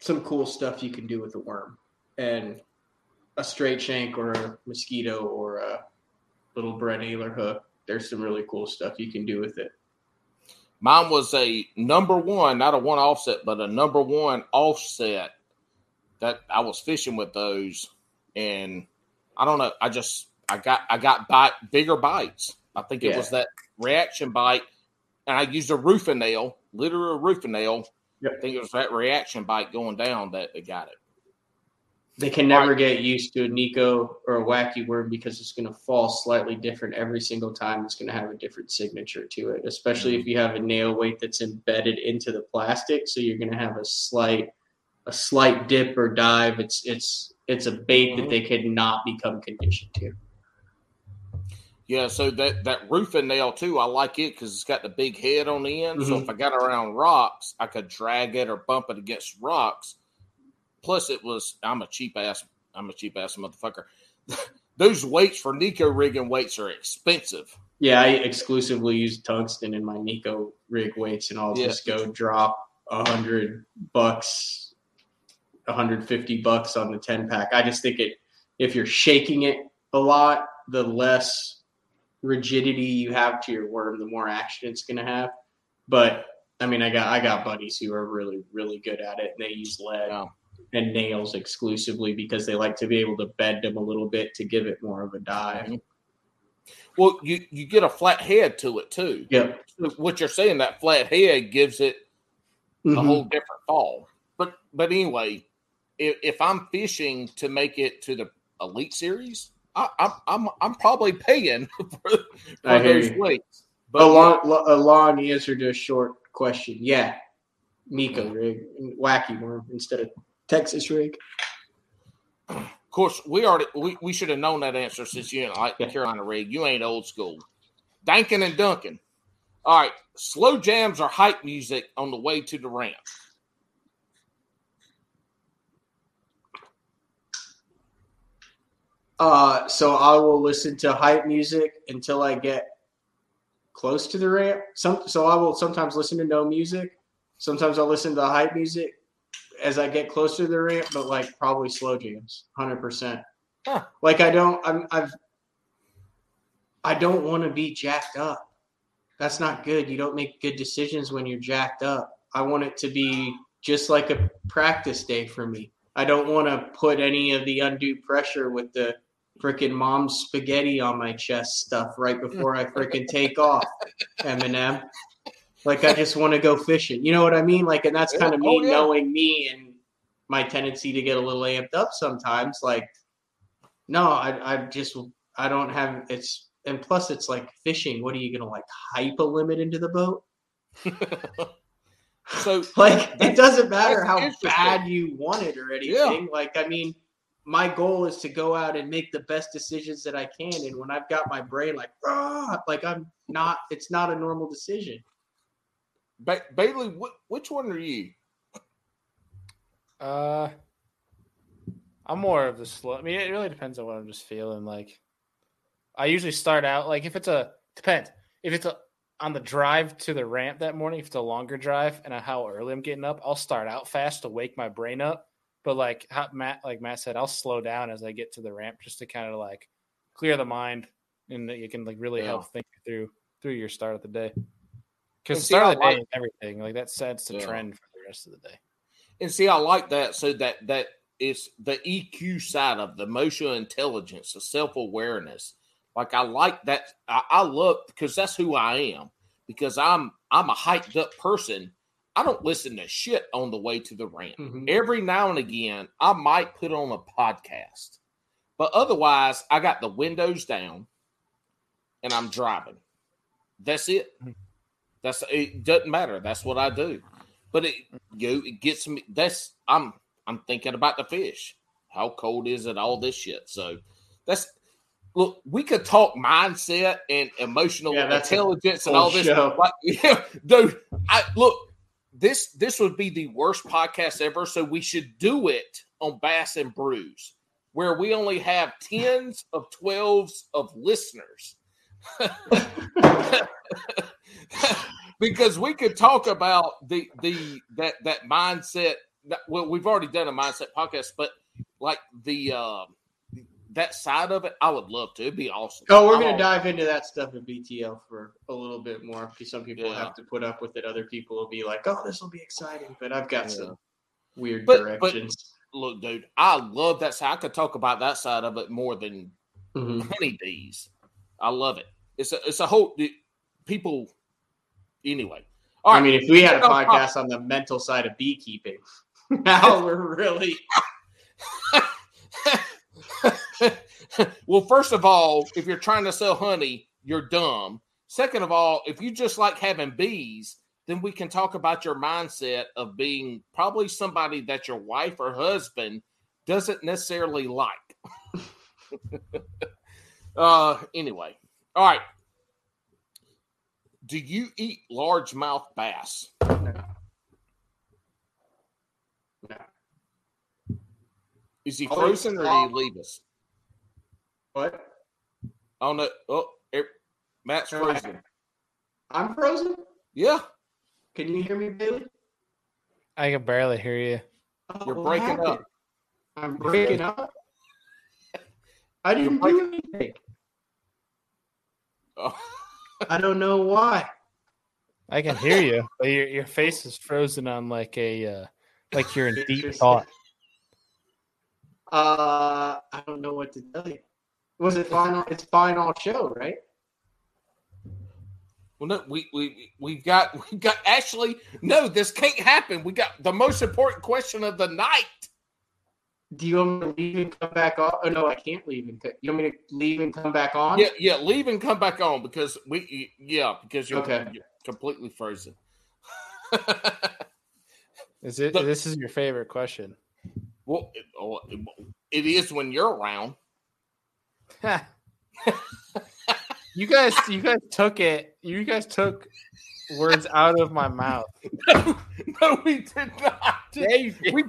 some cool stuff you can do with a worm and a straight shank or a mosquito or a little Brett Naylor hook. There's some really cool stuff you can do with it. Mine was a number one, not a one offset, but a number one offset that I was fishing with those. And I don't know, I just I got I got bite bigger bites. I think it Yeah. was that reaction bite. And I used a roofing nail, literal roofing nail. Yep. I think it was that reaction bite going down that they got it. They can never get used to a Neko or a wacky worm because it's going to fall slightly different every single time. It's going to have a different signature to it, especially if you have a nail weight that's embedded into the plastic. So you're going to have a slight, a slight dip or dive. It's it's it's a bait that they could not become conditioned to. Yeah, so that that roofing nail too, I like it because it's got the big head on the end. So Mhm. if I got around rocks, I could drag it or bump it against rocks. Plus, it was I'm a cheap ass. I'm a cheap ass motherfucker. Those weights for Neko rigging weights are expensive. Yeah, I exclusively use tungsten in my Neko rig weights, and I'll Yeah. just go drop a hundred bucks, a hundred fifty bucks on the ten pack. I just think it if you're shaking it a lot, the less rigidity you have to your worm, the more action it's gonna have. But I mean, I got I got buddies who are really really good at it, and they use lead. And nails exclusively because they like to be able to bend them a little bit to give it more of a dive. Well, you you get a flat head to it too. Yeah. What you're saying, that flat head gives it a Mhm. whole different fall. But but anyway, if, if I'm fishing to make it to the elite series, I, I'm I'm I'm probably paying for, for those you. weights. a But long, a long answer to a short question. Yeah, Neko rig, wacky worm instead of Texas rig. of course, we already we, we should have known that answer since you ain't like Yeah. Carolina rig. You ain't old school. Dankin and Duncan. All right, slow jams or hype music on the way to the ramp. Uh, so I will listen to hype music until I get close to the ramp. Some, so I will sometimes listen to no music. Sometimes I'll listen to hype music as I get closer to the ramp, but like probably slow jams, hundred percent. Huh. Like I don't, I'm, I've, I don't want to be jacked up. That's not good. You don't make good decisions when you're jacked up. I want it to be just like a practice day for me. I don't want to put any of the undue pressure with the freaking mom's spaghetti on my chest stuff right before I freaking take off, Eminem. Like I just want to go fishing. You know what I mean? Like, and that's Yeah. kind of me Oh, yeah. knowing me and my tendency to get a little amped up sometimes. Like, no, I, I just I don't have it's and plus it's like fishing. What are you gonna like hype a limit into the boat? So Like it doesn't matter how bad you want it or anything. Like I mean, my goal is to go out and make the best decisions that I can. And when I've got my brain like, ah, like I'm not, it's not a normal decision. Ba- Bailey, wh- which one are you? Uh, I'm more of the slow. I mean, it really depends on what I'm just feeling. Like, I usually start out like if it's a depends if it's a on the drive to the ramp that morning. If it's a longer drive and how early I'm getting up, I'll start out fast to wake my brain up. But like how Matt, like Matt said, I'll slow down as I get to the ramp just to kind of like clear the mind and that you can like really Yeah. help think through through your start of the day. And Because the start of the day like- everything. Like that sets the Yeah. trend for the rest of the day. And see, I like that. So that that is the EQ side of the emotional intelligence, the self awareness. Like I like that. I, I love because that's who I am. Because I'm I'm a hyped up person. I don't listen to shit on the way to the ramp. Mm-hmm. Every now and again, I might put on a podcast, but otherwise, I got the windows down and I'm driving. That's it. Hmm. That's it. Doesn't matter. That's what I do. But it you know, it gets me. That's I'm I'm thinking about the fish. How cold is it? All this shit. So that's look. We could talk mindset and emotional Yeah, intelligence and all this. Like, yeah, dude. I look. This this would be the worst podcast ever. So we should do it on Bass and Brews, where we only have tens of twelves of listeners. because we could talk about the the that that mindset that, well we've already done a mindset podcast but like the uh that side of it i would love to it'd be awesome Oh, we're I'm gonna all- dive into that stuff in BTL for a little bit more because some people Yeah. have to put up with it. Other people will be like, "Oh, this will be exciting," but I've got Yeah. some weird But- but- directions. look dude i love that side i could talk about that side of it more than Mhm. honeybees i love it it's a it's a whole the- people anyway all I right mean, if we had a podcast on the mental side of beekeeping, now we're really well, first of all, if you're trying to sell honey, you're dumb. Second of all, if you just like having bees, then we can talk about your mindset of being probably somebody that your wife or husband doesn't necessarily like. uh anyway. All right. Do you eat largemouth bass? no. Is he Oh, frozen or did he leave us? What? Oh no! Oh, er, Matt's frozen. I'm frozen. Yeah, Can you hear me, Bailey? I can barely hear you. Oh, You're breaking up. I'm breaking up. I You're didn't do anything. Oh. I don't know why. I can hear you, but your your face is frozen on like a uh, like you're in deep thought. Uh, I don't know what to tell you. Was it final? It's final show, right? Well, no, we we we've got we've got actually no. This can't happen. We got the most important question of the night. Do you want me to leave and come back on? Oh no, I can't leave and co- you want me to leave and come back on? Yeah, yeah. Leave and come back on because we yeah because you're, Okay. you're completely frozen. Is it? Look- this is your favorite question. well, it, oh, it- it is when you're around. you guys, you guys took it. You guys took words out of my mouth. no, we did not. Yeah, you did. We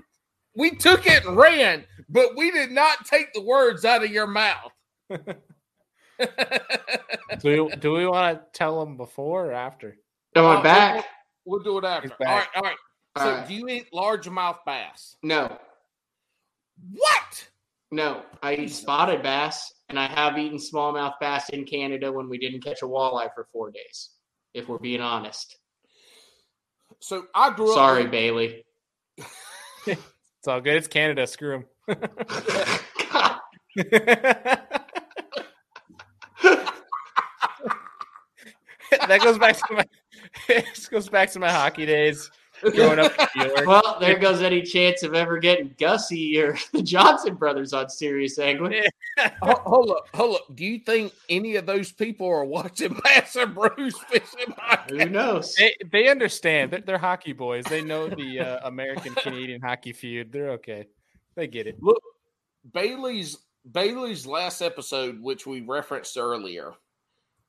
we took it and ran, but we did not take the words out of your mouth. Do we, do we want to tell them before or after? Going Uh, back? We'll do it after. He's All right, back. all right. So, All right. do you eat largemouth bass? No, What? no. I eat spotted bass, and I have eaten smallmouth bass in Canada when we didn't catch a walleye for four days. If we're being honest. So I grew up. Sorry, with- Bailey. It's all good. It's Canada. Screw them. That goes back to my. This goes back to my hockey days growing up in New York. well, there goes any chance of ever getting Gussie or the Johnson brothers on Serious Angling. Ho- hold up, hold up. Do you think any of those people are watching Bass and Brews fishing? Who knows? They, they understand. They're, they're hockey boys. They know the uh, American Canadian hockey feud. They're okay. They get it. Look, Bailey's Bailey's last episode, which we referenced earlier,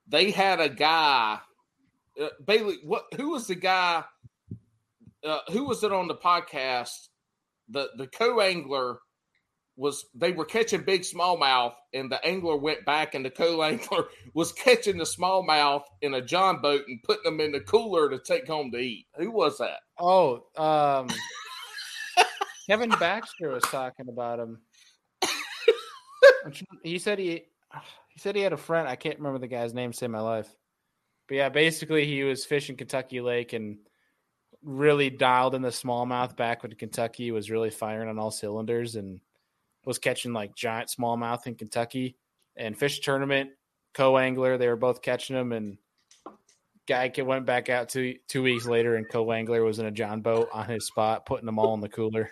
they had a guy. Uh, Bailey, what? Who was the guy? Uh, who was it on the podcast? The the co angler was they were catching big smallmouth, and the angler went back, and the co angler was catching the smallmouth in a john boat and putting them in the cooler to take home to eat. Who was that? Oh, um, Kevin Baxter was talking about him. He said he he said he had a friend. I can't remember the guy's name. Saved my life. But yeah, basically he was fishing Kentucky Lake and really dialed in the smallmouth back when Kentucky was really firing on all cylinders and was catching like giant smallmouth in Kentucky and fish tournament co-angler. They were both catching them and guy went back out two two weeks later and co-angler was in a john boat on his spot putting them all in the cooler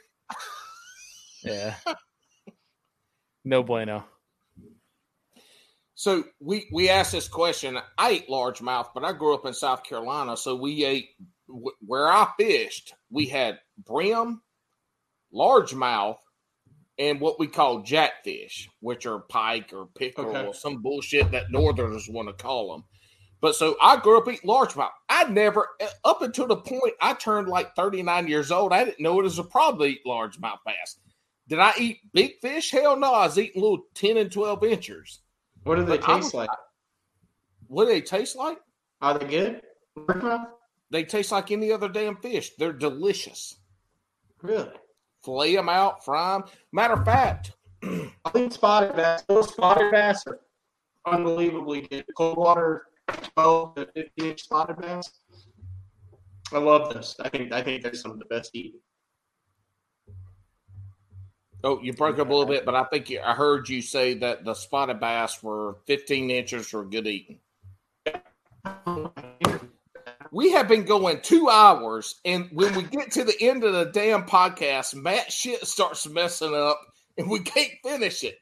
yeah no bueno So we we asked this question. I ate largemouth, but I grew up in South Carolina, so we ate where I fished. We had brim, largemouth, and what we call jackfish, which are pike or pickerel Okay. or some bullshit that Northerners want to call them. But so I grew up eating largemouth. I never, up until the point I turned like 39 years old, I didn't know it was a problem to eat largemouth bass. Did I eat big fish? Hell no. I was eating little 10 and 12 inchers. What do they But taste like? What do they taste like? Are they good? They taste like any other damn fish. They're delicious. Really? Flay them out, fry them. Matter of fact, I think spotted bass. Those spotted bass are unbelievably good. Cold water, twelve to fifteen inch spotted bass. I love this. I think I think they're some of the best eating. oh, you broke up a little bit, but I think you, I heard you say that the spotted bass were 15 inches for good eating. We have been going two hours, and when we get to the end of the damn podcast, Matt shit starts messing up, and we can't finish it.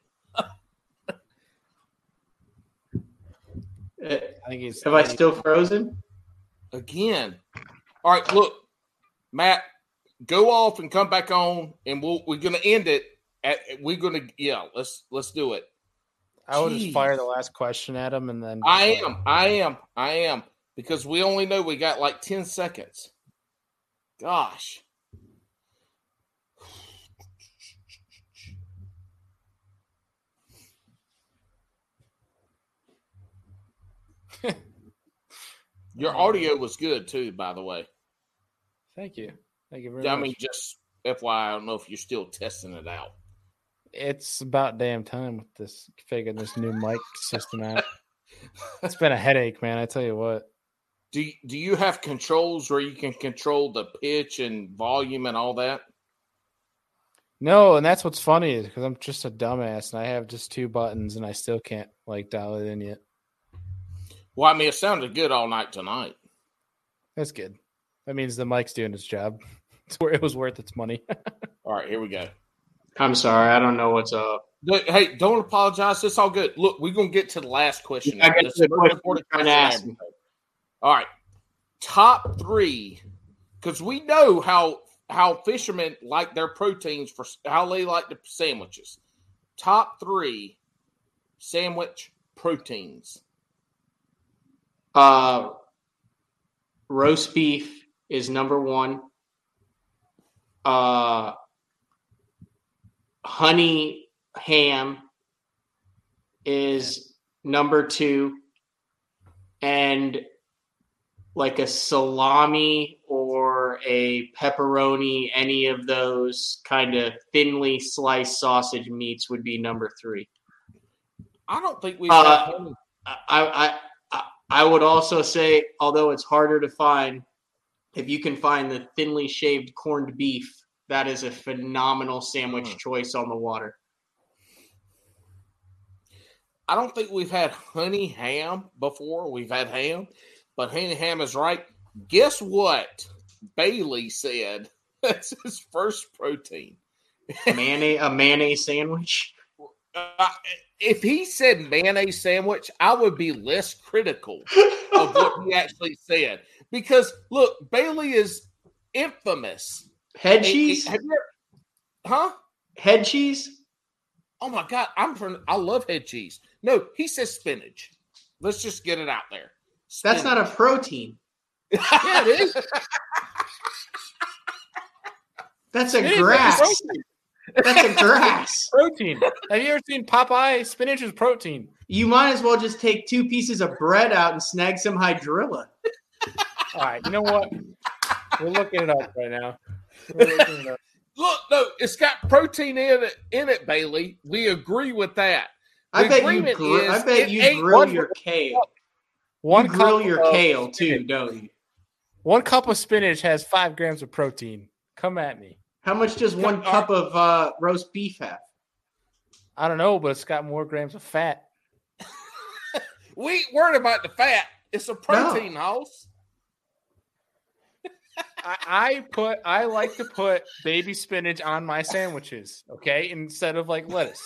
Uh, I think he's. Have I still frozen? again. All right, look, Matt, go off and come back on, and we'll we're gonna end it. At we're gonna yeah, let's let's do it. I would Jeez. just fire the last question at him and then. I am, I am, I am, because we only know we got like ten seconds. Gosh. Your audio was good too, by the way. Thank you. Thank you very I much. I mean, just FYI, I don't know if you're still testing it out. it's about damn time with this figuring this new mic system out. It's been a headache, man. I tell you what. Do you, do you have controls where you can control the pitch and volume and all that? No, and that's what's funny is because I'm just a dumbass and I have just two buttons and I still can't like dial it in yet. Well, I mean, it sounded good all night tonight. That's good. That means the mic's doing its job. It's where it was worth its money. All right, here we go. I'm sorry, I don't know what's up. Look, Hey, don't apologize. It's all good. Look, we're gonna get to the last question. I get This to the is the most question important you're to question ask me. ever. All right, top three, because we know how how fishermen like their proteins for how they like the sandwiches. Top three sandwich proteins. Uh, roast beef is number one. Uh, honey ham is number two, and like a salami or a pepperoni, any of those kind of thinly sliced sausage meats would be number three. I don't think we've Uh, had honey- I, I, I, I would also say, although it's harder to find, if you can find the thinly shaved corned beef, that is a phenomenal sandwich Mm. choice on the water. I don't think we've had honey ham before. We've had ham, but ham is right. Guess what? Bailey said that's his first protein. Mayonnaise, a mayonnaise sandwich. Uh, if he said mayonnaise sandwich, I would be less critical of what he actually said because look, Bailey is infamous. Head He- he- cheese, ever- huh? head cheese. Oh my god, I'm from. I love head cheese. No, he says spinach. Let's just get it out there. That's not a protein. yeah, it is. That's a It is grass. protein. That's a grass. protein. Have you ever seen Popeye? Spinach is protein. You might as well just take two pieces of bread out and snag some hydrilla. All right, you know what? We're looking it up right now. We're looking it up. Look, no, it's got protein in it. In it, Bailey. We agree with that. I The bet you. agreement Gr- I bet it you ain't grill one- your kale. One you grill cup your of kale too, spinach. don't you? One cup of spinach has five grams of protein. Come at me. How much does one cup of uh, roast beef have? I don't know, but it's got more grams of fat. We ain't worried about the fat. It's a protein house. I, I put I like to put baby spinach on my sandwiches, okay, instead of like lettuce.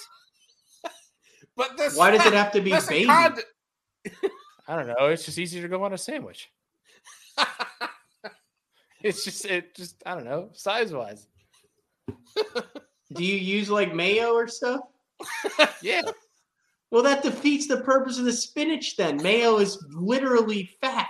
But that's Why does it have to be baby? kind- I don't know. It's just easier to go on a sandwich. It's just it just I don't know size wise. Do you use like mayo or stuff? Yeah, Well, that defeats the purpose of the spinach. Then mayo is literally fat.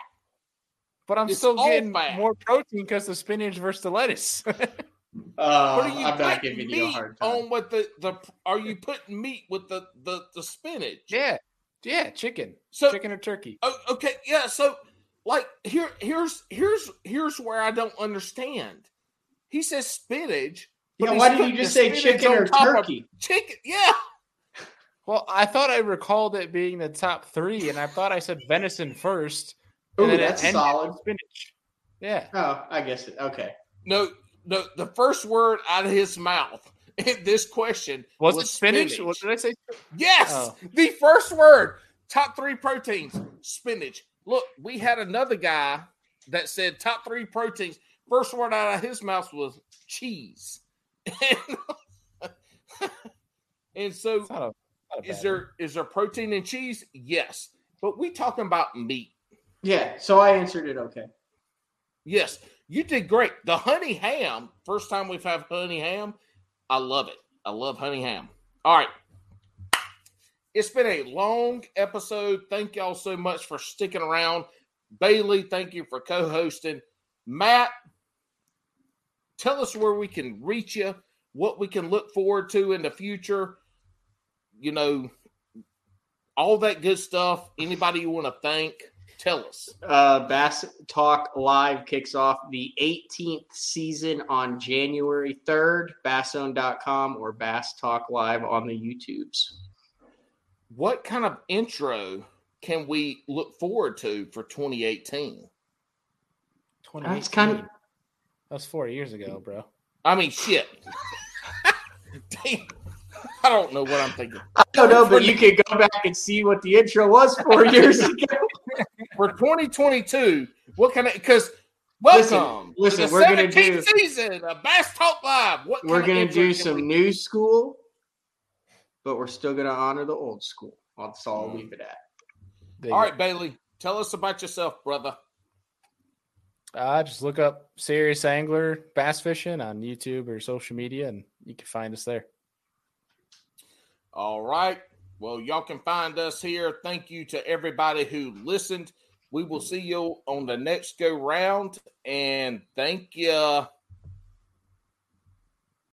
but I'm It's still getting fat. more protein because the spinach versus the lettuce. Uh, What are you I'm not putting giving you a meat hard time. on with the the? Are you putting meat with the the the spinach? yeah, yeah, chicken, So chicken or turkey. Oh, okay, yeah. So, like, here, here's, here's, here's where I don't understand. He says spinach. but Yeah, why didn't you just say chicken or turkey? Chicken, yeah. Well, I thought I recalled it being the top three, and I thought I said venison first. Ooh, and it that's solid. Spinach. Yeah. Oh, I guess it. Okay. No, no. The first word out of his mouth in this question Was, it spinach? What did I say? Yes, Oh. the first word. Top three proteins: spinach. Look, we had another guy that said top three proteins. First word out of his mouth was cheese. and so not a, not a Is bad there is there protein in cheese? Yes, but we talking about meat. Yeah. So I answered it. Okay. Yes, you did great. The honey ham, first time we've had honey ham, I love it. I love honey ham. All right. It's been a long episode. Thank y'all so much for sticking around. Bailey, thank you for co-hosting. Matt, tell us where we can reach you, what we can look forward to in the future. You know, all that good stuff. Anybody you want to thank, tell us. Uh, Bass Talk Live kicks off the 18th season on January 3rd. Basszone.com or Bass Talk Live on the YouTubes. what kind of intro can we look forward to for 2018? 2018. That's kind of That was four years ago, bro. I mean, shit. Damn. I don't know what I'm thinking. I don't know, but you can go back and see what the intro was four years ago. For 2022, what kind of, because Listen, welcome listen, to the we're gonna 17th do- season of Bass Talk Live. What We're gonna do some we- new school, but we're still gonna honor the old school. That's all I'll leave it at. Dig All it. right, Bailey, tell us about yourself, brother. Uh, just look up Serious Angler Bass Fishing on YouTube or social media, and you can find us there. All right. Well, y'all can find us here. Thank you to everybody who listened. We will see you on the next go round. And thank you